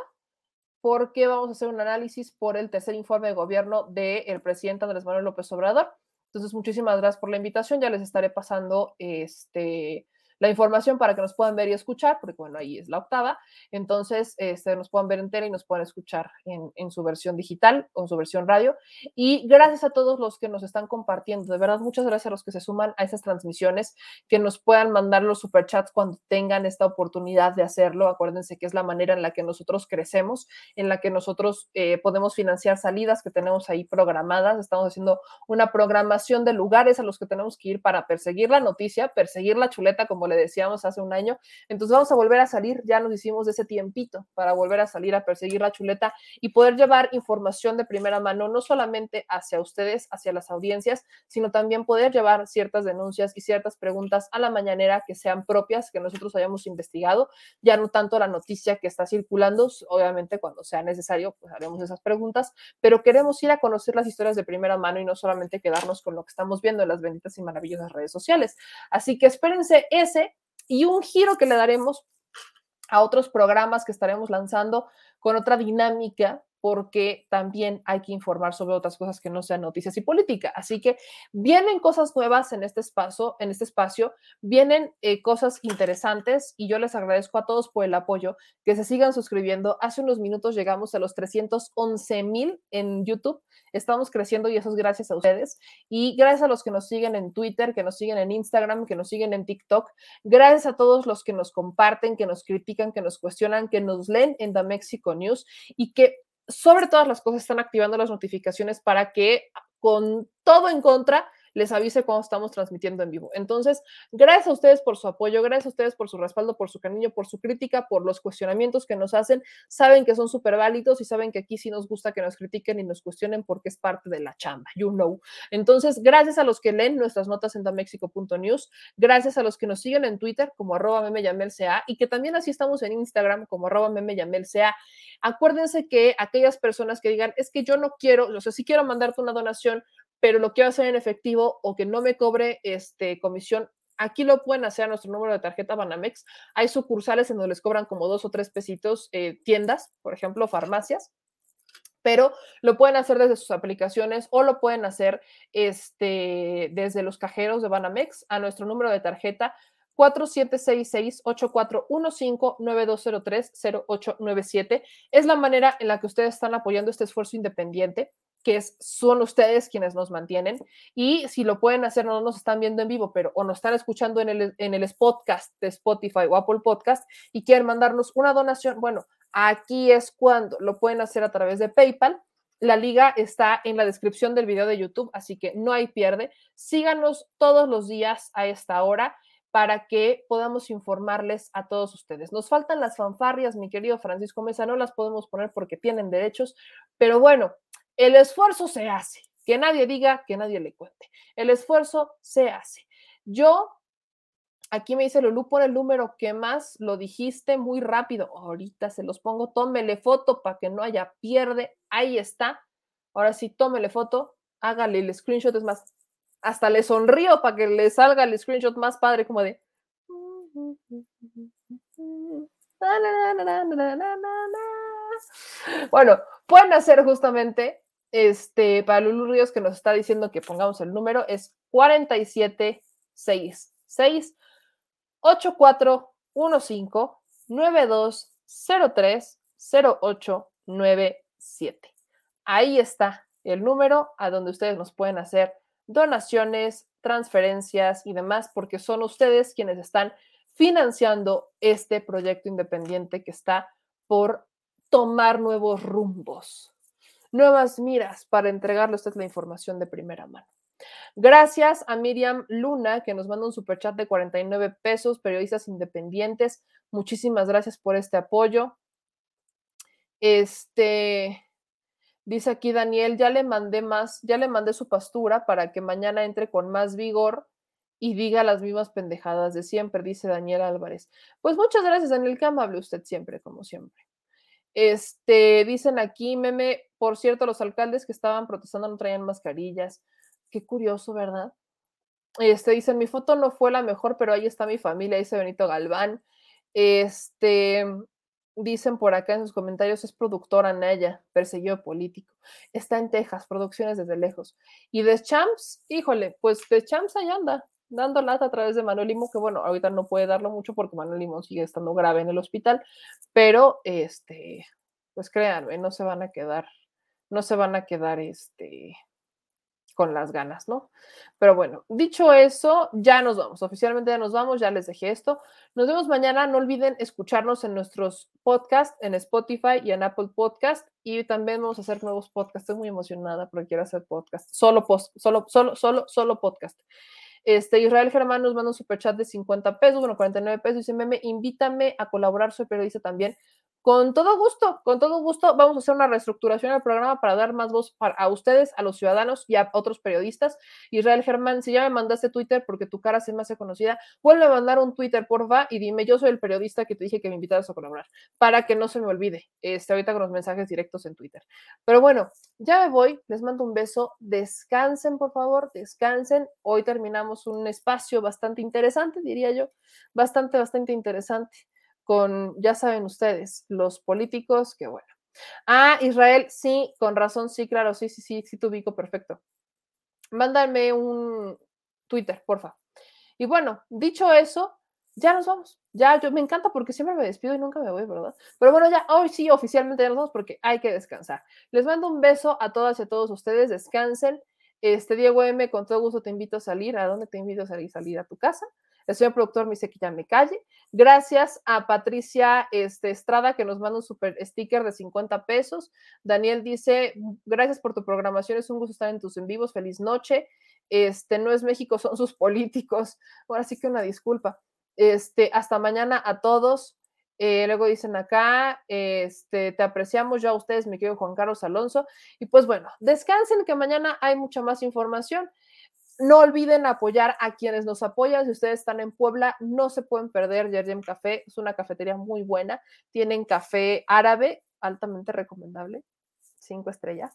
porque vamos a hacer un análisis por el tercer informe de gobierno del presidente Andrés Manuel López Obrador. Entonces, muchísimas gracias por la invitación. Ya les estaré pasando este, la información para que nos puedan ver y escuchar, porque bueno, ahí es la octava. Entonces, este, nos puedan ver entera y nos puedan escuchar en, en, su versión digital o en su versión radio. Y gracias a todos los que nos están compartiendo. De verdad, muchas gracias a los que se suman a esas transmisiones, que nos puedan mandar los superchats cuando tengan esta oportunidad de hacerlo. Acuérdense que es la manera en la que nosotros crecemos, en la que nosotros eh, podemos financiar salidas que tenemos ahí programadas. Estamos haciendo una programación de lugares a los que tenemos que ir para perseguir la noticia, perseguir la chuleta, como le decíamos hace un año. Entonces vamos a volver a salir, ya nos hicimos ese tiempito para volver a salir a perseguir la chuleta y poder llevar información de primera mano, no solamente hacia ustedes, hacia las audiencias, sino también poder llevar ciertas denuncias y ciertas preguntas a la mañanera que sean propias, que nosotros hayamos investigado, ya no tanto la noticia que está circulando, obviamente cuando sea necesario, pues haremos esas preguntas, pero queremos ir a conocer las historias de primera mano y no solamente quedarnos con lo que estamos viendo en las benditas y maravillosas redes sociales. Así que espérense ese y un giro que le daremos a otros programas que estaremos lanzando con otra dinámica porque también hay que informar sobre otras cosas que no sean noticias y política. Así que vienen cosas nuevas en este espacio, en este espacio, vienen eh, cosas interesantes y yo les agradezco a todos por el apoyo, que se sigan suscribiendo. Hace unos minutos llegamos a los 311 mil en YouTube. Estamos creciendo y eso es gracias a ustedes. Y gracias a los que nos siguen en Twitter, que nos siguen en Instagram, que nos siguen en TikTok. Gracias a todos los que nos comparten, que nos critican, que nos cuestionan, que nos leen en The Mexico News y que sobre todas las cosas están activando las notificaciones para que con todo en contra les avise cuando estamos transmitiendo en vivo. Entonces, gracias a ustedes por su apoyo, gracias a ustedes por su respaldo, por su cariño, por su crítica, por los cuestionamientos que nos hacen. Saben que son súper válidos y saben que aquí sí nos gusta que nos critiquen y nos cuestionen porque es parte de la chamba, you know. Entonces, gracias a los que leen nuestras notas en damexico.news, gracias a los que nos siguen en Twitter como arroba memeyamelca y que también así estamos en Instagram como arroba memeyamelca. Acuérdense que aquellas personas que digan, es que yo no quiero, o sea, sí quiero mandarte una donación, pero lo quiero hacer en efectivo o que no me cobre este, comisión, aquí lo pueden hacer a nuestro número de tarjeta Banamex. Hay sucursales en donde les cobran como dos o tres pesitos, eh, tiendas, por ejemplo, farmacias pero lo pueden hacer desde sus aplicaciones o lo pueden hacer este, desde los cajeros de Banamex a nuestro número de tarjeta 4766-8415-9203-0897. Es la manera en la que ustedes están apoyando este esfuerzo independiente que son ustedes quienes nos mantienen. Y si lo pueden hacer, no nos están viendo en vivo, pero o nos están escuchando en el, en el podcast de Spotify o Apple Podcast y quieren mandarnos una donación, bueno, aquí es cuando lo pueden hacer a través de PayPal. La liga está en la descripción del video de YouTube, así que no hay pierde. Síganos todos los días a esta hora para que podamos informarles a todos ustedes. Nos faltan las fanfarrias, mi querido Francisco Mesa, no las podemos poner porque tienen derechos, pero bueno, el esfuerzo se hace. Que nadie diga, que nadie le cuente. El esfuerzo se hace. Yo, aquí me dice Lulú, por el número que más lo dijiste muy rápido. Ahorita se los pongo, tómele foto para que no haya pierde. Ahí está. Ahora sí, tómele foto, hágale el screenshot, es más, hasta le sonrío para que le salga el screenshot más padre, como de. [LAUGHS] Bueno, pueden hacer justamente este, para Lulu Ríos que nos está diciendo que pongamos el número, es 4766 8415 9203 0897. Ahí está el número a donde ustedes nos pueden hacer donaciones, transferencias y demás, porque son ustedes quienes están financiando este proyecto independiente que está por tomar nuevos rumbos nuevas miras para entregarle a usted la información de primera mano. Gracias a Miriam Luna, que nos manda un superchat de 49 pesos, periodistas independientes. Muchísimas gracias por este apoyo. Este, dice aquí Daniel, ya le mandé más, ya le mandé su pastura para que mañana entre con más vigor y diga las mismas pendejadas de siempre, dice Daniel Álvarez. Pues muchas gracias, Daniel, que amable usted siempre, como siempre. Este, dicen aquí, meme, por cierto, los alcaldes que estaban protestando no traían mascarillas. Qué curioso, ¿verdad? Este, dicen, mi foto no fue la mejor, pero ahí está mi familia, dice Benito Galván. Este, dicen por acá en sus comentarios, es productora Naya, perseguido político. Está en Texas, producciones desde lejos. Y de Champs, híjole, pues de Champs ahí anda, dando lata a través de Manuel Limón, que bueno, ahorita no puede darlo mucho porque Manuel Limón sigue estando grave en el hospital, pero este, pues créanme, no se van a quedar, no se van a quedar este con las ganas, ¿no? Pero bueno, dicho eso, ya nos vamos, oficialmente ya nos vamos, ya les dejé esto. Nos vemos mañana, no olviden escucharnos en nuestros podcasts en Spotify y en Apple Podcast y también vamos a hacer nuevos podcasts. Estoy muy emocionada porque quiero hacer podcast, solo post, solo solo solo solo podcast. Este, Israel Germán nos manda un superchat de 50 pesos, bueno, 49 pesos. Dice, meme, invítame a colaborar, soy periodista también. Con todo gusto, con todo gusto, vamos a hacer una reestructuración del programa para dar más voz a ustedes, a los ciudadanos y a otros periodistas. Israel Germán, si ya me mandaste Twitter porque tu cara se me hace conocida, vuelve a mandar un Twitter, porfa, y dime, yo soy el periodista que te dije que me invitaras a colaborar, para que no se me olvide, este, ahorita con los mensajes directos en Twitter. Pero bueno, ya me voy, les mando un beso, descansen, por favor, descansen. Hoy terminamos un espacio bastante interesante, diría yo, bastante, bastante interesante con, ya saben ustedes, los políticos, que bueno. Ah, Israel, sí, con razón, sí, claro, sí, sí, sí, sí, te ubico perfecto. Mándame un Twitter, porfa. Y bueno, dicho eso, ya nos vamos. Ya, yo me encanta porque siempre me despido y nunca me voy, ¿verdad? Pero bueno, ya hoy sí, oficialmente ya nos vamos porque hay que descansar. Les mando un beso a todas y a todos ustedes. Descansen. Este Diego M, con todo gusto te invito a salir. ¿A dónde te invito a salir? Salir a tu casa. El señor productor me dice me calle. Gracias a Patricia este, Estrada que nos manda un super sticker de 50 pesos. Daniel dice, gracias por tu programación, es un gusto estar en tus en vivos, feliz noche. Este, no es México, son sus políticos. Ahora sí que una disculpa. Este, hasta mañana a todos. Eh, luego dicen acá, este, te apreciamos ya ustedes, me quedo Juan Carlos Alonso. Y pues bueno, descansen que mañana hay mucha más información. No olviden apoyar a quienes nos apoyan. Si ustedes están en Puebla, no se pueden perder Yerjem Café. Es una cafetería muy buena. Tienen café árabe, altamente recomendable. Cinco estrellas.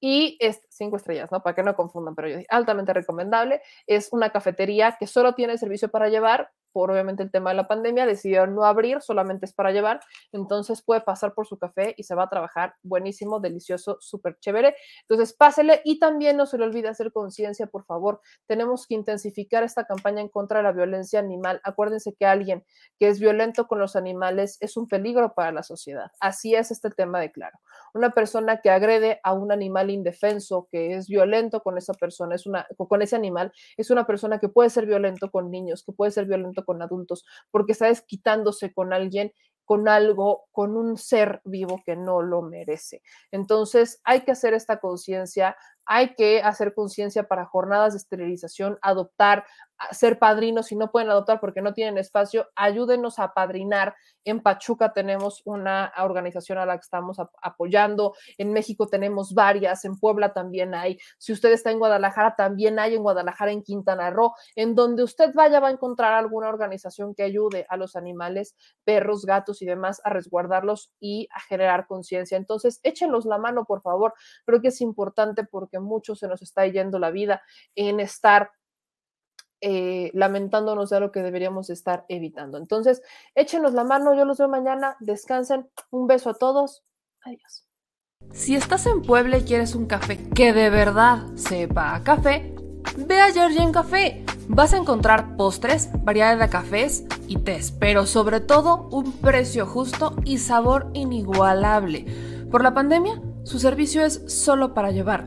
Y es cinco estrellas, ¿no? Para que no confundan, pero yo altamente recomendable. Es una cafetería que solo tiene servicio para llevar, por obviamente el tema de la pandemia, decidieron no abrir, solamente es para llevar, entonces puede pasar por su café y se va a trabajar buenísimo, delicioso, súper chévere. Entonces pásele y también no se le olvide hacer conciencia, por favor. Tenemos que intensificar esta campaña en contra de la violencia animal. Acuérdense que alguien que es violento con los animales es un peligro para la sociedad. Así es este tema de claro. Una persona que agrede a un animal indefenso, que es violento con esa persona, es una, con ese animal, es una persona que puede ser violento con niños, que puede ser violento con adultos, porque está desquitándose con alguien con algo, con un ser vivo que no lo merece. Entonces, hay que hacer esta conciencia, hay que hacer conciencia para jornadas de esterilización, adoptar, ser padrinos, si no pueden adoptar porque no tienen espacio, ayúdenos a padrinar. En Pachuca tenemos una organización a la que estamos apoyando, en México tenemos varias, en Puebla también hay, si usted está en Guadalajara, también hay en Guadalajara, en Quintana Roo, en donde usted vaya va a encontrar alguna organización que ayude a los animales, perros, gatos y demás a resguardarlos y a generar conciencia. Entonces, échenlos la mano, por favor. Creo que es importante porque mucho se nos está yendo la vida en estar eh, lamentándonos de lo que deberíamos estar evitando. Entonces, échenos la mano, yo los veo mañana, descansen, un beso a todos, adiós. Si estás en Puebla y quieres un café que de verdad sepa a café, ve a en Café. Vas a encontrar postres, variedad de cafés y tés, pero sobre todo un precio justo y sabor inigualable. Por la pandemia, su servicio es solo para llevar,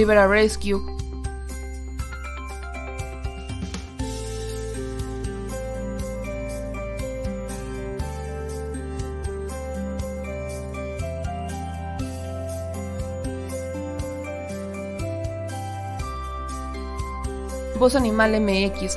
Rivera Rescue. Voz Animal MX,